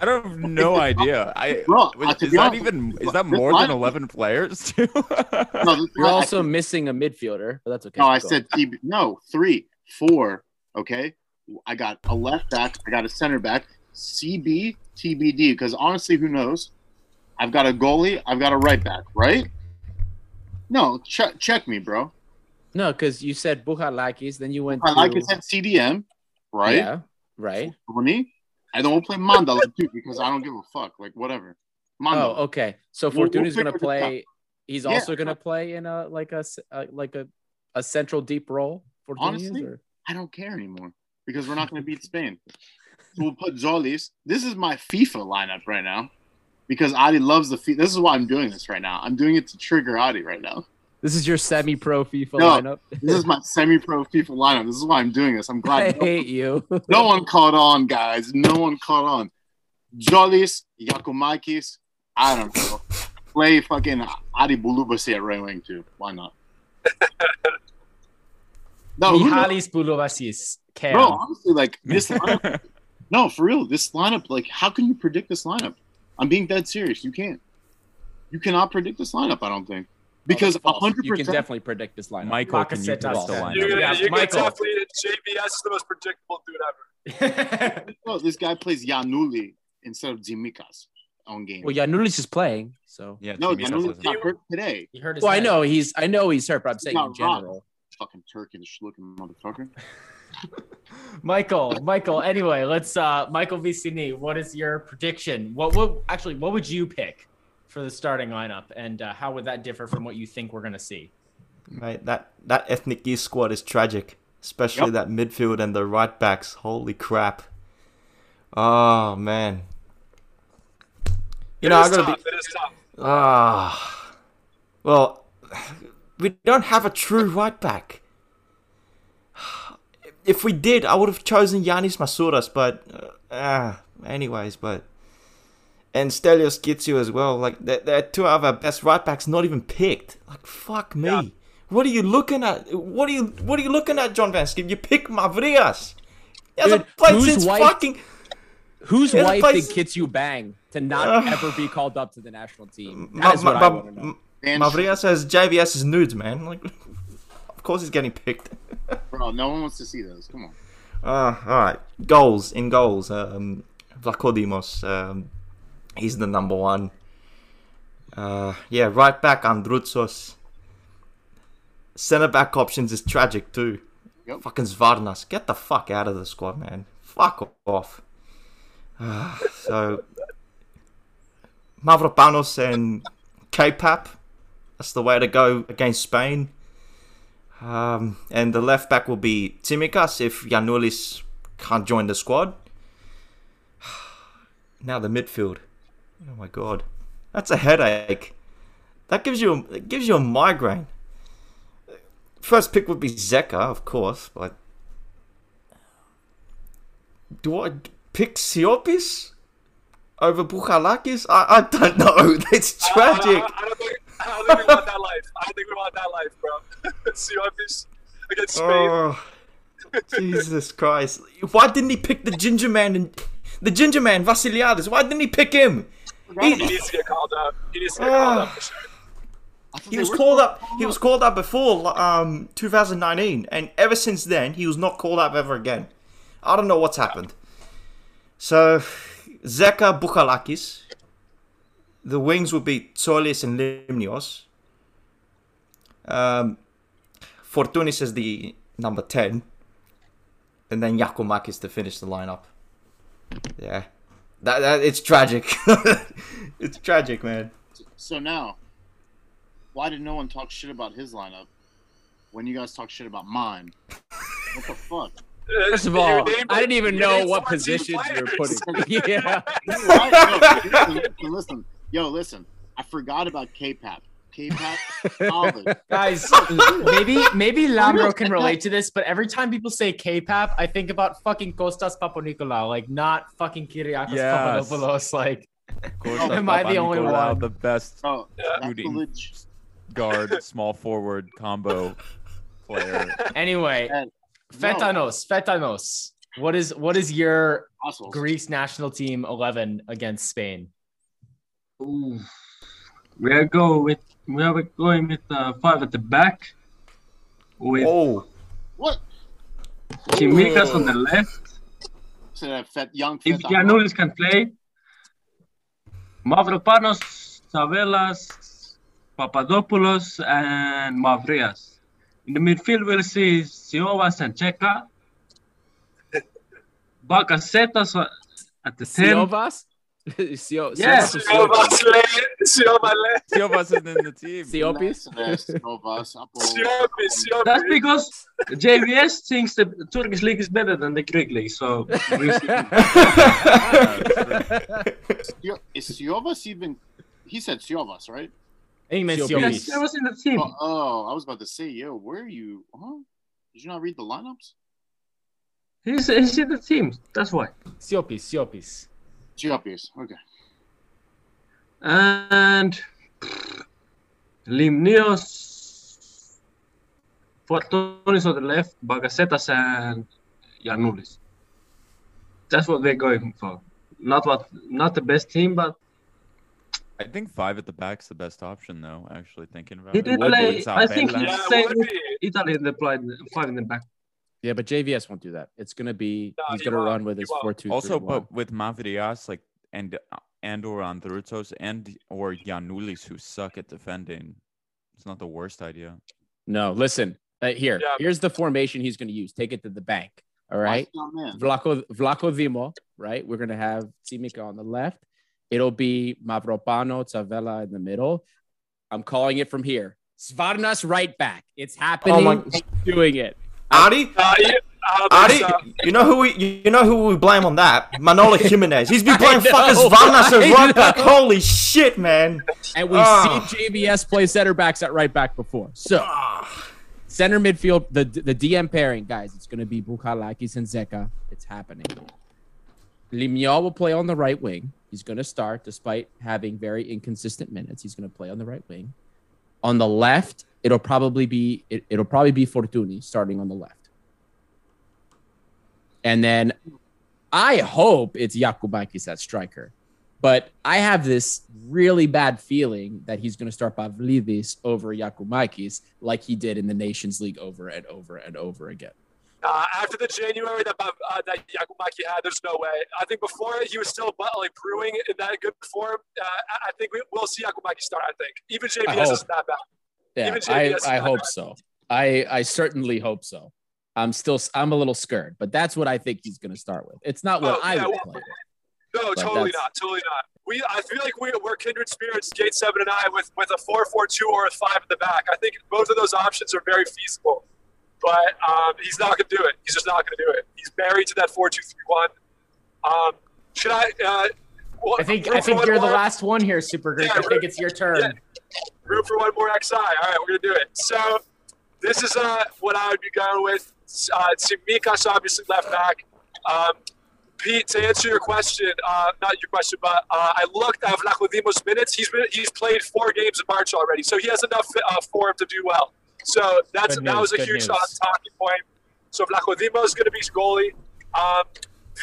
I don't have no idea. I Bro, was- uh, is that honest, even is that this more than lineup- eleven players? Too? No, You're lineup- also missing a midfielder, but that's okay. No, I said TB. No, three, four. Okay, I got a left back. I got a center back. CB, TBD. Because honestly, who knows? I've got a goalie. I've got a right back. Right? No, check check me, bro. No, because you said Bouchalakis, then you went I to like I said CDM. Right? Yeah, right. Tony. And then we'll play Mandala too because I don't give a fuck. Like whatever. Mandala. Oh, okay. So We'll- we'll gonna play. He's Yeah. also gonna play in a like a s- uh, like a a central deep role. Fortuna Honestly, or? I don't care anymore because we're not going to beat Spain. So we'll put Zolis. This is my FIFA lineup right now because Adi loves the FIFA. This is why I'm doing this right now. I'm doing it to trigger Adi right now. This is your semi-pro FIFA No, lineup. this is my semi-pro FIFA lineup. This is why I'm doing this. I'm I glad. no, hate you. no one caught on, guys. No one caught on. Zolis, Giakoumakis. I don't know. Play fucking Adi Bulubasi at right wing too. Why not? No. Mihalis Boulovasis. Cam. Bro, honestly, like this lineup. no, for real, this lineup. Like, how can you predict this lineup? I'm being dead serious. You can't. You cannot predict this lineup. I don't think because a hundred You can definitely predict this line. Michael, can you Bakasetas predict the then. lineup? You're Yeah, you're Michael. definitely JBS is the most predictable dude ever. Oh, this guy plays Giannouli instead of Tsimikas on game. Well, Giannoulis is playing, so Yeah, no, Tsimikas Giannouli isn't. got hurt today. He hurt his Well, I know he's I know he's hurt, but I'm saying in general. Fucking Turkish looking motherfucker. Michael, Michael. Anyway, let's uh Michael Vicini, what is your prediction? What would actually what would you pick for the starting lineup and uh, how would that differ from what you think we're gonna see? Right, that that Ethniki squad is tragic, especially Yep. that midfield and the right backs. Holy crap! Oh man, you It know I'm gonna tough. be It is tough. ah. Well, we don't have a true right back. If we did, I would have chosen Yanis Masouras, but uh, ah, anyways, but and Stelios Kitsou as well. Like they're, they're two of our best right backs, not even picked. Like fuck me. What are you looking at? What are you What are you looking at, John Van Skip? You pick Mavrias. He hasn't Dude, played since wife- fucking. Whose wife played did Kitsou bang to not Ugh. ever be called up to the national team? Ma- That is what ma- I want to know. Mavrias has JVS's nudes, man. Like, of course he's getting picked. Bro, no one wants to see those. Come on. Uh, all right. Goals in goals. Um, Vlachodimos. Um, he's the number one. Uh, yeah, right back Androutsos. Center back options is tragic too. Yep. Fucking Svarnas, get the fuck out of the squad, man. Fuck off. Uh, so Mavropanos and K-Pap. That's the way to go against Spain. Um, and the left back will be Tsimikas if Giannoulis can't join the squad. Now the midfield. Oh my god, that's a headache. That gives you a, it gives you a migraine. First pick would be Zeka, of course, but do I pick Siopis over Bouchalakis? I, I don't know. It's tragic. I, I, don't think, I don't think we want that life. I don't think we want that life, bro. Happens against Spain. Oh, Jesus Christ! Why didn't he pick the ginger man and the ginger man Vasiliadis? Why didn't he pick him? He needs to get called up. He needs to get called up for sure. He was called up. He was called up before um 2019, and ever since then he was not called up ever again. I don't know what's happened. So, Zeca Bouchalakis. The wings will be Zolis and Limnios. Um, Fortounis is the number ten, and then Giakoumakis to finish the lineup. Yeah, that, that it's tragic. it's tragic, man. So now, why did no one talk shit about his lineup when you guys talk shit about mine? What the fuck? First of all, I didn't even know what positions you were putting. yeah. Listen, listen, listen. Yo, listen. I forgot about K-Pap. K-Pap, solid. Guys, maybe maybe Lambro can relate to this, but every time people say K-pop, I think about fucking Kostas Papanikolaou, like not fucking Kyriakos Yes. Papadopoulos. Like, Kostas am I the only Papanikolaou, one? The best Oh, shooting guard, small forward combo player. Anyway, Fetanos, Fetanos. What is what is your Greece national team eleven against Spain? Ooh. We are go with we are going with uh, five at the back. With oh. What? Tsimikas on the left. So that fat young If fat Giannoulis can play, Mavropanos, Tzavellas, Papadopoulos, and Mavrias. In the midfield, we'll see Siovas and Cheka. Bakasetas at the 10. Siovas? Sio- Yes. Siovas is- is in the team. Siopis? That's because JVS thinks the Turkish league is better than the Greek league. So Is Siovas even? He said Siovas, right? He meant Yes, I in the team. Oh, oh, I was about to say, yo, where are you? Huh? Did you not read the lineups? He's, he's in the team. That's why. Siopis, Siopis. Siopis. Okay. And Limnios, Fortounis on the left, Bakasetas and Giannoulis. That's what they're going for. Not what, not the best team, but I think five at the back's the best option, though. Actually, thinking about he it. did play. I think he Isabella. played Italy in the play, five in the back. Yeah, but JVS won't do that. It's gonna be he's gonna won't. run with He his won't. four two. Also, but with Mavrias, like and and or Androutsos and or Giannoulis who suck at defending, it's not the worst idea. no, listen. Uh, here, Yeah. here's the formation he's gonna use. Take it to the bank. All right. not man? Vlaco Vlaco Vimo, right? We're gonna have Simica on the left. It'll be Mavropano, Tavella in the middle. I'm calling it from here. Svarnas right back. It's happening. Oh my- He's doing it. Adi? Uh, yeah, I Adi, you know who we you know who we blame on that? Manolo Jimenez. He's been playing fuckers know, Varnas at right back. Holy shit, man. And we've Ah. seen JVS play center backs at right back before. So center midfield, the the DM pairing, guys, it's gonna be Bouchalakis and Zeca. It's happening. Limiol will play on the right wing. He's gonna start despite having very inconsistent minutes. He's gonna play on the right wing. On the left, it'll probably be it, it'll probably be Fortuny starting on the left. And then I hope it's Yakubakis at striker. But I have this really bad feeling that he's going to start Pavlidis over Giakoumakis like he did in the Nations League over and over and over again. Uh, after the January that uh, that Giakoumaki had, there's no way. I think before he was still like brewing in that good form. Uh, I- think we, we'll see Giakoumaki start. I think even hope. is not bad. Yeah, I, I hope so. I, I certainly hope so. I'm still I'm a little scared, but that's what I think he's going to start with. It's not what Oh, I yeah, would well, play. No, totally not. Totally not. We, I feel like we, we're kindred spirits, Gate Seven and I, with with a four-four-two or a five at the back. I think both of those options are very feasible, but um, he's not going to do it. He's just not going to do it. He's married to that four-two-three-one. Um, should I? Uh, well, I think I think you're the last one here, Super Greek. I think it's your turn. Room for one more XI. All right, we're gonna do it. So this is uh, what I would be going with. Uh, Tsimikas, obviously left back. Um, Pete, to answer your question, uh, not your question, but uh, I looked at Vlachodimos minutes. He's been he's played four games in March already, so he has enough uh, form to do well. So that's Good that was a huge uh, talking point. So Vlachodimos is going to be his goalie. Um,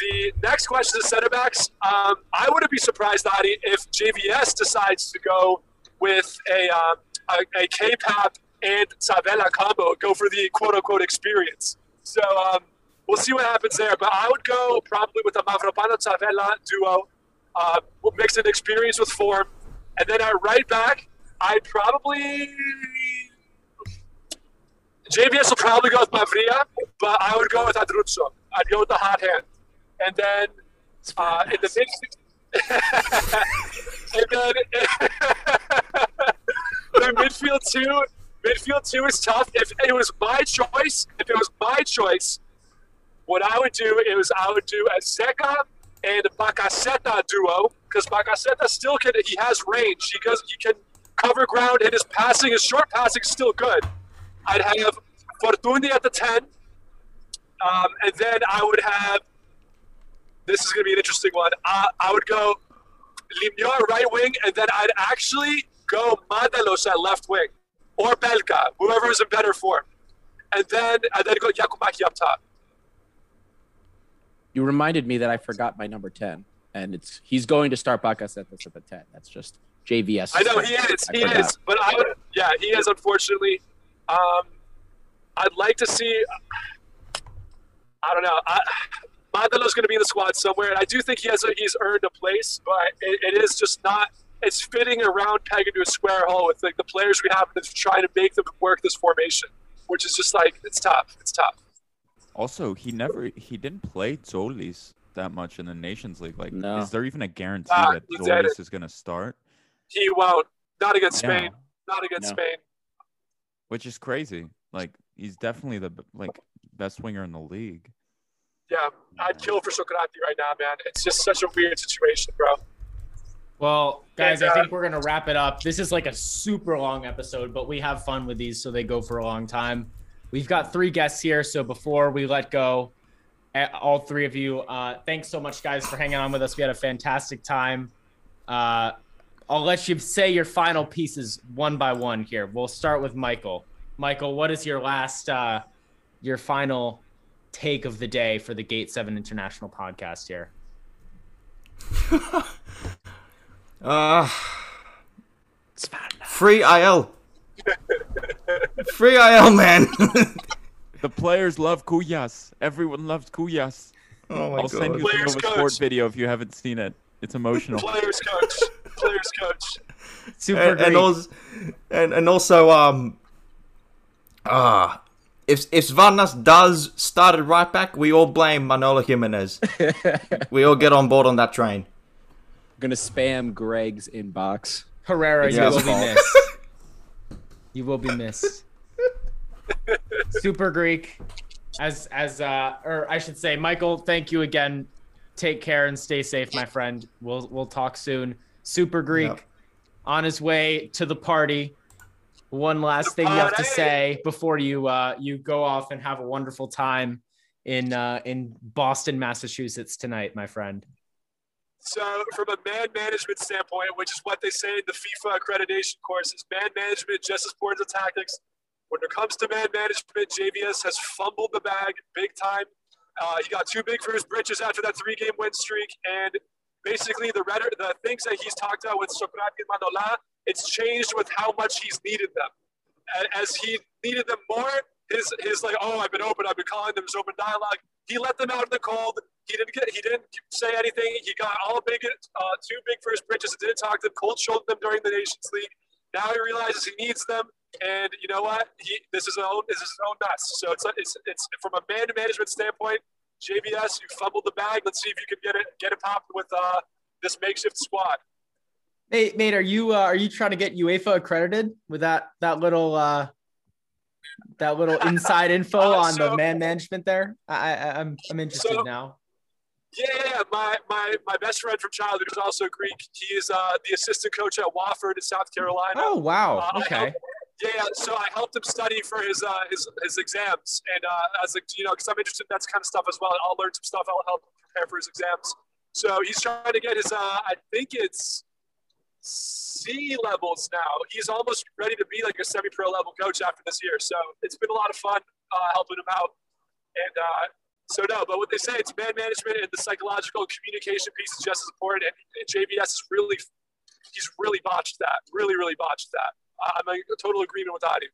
the next question is center backs. Um, I wouldn't be surprised, Adi, if JVS decides to go with a um, a, a K-pop and Savella combo, go for the quote unquote experience. So um, we'll see what happens there. But I would go probably with a Mavropano Savella duo, uh, we'll mix in experience with form, and then at right back, I'd probably JBS will probably go with Mavria, but I would go with Adruzzo. I'd go with the hot hand. And then uh, in the mid and then midfield two, midfield two is tough. If it was my choice, if it was my choice, what I would do is I would do a Zeca and Bacaseta duo because Bacaseta still can. He has range. He goes. He can cover ground, and his passing, his short passing, is still good. I'd have Fortuny at the ten, um, and then I would have. This is going to be an interesting one. Uh, I would go Limnior right wing, and then I'd actually go Mantalos at left wing, or Belka, whoever is in better form, and then and then go Giakoumaki up top. You reminded me that I forgot my number 10, and it's he's going to start Bakasetas at the 10. That's just JVS. I know he is, I he forgot. is, but I would, yeah, he is. Unfortunately, um, I'd like to see. I don't know. I, Mandalo's going to be in the squad somewhere, and I do think he has a, he's earned a place, but it, it is just not. It's fitting a round peg into a square hole with like the players we have that's trying to make them work this formation, which is just like it's tough. It's tough. Also, he never he didn't play Zolis that much in the Nations League. Like, No. is there even a guarantee Ah, that he Zolis is going to start? He won't. Not against Yeah. Spain. Not against No. Spain. Which is crazy. Like, he's definitely the like best winger in the league. Yeah, I'd kill for Socrati right now, man. It's just such a weird situation, bro. Well, guys, I think we're gonna wrap it up. This is like a super long episode, but we have fun with these, so they go for a long time. We've got three guests here, so before we let go, eh, all three of you, uh, thanks so much, guys, for hanging on with us. We had a fantastic time. Uh, I'll let you say your final pieces one by one here. We'll start with Michael. Michael, what is your last, uh, your final take of the day for the Gate Seven International podcast here? Uh, free IL. free IL, man. The players love Kuyas. Everyone loves Kuyas. Oh my I'll send God. you the Players Nova coach. Sport video if you haven't seen it. It's emotional. Players coach. Players coach. Super and, and great. also, and, and also, um, ah, if if Varnas does start at right back, we all blame Manolo Jimenez. we all get on board on that train. Gonna spam Greg's inbox. Herrera, It's you his will be fault. missed. You will be missed. Super Greek. as as uh, or I should say, Michael, thank you again. Take care and stay safe, my friend. We'll we'll talk soon. Super Greek Yep. on his way to the party. One last thing you have to party. say before you uh, you go off and have a wonderful time in uh, in Boston, Massachusetts tonight, my friend. So, from a man management standpoint, which is what they say in the FIFA accreditation courses, man management just as important as tactics. When it comes to man management, JVS has fumbled the bag big time. Uh, he got too big for his britches after that three-game win streak, and basically the rhetor- the things that he's talked about with Socrates and Manola, it's changed with how much he's needed them. As he needed them more, his his like, oh, I've been open, I've been calling them, open dialogue. He let them out in the cold. He didn't get, he didn't say anything. He got all big, uh, too big for his britches and didn't talk to them. Cold shouldered them during the Nations League. Now he realizes he needs them, and you know what? He this is his own this is his own mess. So it's it's it's from a man management standpoint. JBS, you fumbled the bag. Let's see if you can get it get it popped with uh, this makeshift squad. Hey, mate, are you uh, are you trying to get UEFA accredited with that that little uh, that little inside info Uh, on so- the man management there? I, I I'm I'm interested So- now. Yeah. My, my my best friend from childhood who's also Greek. He is uh, the assistant coach at Wofford in South Carolina. Oh wow, Uh, okay. yeah, so I helped him study for his uh, his, his exams, and uh, as a, you know, because I'm interested in that kind of stuff as well. I'll learn some stuff. I'll help prepare for his exams. So he's trying to get his. Uh, I think it's C levels now. He's almost ready to be like a semi-pro level coach after this year. So it's been a lot of fun uh, helping him out. And uh, so no, but what they say, it's man management and the psychological communication piece is just as important. And, and JVS is really, he's really botched that. Really, really botched that. I- I'm in total agreement with Adi.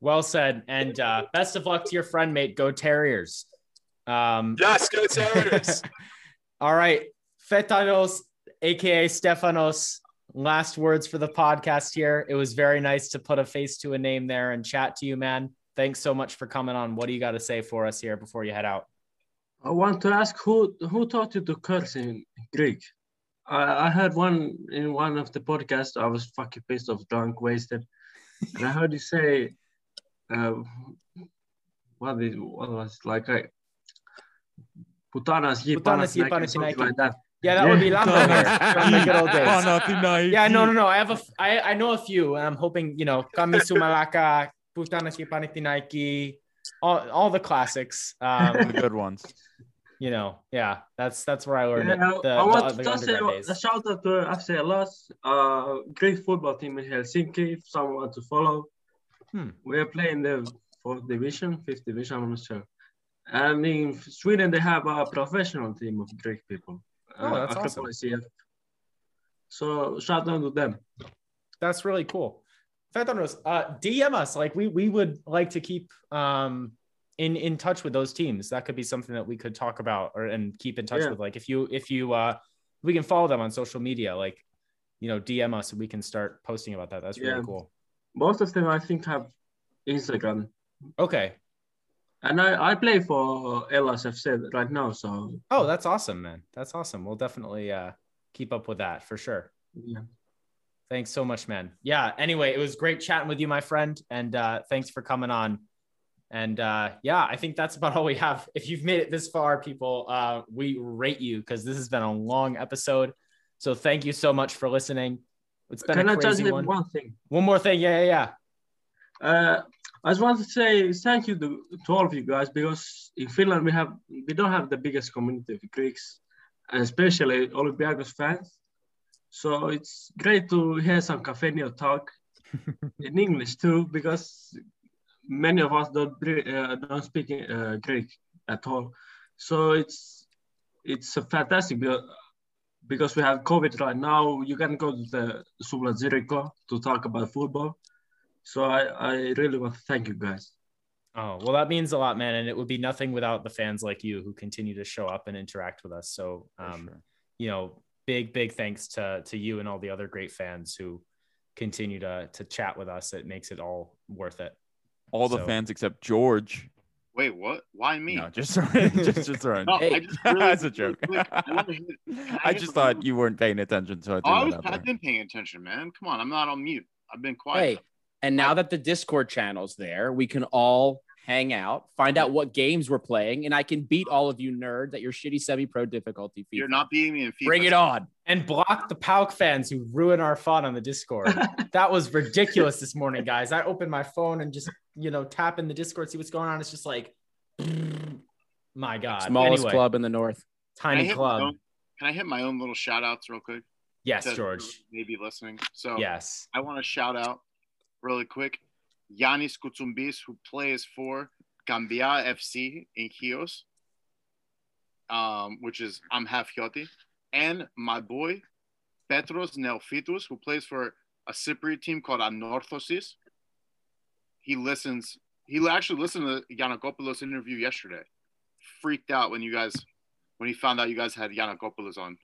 Well said, and uh, best of luck to your friend, mate. Go Terriers. Um, Yes, go Terriers. all right, Fetanos, aka Stefanos. Last words for the podcast here. It was very nice to put a face to a name there and chat to you, man. Thanks so much for coming on. What do you got to say for us here before you head out? I want to ask who who taught you to curse in Greek? I, I heard one in one of the podcasts. I was fucking pissed off, drunk, wasted, and I heard you say, uh, "What is what was it, like a putanas Putanas panathinaiki," like that." Yeah, that would be Lamberger from the good old days. Panathinaiki. Yeah, no, no, no. I have a, f- I, I know a few, and I'm hoping you know Kami Sumalaka, Putanas y Panathinaiki, all, all the classics. the Um, good ones. you know, yeah, that's that's where I learned it. The, I want the, to the say days. a shout out to FC Hellas, uh, great football team in Helsinki. If someone wants to follow, Hmm. we are playing the fourth division, fifth division. I'm not sure. And in Sweden, they have a professional team of Greek people. Oh, that's Acropolis CF. So shout out to them. That's really cool. Fetanos, uh, DM us. Like we we would like to keep um in in touch with those teams. That could be something that we could talk about or and keep in touch Yeah. with. Like if you if you uh we can follow them on social media, like you know, DM us and we can start posting about that. That's really cool. Most of them, I think, have Instagram. Okay. And I, I play for Hellas FC right now, so Oh, that's awesome, man. That's awesome. We'll definitely uh keep up with that for sure. yeah. Thanks so much, man. Yeah. Anyway, it was great chatting with you, my friend, and uh, thanks for coming on. And uh, yeah, I think that's about all we have. If you've made it this far, people, uh, we rate you because this has been a long episode. So thank you so much for listening. It's been Can a I just crazy one. one thing? One more thing, yeah, yeah, yeah. Uh, I just want to say thank you to, to all of you guys because in Finland we have we don't have the biggest community of Greeks, and especially Olympiacos fans. So it's great to hear some Cafenio talk in English too, because many of us don't uh, don't speak uh, Greek at all. So it's it's a fantastic because, because we have COVID right now. You can go to the Sula Ziriko to talk about football. So I, I really want to thank you guys. Oh, well, that means a lot, man. And it would be nothing without the fans like you who continue to show up and interact with us. So, um, you know, big, big thanks to, to you and all the other great fans who continue to, to chat with us. It makes it all worth it. All the fans except George. Wait, what? Why me? No, just just just throwing. No, I just really- That's a joke. really I wanna hit- can I just thought you weren't paying attention, so I Oh, threw I that was. out I've there. been paying attention, man. Come on, I'm not on mute. I've been quiet. Hey, and now that the Discord channel's there, we can all hang out, find out what games we're playing, and I can beat all of you nerds at your shitty semi-pro difficulty. FIFA. You're not beating me in FIFA. Bring it on. And block the PAOK fans who ruin our fun on the Discord. that was ridiculous this morning, guys. I opened my phone and just, you know, tap in the Discord, see what's going on. It's just like, my God. Smallest Anyway, club in the north. Tiny hit my club. own- can I hit my own little shout outs real quick? Yes, George. Maybe listening. So Yes. I want to shout out really quick Yanis Kutsumbis, who plays for Gambia FC in Chios, um, which is I'm half Chioti, and my boy Petros Neophytos, who plays for a Cypriot team called Anorthosis. He listens. He actually listened to Yanakopoulos interview yesterday. Freaked out when you guys, when he found out you guys had Yanakopoulos on.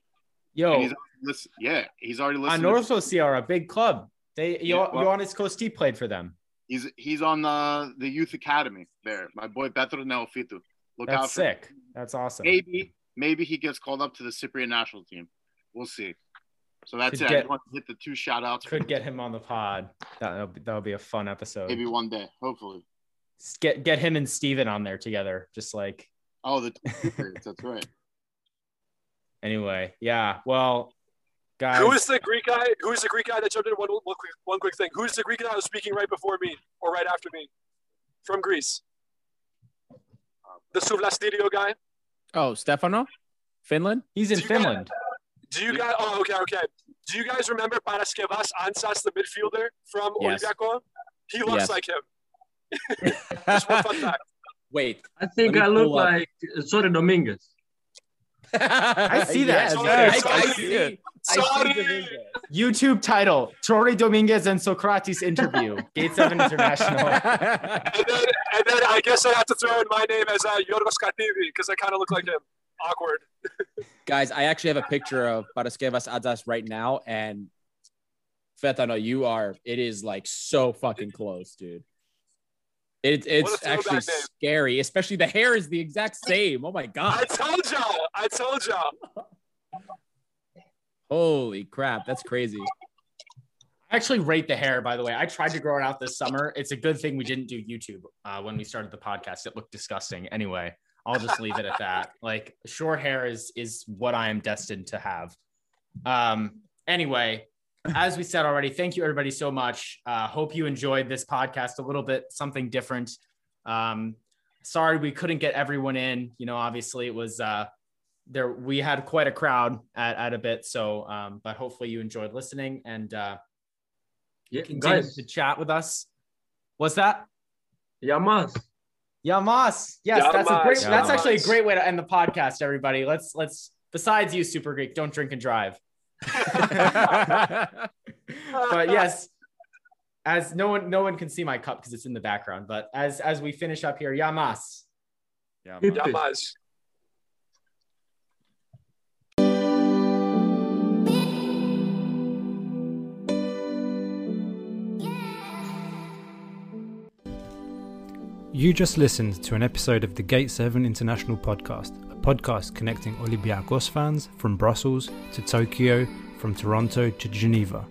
Yo, he's listen- yeah, he's already listening. to- Anorthosis are a big club. They Yeah, well- Kosti played for them. He's he's on the the youth academy there. My boy Petro Neofitu. Look out That's for sick. That's awesome. Maybe maybe he gets called up to the Cypriot national team. We'll see. So that's Could it. I just want to hit the two shout outs. Could get him on the pod. That'll be, that'll be a fun episode. maybe one day, hopefully. Get get him and Steven on there together. Just like Oh, the that's right. anyway, yeah. Well, guys, Who is the Greek guy? Who is the Greek guy that jumped in? One, one, quick, one quick thing. Who's the Greek guy that was speaking right before me or right after me from Greece? The Suvlastidio guy. Oh, Stefano, Finland. He's in Do you guys- Finland. Do you guys? Oh, okay, okay. Do you guys remember Paraskevas Antzas, the midfielder from Yes. Olympiacos? He looks Yes. like him. Just one fun fact. Wait, I think Let me I look like Sorry Dominguez. I see that. Yes, Yes, I, I I see see it. Sorry. YouTube title: Trory Dominguez and Socrates interview. Gate Seven International. And then, and then I guess I have to throw in my name as uh, Yorgos Kativi because I kind of look like him. Awkward. Guys, I actually have a picture of Paraskevas Antzas right now, and Fetano, you are. It is like so fucking close, dude. It, it's What a throwback actually scary, especially the hair is the exact same. Oh my god! I told y'all. I told y'all. Holy crap, that's crazy. I actually rate the hair, by the way. I tried to grow it out this summer. It's a good thing we didn't do YouTube uh, when we started the podcast. It looked disgusting. Anyway, I'll just leave it at that. Like short hair is is what I am destined to have. Um. Anyway, as we said already, thank you everybody so much. Uh, hope you enjoyed this podcast a little bit, something different. Um, sorry we couldn't get everyone in. You know, obviously it was uh, there. We had quite a crowd at, at a bit. So, um, but hopefully you enjoyed listening and uh, Yeah, continue guys. to chat with us. What's that? Yamas. Yamas. Yes, that's a great. Yamas. That's actually a great way to end the podcast. Everybody, let's let's. Besides you, Super Greek, don't drink and drive. but yes, as no one no one can see my cup because it's in the background. But as as we finish up here, Yamas. Yeah, Hit man. it. Yamaz. You just listened to an episode of the Gate 7 International Podcast, a podcast connecting Olympiacos fans from Brussels to Tokyo, from Toronto to Geneva.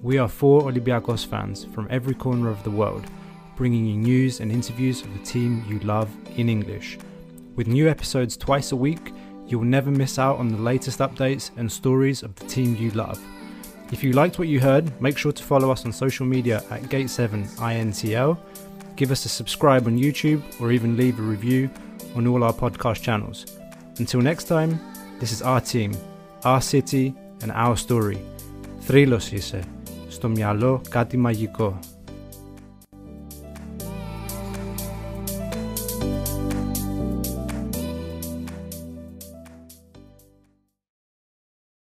We are four Olympiacos fans from every corner of the world, bringing you news and interviews of the team you love in English. With new episodes twice a week, you will never miss out on the latest updates and stories of the team you love. If you liked what you heard, make sure to follow us on social media at Gate7INTL give us a subscribe on YouTube, or even leave a review on all our podcast channels. Until next time, this is our team, our city, and our story. Θρύλος είσαι. Στο μυαλό κάτι μαγικό.